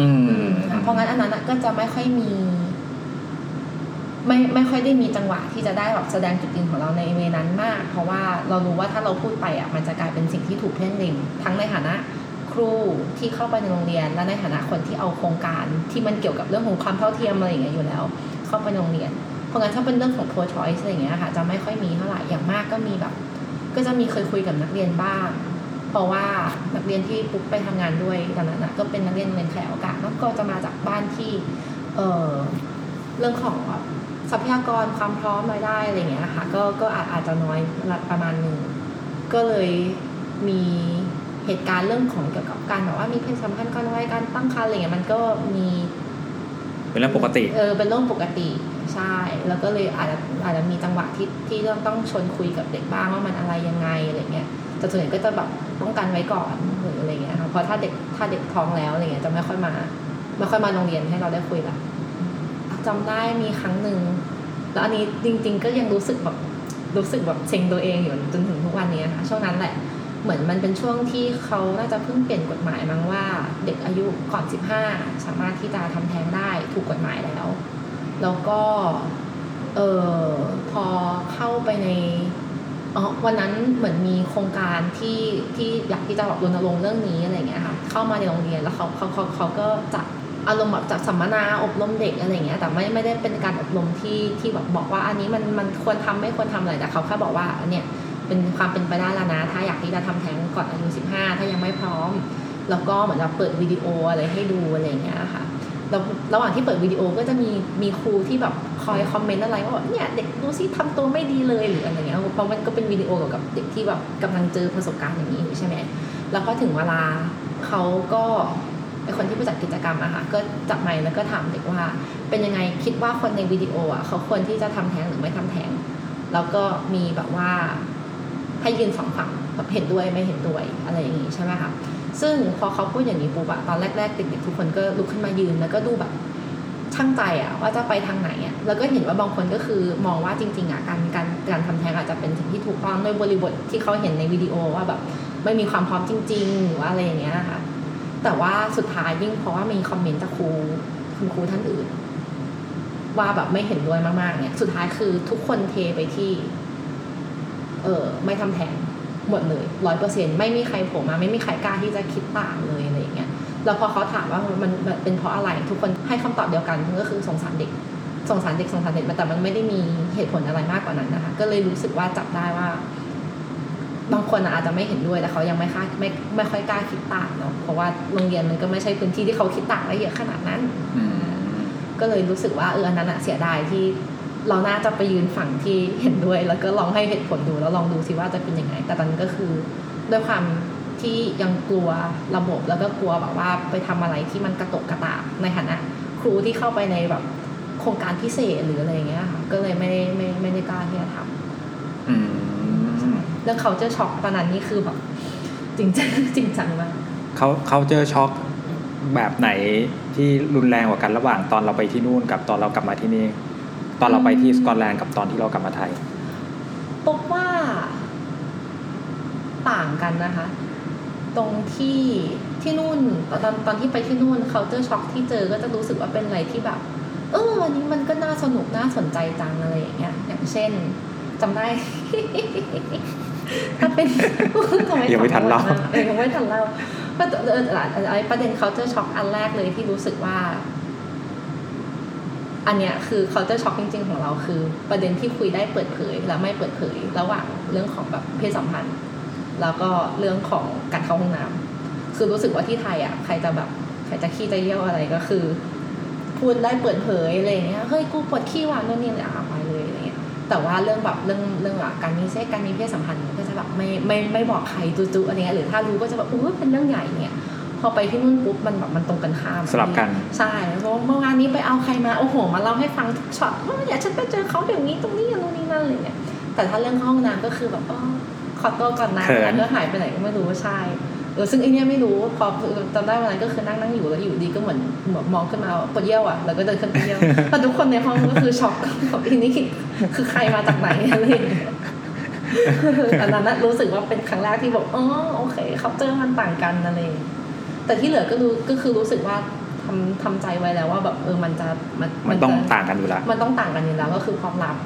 อืมอืมเพราะงั้นอันนั้นน่ะก็จะไม่ค่อยมี ไม่ไม่ค่อยได้มีจังหวะที่จะได้แบบแสดงจุดยืนของเราในเวนั้นมาก เพราะว่าเรารู้ว่าถ้าเราพูดไปอะมันจะกลายเป็นสิ่งที่ถูกเพ่งเล็งทั้งในฐานะค รูที่เข้าไปในโรงเรียน และในฐานะคนที่เอาโครงการที่มันเกี่ยวกับเรื่องของความเท่าเทียมอะไรอย่างเงี้ยอยู่แล้ว เข้าไปโรงเรียน เพราะงั้นถ้าเป็นเรื่องของ pro choice อะไรอย่างเงี้ยค่ะจะไม่ค่อยมีเท่าไหร่อย่างมากก็มีแบบ ก็จะมีเคยคุยกับนักเรียนบ้าง เพราะว่านักเรียนที่ปุ๊บไปทำงานด้วยตอนนั้นนะก็เป็นนักเรียนโรงเรียนแขกโอกาสแล้วก็จะมาจากบ้านที่เออเรื่องของแบบทรัพยากรความพร้อมรายได้อะไรเงี้ยค่ะก็ก็อาจอาจจะน้อยระดับประมาณหนึ่งก็เลยมี เหตุการณ์เรื่องของเกี่ยวกับการแบบว่ามีเพศสัมพันธ์กันไว้การตั้งครรภ์อะไรเงี้ยมันก็มีเป็นเรื่องปกติ เออ เป็นเรื่องปกติ ใช่ แล้วก็เลยอาจจะอาจจะมีจังหวะที่ที่ต้องต้องชวนคุยกับเด็กบ้างว่ามันอะไรยังไงอะไรเงี้ย แต่ส่วนใหญ่ก็จะแบบป้องกันไว้ก่อนหรืออะไรเงี้ยค่ะเพราะถ้าเด็กถ้าเด็กท้องแล้วอะไรเงี้ยจะไม่ค่อยมา ไม่ค่อยมาโรงเรียนให้เราได้คุยละจำได้มีครั้งหนึ่ง แล้วอันนี้จริง ๆ ก็ยังรู้สึกแบบรู้สึกแบบเซ็งตัวเองอยู่จนถึงทุกวันนี้นะคะช่วงนั้นแหละ เหมือนมันเป็นช่วงที่เขาน่าจะเพิ่งเปลี่ยนกฎหมายมั้งว่า เด็กอายุก่อน 15 สามารถที่จะทำแท้งได้ถูกกฎหมายแล้ว แล้วก็เออพอเข้าไปในอ๋อวันนั้นเหมือนมีโครงการที่ที่อยากที่จะแบบรณรงค์เรื่องนี้อะไรเงี้ยค่ะเข้ามาในโรงเรียนแล้วเขาเขาเขาเขาก็จัดอารมณ์แบบจัดสัมมนาอบรมเด็กอะไรเงี้ยแต่ไม่ไม่ได้เป็นการอบรมที่ที่แบบบอกว่าอันนี้มันมันควรทำไม่ควรทำอะไรแต่เขาแค่บอกว่าอันเนี้ย เป็นความเป็นไปได้แล้วนะ ถ้าอยากที่จะทำแท้งก่อนอายุ15 ถ้ายังไม่พร้อม แล้วก็เหมือนเราเปิดวิดีโออะไรให้ดูอะไรอย่างเงี้ยค่ะแล้วระหว่างที่เปิดวิดีโอก็จะมีมีครูที่แบบคอยคอมเมนต์อะไรว่าเนี่ยเด็กดูซิทำตัวไม่ดีเลยหรืออะไรเงี้ยเพราะมันก็เป็นวิดีโอเกี่ยวกับเด็กที่แบบกำลังเจอประสบการณ์อย่างนี้อยู่ใช่ไหมแล้วพอถึงเวลาเขาก็ไอคนที่ผู้จัดกิจกรรมอะค่ะก็จับไมค์แล้วก็ถามเด็กว่า เป็นยังไงคิดว่าคนในวิดีโออะเขาควรที่จะทำแท้งหรือไม่ทำแท้งแล้วก็มีแบบว่า ให้ยืนสองฝั่งแบบเห็นด้วยไม่เห็นด้วยอะไรอย่างงี้ใช่ไหมคะซึ่งพอเขาพูดอย่างนี้ปุ๊บอะตอนแรกๆเด็กๆทุกคนก็ลุกขึ้นมายืนแล้วก็ดูแบบช่างใจอะว่าจะไปทางไหนอะแล้วก็เห็นว่าบางคนก็คือมองว่าจริงๆอะการการการทำแท้งอาจจะเป็นสิ่งที่ถูกต้องด้วยบริบทที่เขาเห็นในวิดีโอว่าแบบไม่มีความพร้อมจริงๆหรือว่าอะไรอย่างเงี้ยนะคะแต่ว่าสุดท้ายยิ่งเพราะว่ามีคอมเมนต์จากครูคุณครูท่านอื่น ว่าแบบไม่เห็นด้วยมากๆเนี่ยสุดท้ายคือทุกคนเทไปที่ เออไม่ทำแท้งหมดเลยร้อยเปอร์เซ็นไม่มีใครโผล่มา ไม่มีใครกล้าที่จะคิดต่างเลยอะไรอย่างเงี้ยแล้วพอเขาถามว่ามันมันเป็นเพราะอะไรทุกคนให้คำตอบเดียวกันก็คือสงสารเด็กสงสารเด็กสงสารเด็กแต่มันไม่ได้มีเหตุผลอะไรมากกว่านั้นนะคะก็เลยรู้สึกว่าจับได้ว่า บางคนอาจจะไม่เห็นด้วยแต่เขายังไม่ค่าไม่ไม่ค่อยกล้าคิดต่างเนาะเพราะว่าโรงเรียนมันก็ไม่ใช่พื้นที่ที่เขาคิดต่างได้เยอะขนาดนั้นอืมก็เลยรู้สึกว่าเอออันนั้นอะเสียดายที่ เราน่าจะไปยืนฝั่งที่เห็นด้วย แล้วก็ลองให้เหตุผลดูแล้วลองดูซิว่าจะเป็นยังไง แต่ตอนนั้นก็คือด้วยความที่ยังกลัวระบบแล้วก็กลัวแบบว่าไปทำอะไรที่มันกระตกกระตากในฐานะ ครูที่เข้าไปในแบบโครงการพิเศษหรืออะไรอย่างเงี้ยค่ะก็เลยไม่ได้ไม่ไม่ได้กล้าที่จะทอืมำเรื่องเขาเจอช็อกตอนนั้นนี่คือแบบจริงจังจริงจังมากเขาเขาเจอช็อกแบบไหนที่รุนแรงกว่ากันระหว่างตอนเราไปที่นู่นกับตอนเรากลับมาที่นี่ ตอนเราไปที่สกอตแลนด์กับตอนที่เรากลับมาไทยพบว่าต่างกันนะคะ ตรงที่ที่นู่นตอนตอนที่ไปที่นู่น culture shock ที่เจอก็จะรู้สึกว่าเป็นอะไรที่แบบ เออวันนี้มันก็น่าสนุกน่าสนใจจังอะไรอย่างเงี้ย อย่างเช่นจำได้ ถ้าเป็นทำยังไม่ทันเล่าเออยังไม่ทันเล่าก็เออไอ้ประเด็น culture shock อันแรกเลยที่รู้สึกว่า อันเนี้ยคือ culture shock จริง ๆ ของเราคือ ประเด็นที่คุยได้เปิดเผยและไม่เปิดเผยระหว่างเรื่องของแบบเพศสัมพันธ์ แล้วก็เรื่องของการเข้าห้องน้ำคือรู้สึกว่าที่ไทยอะใครจะแบบใครจะขี้จะเยี่ยวอะไรก็คือ พูดได้เปิดเผยอะไรเงี้ยเฮ้ยกูปวดขี้ว่ะนู่นนี่เลยอะไปเลยอะไรเงี้ยแต่ว่าเรื่องแบบเรื่องเรื่องอะการมีเซ็กการมีเพศสัมพันธ์ก็จะแบบไม่ไม่ไม่บอกใครจุ๊ๆอะไรเงี้ยหรือถ้ารู้ก็จะแบบอู้เป็นเรื่องใหญ่เนี่ย พอไปที่นู่นปุ๊บมันแบบมันตรงกันข้ามอะสลับกันใช่เพราะว่าเมื่อวานนี้ไปเอาใครมาโอ้โหมาเล่าให้ฟังทุกช็อตว่าอย่าฉันไปเจอเขาอย่างนี้ตรงนี้อย่างนู้นนี่นั่นอะไรเงี้ยแต่ถ้าเรื่องเข้าห้องน้ำก็คือแบบอ๋อขอตัวก่อนนะเขินแล้วก็หายไปไหนก็ไม่รู้ว่าใช่เออซึ่งไอเนี้ยไม่รู้พอจำได้วันนั้นก็คือนั่งนั่งอยู่แล้วอยู่ดีก็เหมือนแบบมองขึ้นมาปวดเยี่ยวอะแล้วก็เดินขึ้นไปเยี่ยวแล้วทุกคนในห้องก็คือช็อกแบบอีนี่คือใครมาจากไหนอะไรอย่างเงี้ยอันนั้นน่ะรู้สึกว่าเป็นครั้งแรกที่แบบอ๋อโอเคเขาเจอมันต่างกันอะไรอย่างเงี้ย แต่ที่เหลือก็รู้ก็คือรู้สึกว่าทำทำใจไว้แล้วว่าแบบเออมันจะมันมันต้องจะต่างกันอยู่แล้วมันต้องต่างกันอยู่แล้วก็คือความลับ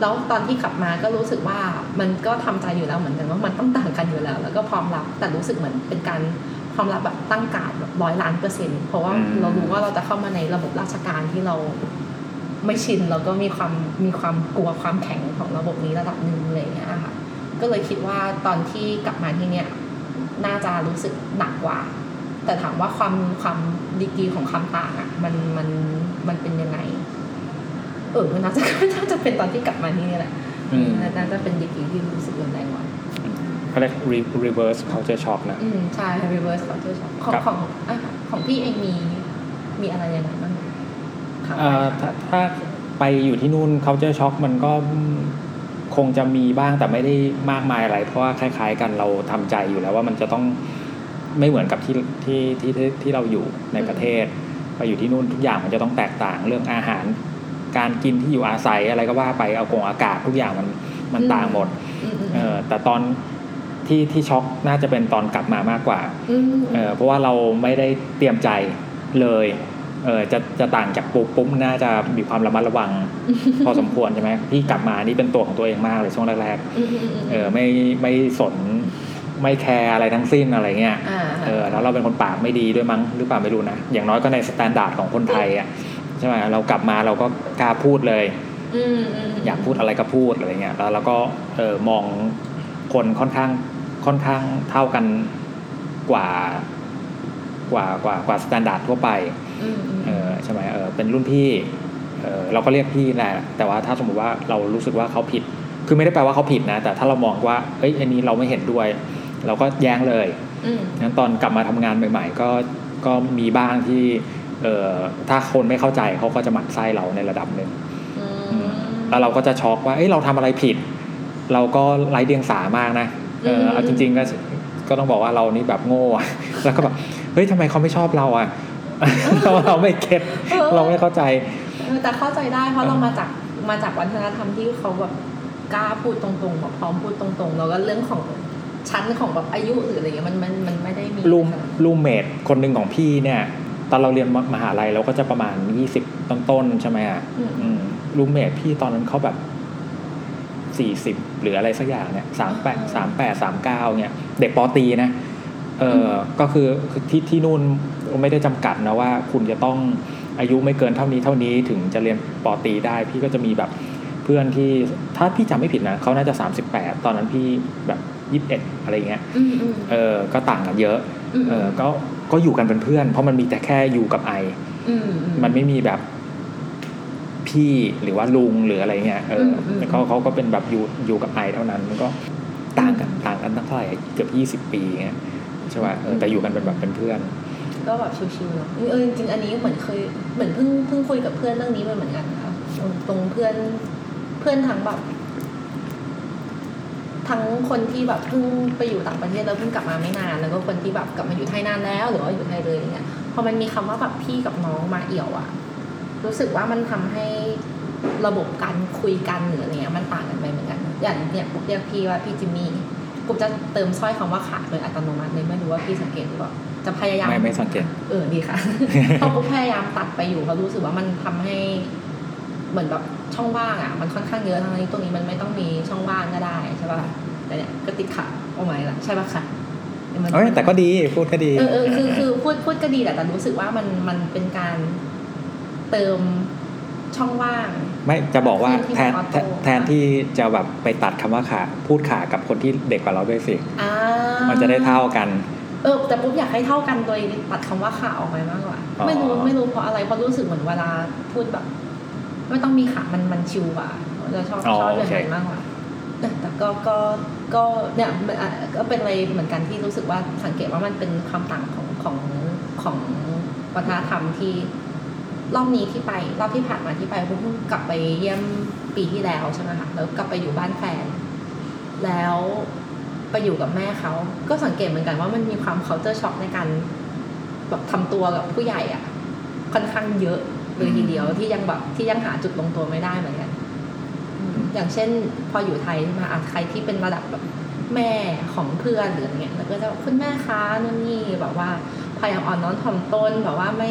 แล้วตอนที่กลับมาก็รู้สึกว่ามันก็ทำใจอยู่แล้วเหมือนกันว่ามันต้องต่างกันอยู่แล้ว แล้วก็พร้อมรับแต่รู้สึกเหมือนเป็นการความลับแบบตั้งการดแบบร้อยล้านเปอร์เซ็นต์เพราะว่าอืมเรารู้ว่าเราจะเข้ามาในระบบราชการที่เราไม่ชินแล้วก็มีความมีความกลัวความแข็งของระบบนี้ระดับหนึ่งอะไรอย่างเงี้ยค่ะก็เลยคิดว่าตอนที่กลับมาที่เนี่ยน่าจะรู้สึกหนักกว่า แต่ถามว่าความความดีกรีของความต่างอะมันมันมันเป็นยังไง เออมันน่าจะน่าจะเป็นตอนที่กลับมาที่นี่แหละอืมน่าจะเป็นดีกรีที่รู้สึกรุนแรงกว่าเขาเรียก re- reverse culture shock นะ อืมใช่ reverse culture shock ของครับของอะของพี่เองมีมีอะไรยังไงบ้างครับเอ่อถ้าถ้าไปอยู่ที่นู่น culture shock มันก็คงจะมีบ้างแต่ไม่ได้มากมายอะไร เพราะว่าคล้าย ๆ กันเราทำใจอยู่แล้วว่ามันจะต้อง ไม่เหมือนกับที่ที่ที่ที่ที่เราอยู่ในประเทศไปอยู่ที่นู่นทุกอย่างมันจะต้องแตกต่างเรื่องอาหาร การกินที่อยู่อาศัยอะไรก็ว่าไปเอากงอากาศทุกอย่างมันมันต่างหมดอืมอืมเออแต่ตอนที่ที่ช็อกน่าจะเป็นตอนกลับมามากกว่าอืมเออเพราะว่าเราไม่ได้เตรียมใจเลยเออจะจะต่างจากปุ๊บปุ๊บน่าจะมีความระมัดระวัง พอสมควรใช่ไหมพี่กลับมานี่เป็นตัวของตัวเองมากเลยช่วงแรกอืมอืมอืมๆเออไม่ไม่สน ไม่ care อะไรทั้งสิ้นอะไรเงี้ยอ่าเออแล้วเราเป็นคนปากไม่ดีด้วยมั้งหรือเปล่าไม่รู้นะ อย่างน้อยก็ใน standard ของคนไทยอะใช่ไหมเรากลับมาเราก็กล้าพูดเลยอืมอืมอยากพูดอะไรก็พูดอะไรเงี้ยแล้วเราก็เออมองคนค่อนข้างค่อนข้างเท่ากันกว่ากว่ากว่ากว่า standard ทั่วไปอืมอืมเออใช่ไหมเออเป็นรุ่นพี่เออเราก็เรียกพี่แหละแต่ว่าถ้าสมมติว่าเรารู้สึกว่าเขาผิด คือไม่ได้แปลว่าเขาผิดนะ แต่ถ้าเรามองว่าเอ้ยอันนี้เราไม่เห็นด้วย เราก็แย้งเลยอืมงั้นตอนกลับมาทำงานใหม่ ๆ ก็ก็มีบ้างที่เออถ้าคนไม่เข้าใจเขาก็จะหมั่นไส้เราในระดับหนึ่งอืมแล้วเราก็จะช็อกว่าเอ้ยเราทำอะไรผิด เราก็ไร้เดียงสามากนะเอออืมเอาจริง ๆ ก็ก็ต้องบอกว่าเรานี่แบบโง่อะแล้วก็แบบเฮ้ยทำไมเขาไม่ชอบเราอะเราเราไม่เก็ตเราไม่เข้าใจเออแต่เข้าใจได้เพราะเออเรามาจากมาจากวัฒนธรรมที่เขาแบบกล้าพูดตรงๆแบบพร้อมพูดตรงๆ แล้วก็เรื่องของ ชั้นของแบบอายุหรืออะไรเงี้ยมันมันมันไม่ได้มีรูมรูมเมทคนหนึ่งของพี่เนี่ยตอนเราเรียนมหาลัยเราก็จะประมาณยี่สิบต้นๆใช่ไหมอะอืมอืมรูมเมทพี่ตอนนั้นเขาแบบสี่สิบหรืออะไรสักอย่างเนี่ยสามแปดสามแปดสามเก้าเนี่ยเด็กปอตรีนะเออก็คือคือที่ที่นู่นไม่ได้จำกัดนะว่า คุณจะต้องอายุไม่เกินเท่านี้เท่านี้ถึงจะเรียนปอตรีได้ พี่ก็จะมีแบบเพื่อนที่ถ้าพี่จำไม่ผิดนะเขาน่าจะ 38 ตอนนั้นพี่แบบ 21อะไรเงี้ยอืมอืมเออก็ต่างกันเยอะอืมเออก็ก็อยู่กันเป็นเพื่อน เพราะมันมีแต่แค่อยู่กับไออืมอืมันไม่มีแบบพี่หรือว่าลุงหรืออะไรเงี้ยเอออมอืมแต่เขาเขาก็เป็นแบบอยู่อยู่กับไอเท่านั้นมันก็ต่างกันต่างกันตั้งเท่าไหร่เกือบยี่สิบปีเงี้ยใช่ป่ะเออแต่อยู่กันเป็นแบบเป็นเพื่อน ก็แบบชิวๆเนอะเออจริงๆอันนี้เหมือนเคยเหมือนเพิ่งเพิ่งคุยกับเพื่อนเรื่องนี้ไปเหมือนกันนะคะตรงตรงเพื่อนเพื่อนทั้งแบบ ทั้งคนที่แบบเพิ่งไปอยู่ต่างประเทศแล้วเพิ่งกลับมาไม่นาน แล้วก็คนที่แบบกลับมาอยู่ไทยนานแล้ว หรือว่าอยู่ไทยเลยอย่างเงี้ยพอมันมีคำว่าแบบพี่กับน้องมาเอี่ยวอะรู้สึกว่ามันทำให้ระบบการคุยกันหรืออะไรเงี้ยมันต่างกันไปเหมือนกัน อย่างเนี่ยปุ๊กเรียกพี่ว่าพี่จิมมี่ปุ๊บจะเติมสร้อยคำว่าขาโดยอัตโนมัติเลยไม่รู้ว่าพี่สังเกตหรือเปล่าจะพยายามไม่ไม่สังเกตเออดีค่ะพอปุ๊บพยายามตัดไปอยู่เพราะรู้สึกว่ามันทำให้เหมือนแบบ ช่องว่างอะมันค่อนข้างเยอะทั้งนี้ตรงนี้มันไม่ต้องมีช่องว่างก็ได้ใช่ป่ะแต่เนี่ยก็ติดขัดโอ้ไม่ละใช่ป่ะค่ะมันเอ้ยแต่ก็ดีพูดก็ดีเออเออคือคือพูดพูดก็ดีแหละแต่รู้สึกว่ามันมันเป็นการเติมช่องว่าง ไม่จะบอกว่าที่แทนออโต้แทนแทนที่จะแบบไปตัดคำว่าขาพูดขากับคนที่เด็กกว่าเราด้วยสิอ่ามันจะได้เท่ากัน เออ แต่ปุ๊บอยากให้เท่ากันโดยตัดคำว่าขาออกไปมากกว่าอ๋อไม่รู้ไม่รู้เพราะอะไรเพราะรู้สึกเหมือนเวลาพูดแบบ ไม่ต้องมีขามันมันชิวกว่าเราชอบชอบอย่างนั้นมากกว่าแต่แต่ก็ก็ก็เนี่ยมันอะก็เป็นอะไรเหมือนกันที่รู้สึกว่าสังเกตว่ามันเป็นความต่างของของของวัฒนธรรมที่รอบนี้ที่ไปรอบที่ผ่านมาที่ไปเพิ่งกลับไปเยี่ยมปีที่แล้วใช่ไหมคะแล้วกลับไปอยู่บ้านแฟน แล้วไปอยู่กับแม่เขา ก็สังเกตเหมือนกันว่ามันมีความ culture shock ในการแบบทำตัวกับผู้ใหญ่อะค่อนข้างเยอะ เลยทีเดียวที่ยังแบบที่ยังหาจุดลงตัวไม่ได้เหมือนกันอืมอย่างเช่น พออยู่ไทยใช่ไหมอะใครที่เป็นระดับแบบแม่ของเพื่อนหรืออะไรเงี้ยแล้วก็จะบอกคุณแม่คะนู่นนี่แบบว่าพยายามอ่อนน้อมถ่อมตนแบบว่าไม่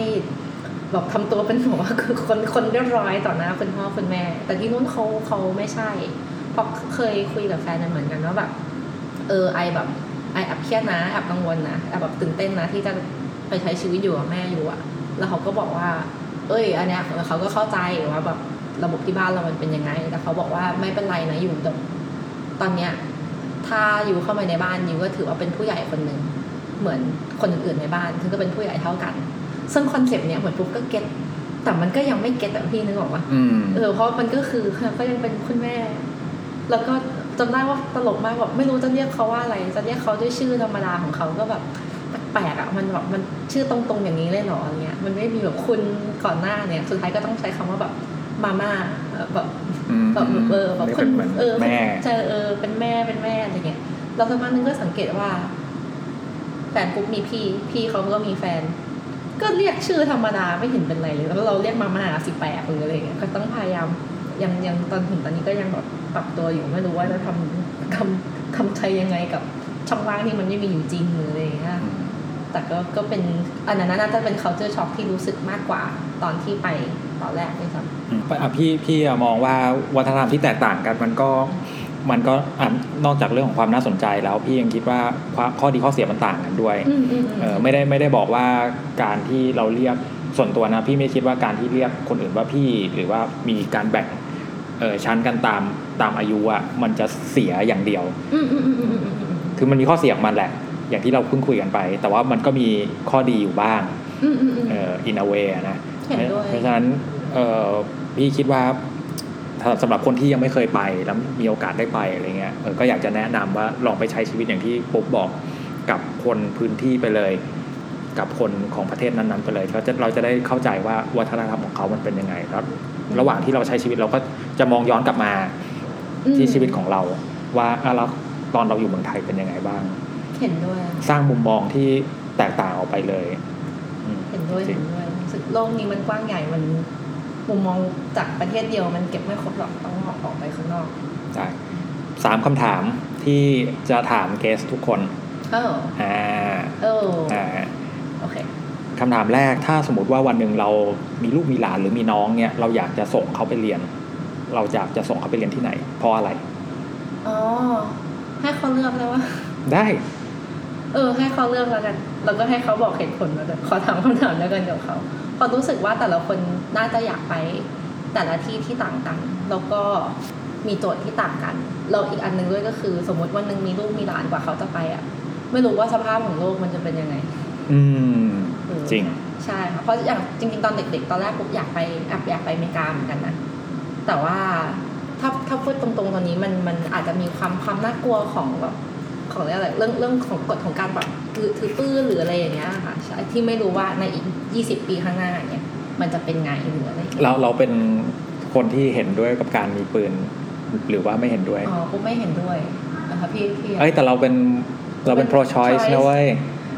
แบบทำตัวเป็นหัวว่าคือคนคนเรียบร้อยต่อหน้าคุณพ่อคุณแม่ แต่ที่นู้นเขาเขาไม่ใช่เพราะเคยคุยกับแฟนเหมือนกันว่าแบบเออไอแบบไอแอบเครียดนะแอบกังวลนะแอบแบบตื่นเต้นนะที่จะไปใช้ชีวิตอยู่กับแม่อยู่อะแล้วเขาก็บอกว่า เอ้ยอันเนี้ยเขาก็เข้าใจว่าแบบระบบที่บ้านเรามันเป็นยังไง แต่เขาบอกว่าไม่เป็นไรนะอยู่แต่ตอนเนี้ยถ้าอยู่เข้ามาในบ้านยูก็ถือว่าเป็นผู้ใหญ่คนหนึ่งเหมือนคนอื่นๆในบ้านซึ่งก็เป็นผู้ใหญ่เท่ากัน ซึ่งคอนเซปต์เนี้ยเหมือนปุ๊บก็เก็ตแต่มันก็ยังไม่เก็ตแต่พี่นึกออกปะอืมเออเพราะมันก็คือก็ยังเป็นคุณแม่ แล้วก็จำได้ว่าตลกมากแบบไม่รู้จะเรียกเขาว่าอะไร จะเรียกเขาด้วยชื่อธรรมดาของเขาก็แบบ แปลกๆอะมันแบบมันชื่อตรงๆอย่างนี้เลยเหรออะไรเงี้ยมันไม่มีแบบคุณก่อนหน้าเนี่ยสุดท้ายก็ต้องใช้คำว่าแบบมาม่าเออแบบอืมแบบเออแบบนี่คุเป็ณนเหมือนเออแม่เจอเออเป็นแม่เป็นแม่อะไรเงี้ยแล้วสักพักนึงก็สังเกตว่าแฟนปุ๊บมีพี่ พี่เขาก็มีแฟน ก็เรียกชื่อธรรมดาไม่เห็นเป็นไรเลยแล้วเราเรียกมาม่าสิแปดหรืออะไรเงี้ยก็ต้องพยายามยังยังตอนถึงตอนนี้ก็ยังแบบปรับตัวอยู่ไม่รู้ว่าจะทำคำคำใช้ยังไงกับช่องว่างที่มันไม่มีอยู่จริงหรืออะไรเงี้ย แต่ก็ก็เป็นอันนั้นน่าจะเป็น culture shock ที่รู้สึกมากกว่าตอนที่ไปตอนแรกด้วยซ้ำอืมอะพี่พี่อะมองว่าวัฒนธรรมที่แตกต่างกันมันก็มันก็อะนอกจากเรื่องของความน่าสนใจแล้วพี่ยังคิดว่าความข้อดีข้อเสียมันต่างกันด้วยอืมอืมเออไม่ได้ไม่ได้บอกว่าการที่เราเรียกส่วนตัวนะพี่ไม่คิดว่าการที่เรียกคนอื่นว่าพี่หรือว่ามีการแบ่งเออชั้นกันตามตามอายุอะมันจะเสียอย่างเดียวอืมอืมอืมอืมอืมอืมคือมันมีข้อเสียของมันแหละ อย่างที่เราเพิ่งคุยกันไป แต่ว่ามันก็มีข้อดีอยู่บ้างอืมอืมอืมเอ่อ in a way อะนะเห็นด้วยเพราะฉะนั้นเอ่อพี่คิดว่าถ้าสำหรับคนที่ยังไม่เคยไปแล้วมีโอกาสได้ไปอะไรเงี้ยเออก็อยากจะแนะนำว่าลองไปใช้ชีวิตอย่างที่ปุ๊บบอกกับคนพื้นที่ไปเลย กับคนของประเทศนั้นๆไปเลยเราจะเราจะได้เข้าใจว่าวัฒนธรรมของเขามันเป็นยังไงแล้วระหว่างที่เราใช้ชีวิตเราก็จะมองย้อนกลับมาที่ชีวิตของเรา ว่าอะแล้วตอนเราอยู่เมืองไทยเป็นยังไงบ้าง เห็นด้วย สร้างมุมมองที่แตกต่างออกไปเลยอืมเห็นด้วยจริเห็งนด้วยรู้สึกโลกนี้มันกว้างใหญ่มันมุมมองจากประเทศเดียวมันเก็บไม่ครบหรอกต้องออกออกไปข้างนอกได้สามคำถามที่จะถามเกสทุกคนเอออ่าเอออ่าโอเคคำถามแรกถ้าสมมติว่าวันหนึ่งเรามีลูกมีหลานหรือมีน้องเนี่ย เราอยากจะส่งเขาไปเรียน เราอยากจะส่งเขาไปเรียนที่ไหน เพราะอะไรอ๋อให้เขาเลือกเลยว่าได้ เออ ให้เขาเลือกแล้วกัน แล้วก็ให้เขาบอกเหตุผลแล้วกันขอถามคำถามแล้วกันกับเขาเพอรู้สึกว่าแต่ละคนน่าจะอยากไป แต่ละที่ที่ต่างกัน แล้วก็มีโจทย์ที่ต่างกัน เราอีกอันหนึ่งด้วยก็คือ สมมติวันหนึ่งมีลูกมีหลานกว่าเขาจะไปอะ ไม่รู้ว่าสภาพของโลกมันจะเป็นยังไง อืมเออจริง ใช่ค่ะเพราะอย่างจริง ๆ ตอนเด็ก ๆ ตอนแรกปุ๊บอยากไปแอบอยากไปอเมริกาเหมือนกันนะแต่ว่าถ้าถ้าพูดตรงๆตอนนี้มันมันอาจจะมีความความน่ากลัวของแบบ ของอะไรเรื่องเรื่องของกฎของการแบบถือถือปืนหรืออะไรอย่างเงี้ยค่ะใช่ที่ไม่รู้ว่าในอีกยี่สิบปีข้างหน้าเนี่ยมันจะเป็นไงหรืออะไรอย่างเงี้ยเราเราเป็นคนที่เห็นด้วยกับการมีปืนหรือว่าไม่เห็นด้วยอ๋อปุ๊บไม่เห็นด้วยนะคะพี่พี่เอ้ยแต่เราเป็นเราเป็น pro choice นะเว้ย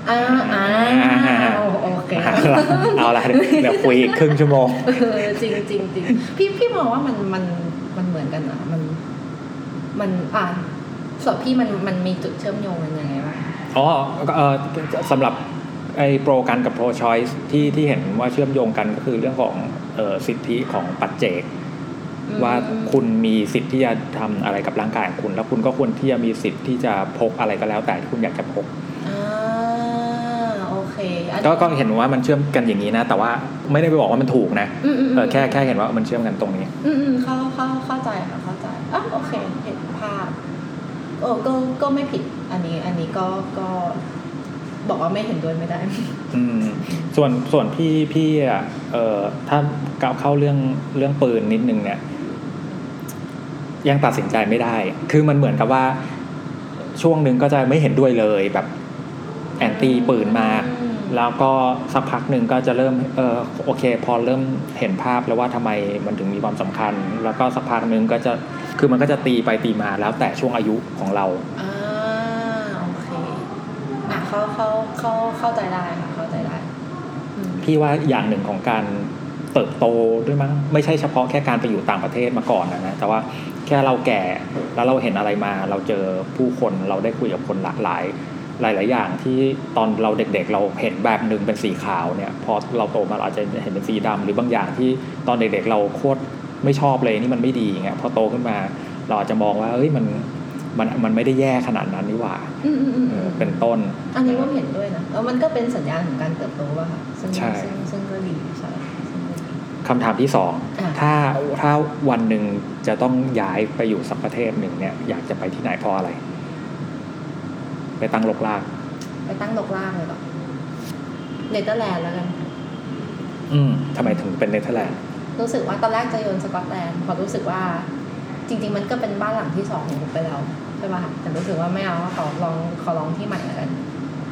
อ่าอ่าโอเคเอาละเดี๋ยวคุยอีกครึ่งชั่วโมงเออจริงจริงจริงพี่พี่มองว่ามันมันมันเหมือนกันนะมัน มันอ่า ส่วนพี่มันมันมีจุดเชื่อมโยงกันยังไงบ้างอ๋อเอ่อสำหรับไอ้โปรกันกับโปรชอยส์ที่ที่เห็นว่าเชื่อมโยงกันก็คือเรื่องของเอ่อสิทธิของปัจเจกอืมว่าคุณมีสิทธิ์ที่จะทำอะไรกับร่างกายของคุณ แล้วคุณก็ควรที่จะมีสิทธิ์ที่จะพกอะไรก็แล้วแต่ที่คุณอยากจะพกอ่าโอเคอันก็ก็เห็นว่ามันเชื่อมกันอย่างนี้นะ แต่ว่าไม่ได้ไปบอกว่ามันถูกนะอืมอืมเออแค่แค่เห็นว่ามันเชื่อมกันตรงนี้ อืมอืมเข้าเข้าเข้าใจค่ะเข้าใจอะโอเคเห็นภาพ โอ้ก็ก็ไม่ผิดอันนี้อันนี้ก็ก็บอกว่าไม่เห็นด้วยไม่ได้ อืมส่วนส่วนพี่พี่อะเอ่อถ้าก้าวเข้าเรื่องเรื่องปืนนิดนึงเนี่ย ยังตัดสินใจไม่ได้ คือมันเหมือนกับว่า ช่วงหนึ่งก็จะไม่เห็นด้วยเลยแบบแอนตี้ปืนมากอืมแล้วก็สักพักหนึ่งก็จะเริ่มเออโอเค พอเริ่มเห็นภาพแล้วว่าทำไมมันถึงมีความสำคัญ แล้วก็สักพักหนึ่งก็จะ คือมันก็จะตีไปตีมาแล้วแต่ช่วงอายุของเราอ่าโอเคอะเข้าเข้าเข้าเข้าใจได้ค่ะเข้าใจได้อืมพี่ว่าอย่างหนึ่งของการเติบโตด้วยมั้งไม่ใช่เฉพาะแค่การไปอยู่ต่างประเทศมาก่อนนะนะแต่ว่าแค่เราแก่แล้วเราเห็นอะไรมา เราเจอผู้คนเราได้คุยกับคนหลากหลาย หลาย ๆ อย่างที่ตอนเราเด็ก ๆ เราเห็นแบบหนึ่งเป็นสีขาวเนี่ยพอเราโตมาเราอาจจะเห็นเป็นสีดำหรือบางอย่างที่ตอนเด็ก ๆ เราโคตร ไม่ชอบเลยนี่มันไม่ดีอย่างเงี้ยพอโตขึ้นมา เราอาจจะมองว่าเอ้ยมันมันมันไม่ได้แย่ขนาดนั้นนี่หว่าอืมอืมอืมเออือมเป็นต้น อันนี้ว่าเห็นด้วยนะแล้วมันก็เป็นสัญญาณของการเติบโตป่ะค่ะซึ่งใช่ซึ่งซึ่งก็ดีใช่ซึ่งก็ดีคำถามที่สองอะถ้าถ้าวันหนึ่งจะต้องย้ายไปอยู่สักประเทศหนึ่งเนี่ยอยากจะไปที่ไหนเพราะอะไร ไปตั้งรกราก ไปตั้งดอกล่างเลยเหรอเนเธอร์แลนด์แล้วกัน อืมทำไมถึงเป็นเนเธอร์แลนด์ รู้สึกว่าตอนแรกจะโยนสกอตแลนด์เพอรู้สึกว่า จริง ๆ มันก็เป็นบ้านหลังที่สองของปุ๊บไปแล้วใช่ป่ะแต่รู้สึกว่าไม่เอาขอลองขอลองที่ใหม่แล้วกัน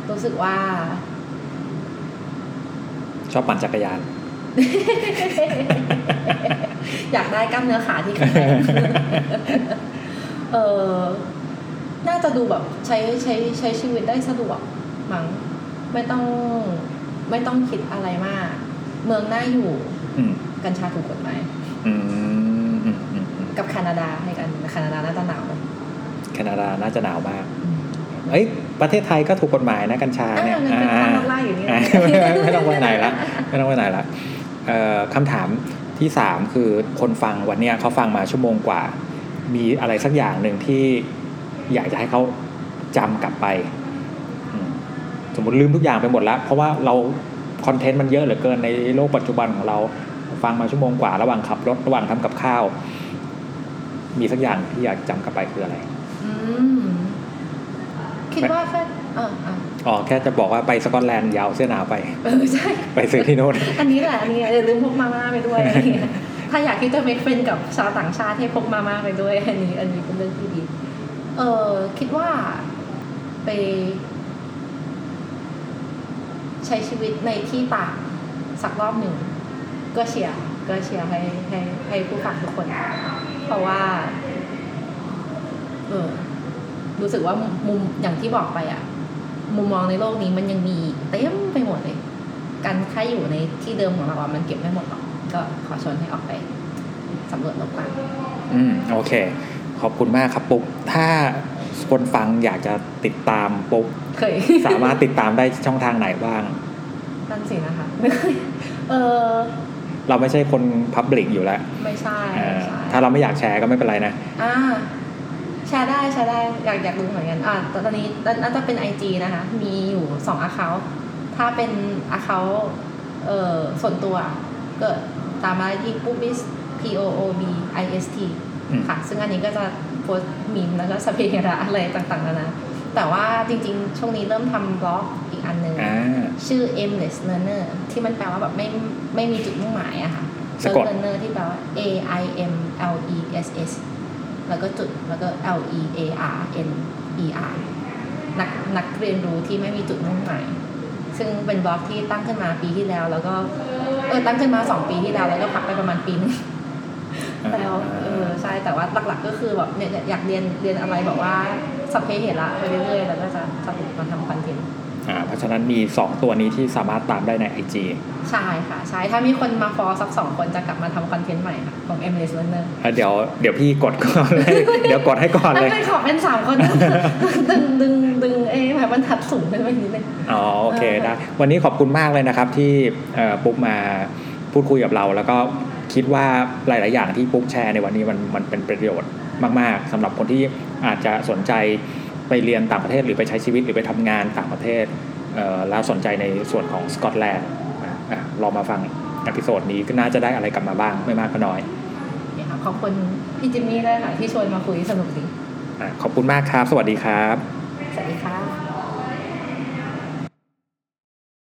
รู้สึกว่า ชอบปั่นจักรยาน อยากได้กล้ามเนื้อขาที่แข็งแรงเออน่าจะดูแบบใช้ใช้ใช้ชีวิตได้สะดวกมั้งไม่ต้องไม่ต้องคิดอะไรมาก เมืองน่าอยู่อืม กัญชาถูกกฎหมายอืมอืมอืมอืมกับแคนาดาให้กันแคนาดาน่าจะหนาวไหมแคนาดาน่าจะหนาวมากเอ้ย ประเทศไทยก็ถูกกฎหมายนะกัญชาอ่าเนี่ยงั้นเป็นอ่าตั้งไล่อยู่นี่อ่าไม่ต้องไปไหนละไม่ต้องไปไหนละเอ่อคำถามที่สามคือคนฟังวันเนี้ยเขาฟังมาชั่วโมงกว่า มีอะไรสักอย่างหนึ่งที่อยากจะให้เขาจำกลับไปอืมสมมติลืมทุกอย่างไปหมดแล้ว เพราะว่าเราคอนเทนต์มันเยอะเหลือเกินในโลกปัจจุบันของเรา ฟังมาชั่วโมงกว่าระหว่างขับรถระหว่างทำกับข้าว มีสักอย่างที่อยากจำกลับไปคืออะไรอืมคิดว่าแค่อ่าอ่าอ๋อแค่จะบอกว่าไปสกอตแลนด์ยาวเสื้อหนาวไป เออใช่ ไปซื้อที่โน่นอันนี้แหละอันนี้อย่าลืมพกมาม่าไปด้วยอะไรเงี้ยถ้าอยากที่จะ make friend กับชาวต่างชาติให้พกมาม่าไปด้วย อันนี้ อันนี้เป็นเรื่องที่ดี เออคิดว่าไป ใช้ชีวิตในที่ต่างสักรอบหนึ่ง ก็เชียร์ก็เชียร์ให้ให้ให้ผู้ฟังทุกคน เพราะว่า เออรู้สึกว่ามุมอย่างที่บอกไปอะมุมมองในโลกนี้มันยังมีเต็มไปหมดเลย การแค่อยู่ในที่เดิมของเราอะมันเก็บไม่หมดหรอกก็ขอชวนให้ออกไปสำรวจโลกกว้างอืมโอเค ขอบคุณมากครับปุ๊กถ้าคนฟังอยากจะติดตามปุ๊กเคยสามารถติดตามได้ช่องทางไหนบ้างนั่นสินะคะ เออ เราไม่ใช่คนพับลิกอยู่แล้ว ไม่ใช่เอ่อใช่ถ้าเราไม่อยากแชร์ก็ไม่เป็นไรนะอ่าแชร์ได้แชร์ได้อยากอยากดูเหมือนกันอ่าตอนนี้น่าจะเป็น IG นะคะ มีอยู่สองอาเคาถ้าเป็นอาเคาเอ่อส่วนตัวก็ตามมาที่ปุ๊บบิส P O O B I S T อืมค่ะ ซึ่งอันนี้ก็จะโพสต์มีมแล้วก็สพเประอะไรต่างๆนานาแต่ว่าจริงๆ ช่วงนี้เริ่มทำบล็อกอี กอันหนึ่งอ่า ชื่อ aimless learner ที่มันแปลว่าแบบไม่ไม่มีจุดมุ่งหมายอะค่ะ สะกด learner ที่แปลว่า A I M L E S S แล้วก็จุดแล้วก็ L E A R N E R นักนักเรียนรู้ที่ไม่มีจุดมุ่งหมาย ซึ่งเป็นบล็อกที่ตั้งขึ้นมาปีที่แล้ว แล้วก็เออตั้งขึ้นมาสองปีที่แล้วแล้วก็พักไปประมาณปีนึง แล้วเออใช่แต่ว่าหลักๆก็คือแบบเนี่ยอยากเรียนเรียนอะไรแบบว่าสัพเพเหระไปเรื่อยๆ แล้วก็จะสรุปมาทำคอนเทนต์ อ่าเพราะฉะนั้นมี 2 ตัวนี้ที่สามารถตามได้ใน IG ใช่ค่ะ ใช่ถ้ามีคนมาฟอสักสองคนจะกลับมาทำคอนเทนต์ใหม่ค่ะ ของ m l s Learner อะเดี๋ยวเดี๋ยวพี่กดก่อนเลย เดี๋ยวกดให้ก่อนถ้าเลย เป็นขอเป็นสามคน ดึงดึงดึงเอ้แบบมันทัดสูงขึ้นไปนิดนึงอ๋อโอเคเออได้วันนี้ขอบคุณมากเลยนะครับที่เอ่อปุ๊บมาพูดคุยกับเรา แล้วก็คิดว่าหลาย ๆ อย่างที่ปุ๊กแชร์ในวันนี้มันมันเป็นประโยชน์มาก ๆสำหรับคนที่อาจจะสนใจ ไปเรียนต่างประเทศหรือไปใช้ชีวิตหรือไปทำงานต่างประเทศเอ่อแล้วสนใจในส่วนของสกอตแลนด์อะอะลองมาฟัง episode นี้ก็น่าจะได้อะไรกลับมาบ้างไม่มากก็น้อยเนี่ยค่ะขอบคุณพี่จิมมี่ด้วยค่ะที่ชวนมาคุยสนุกดีอะขอบคุณมากครับ สวัสดีครับ สวัสดีค่ะ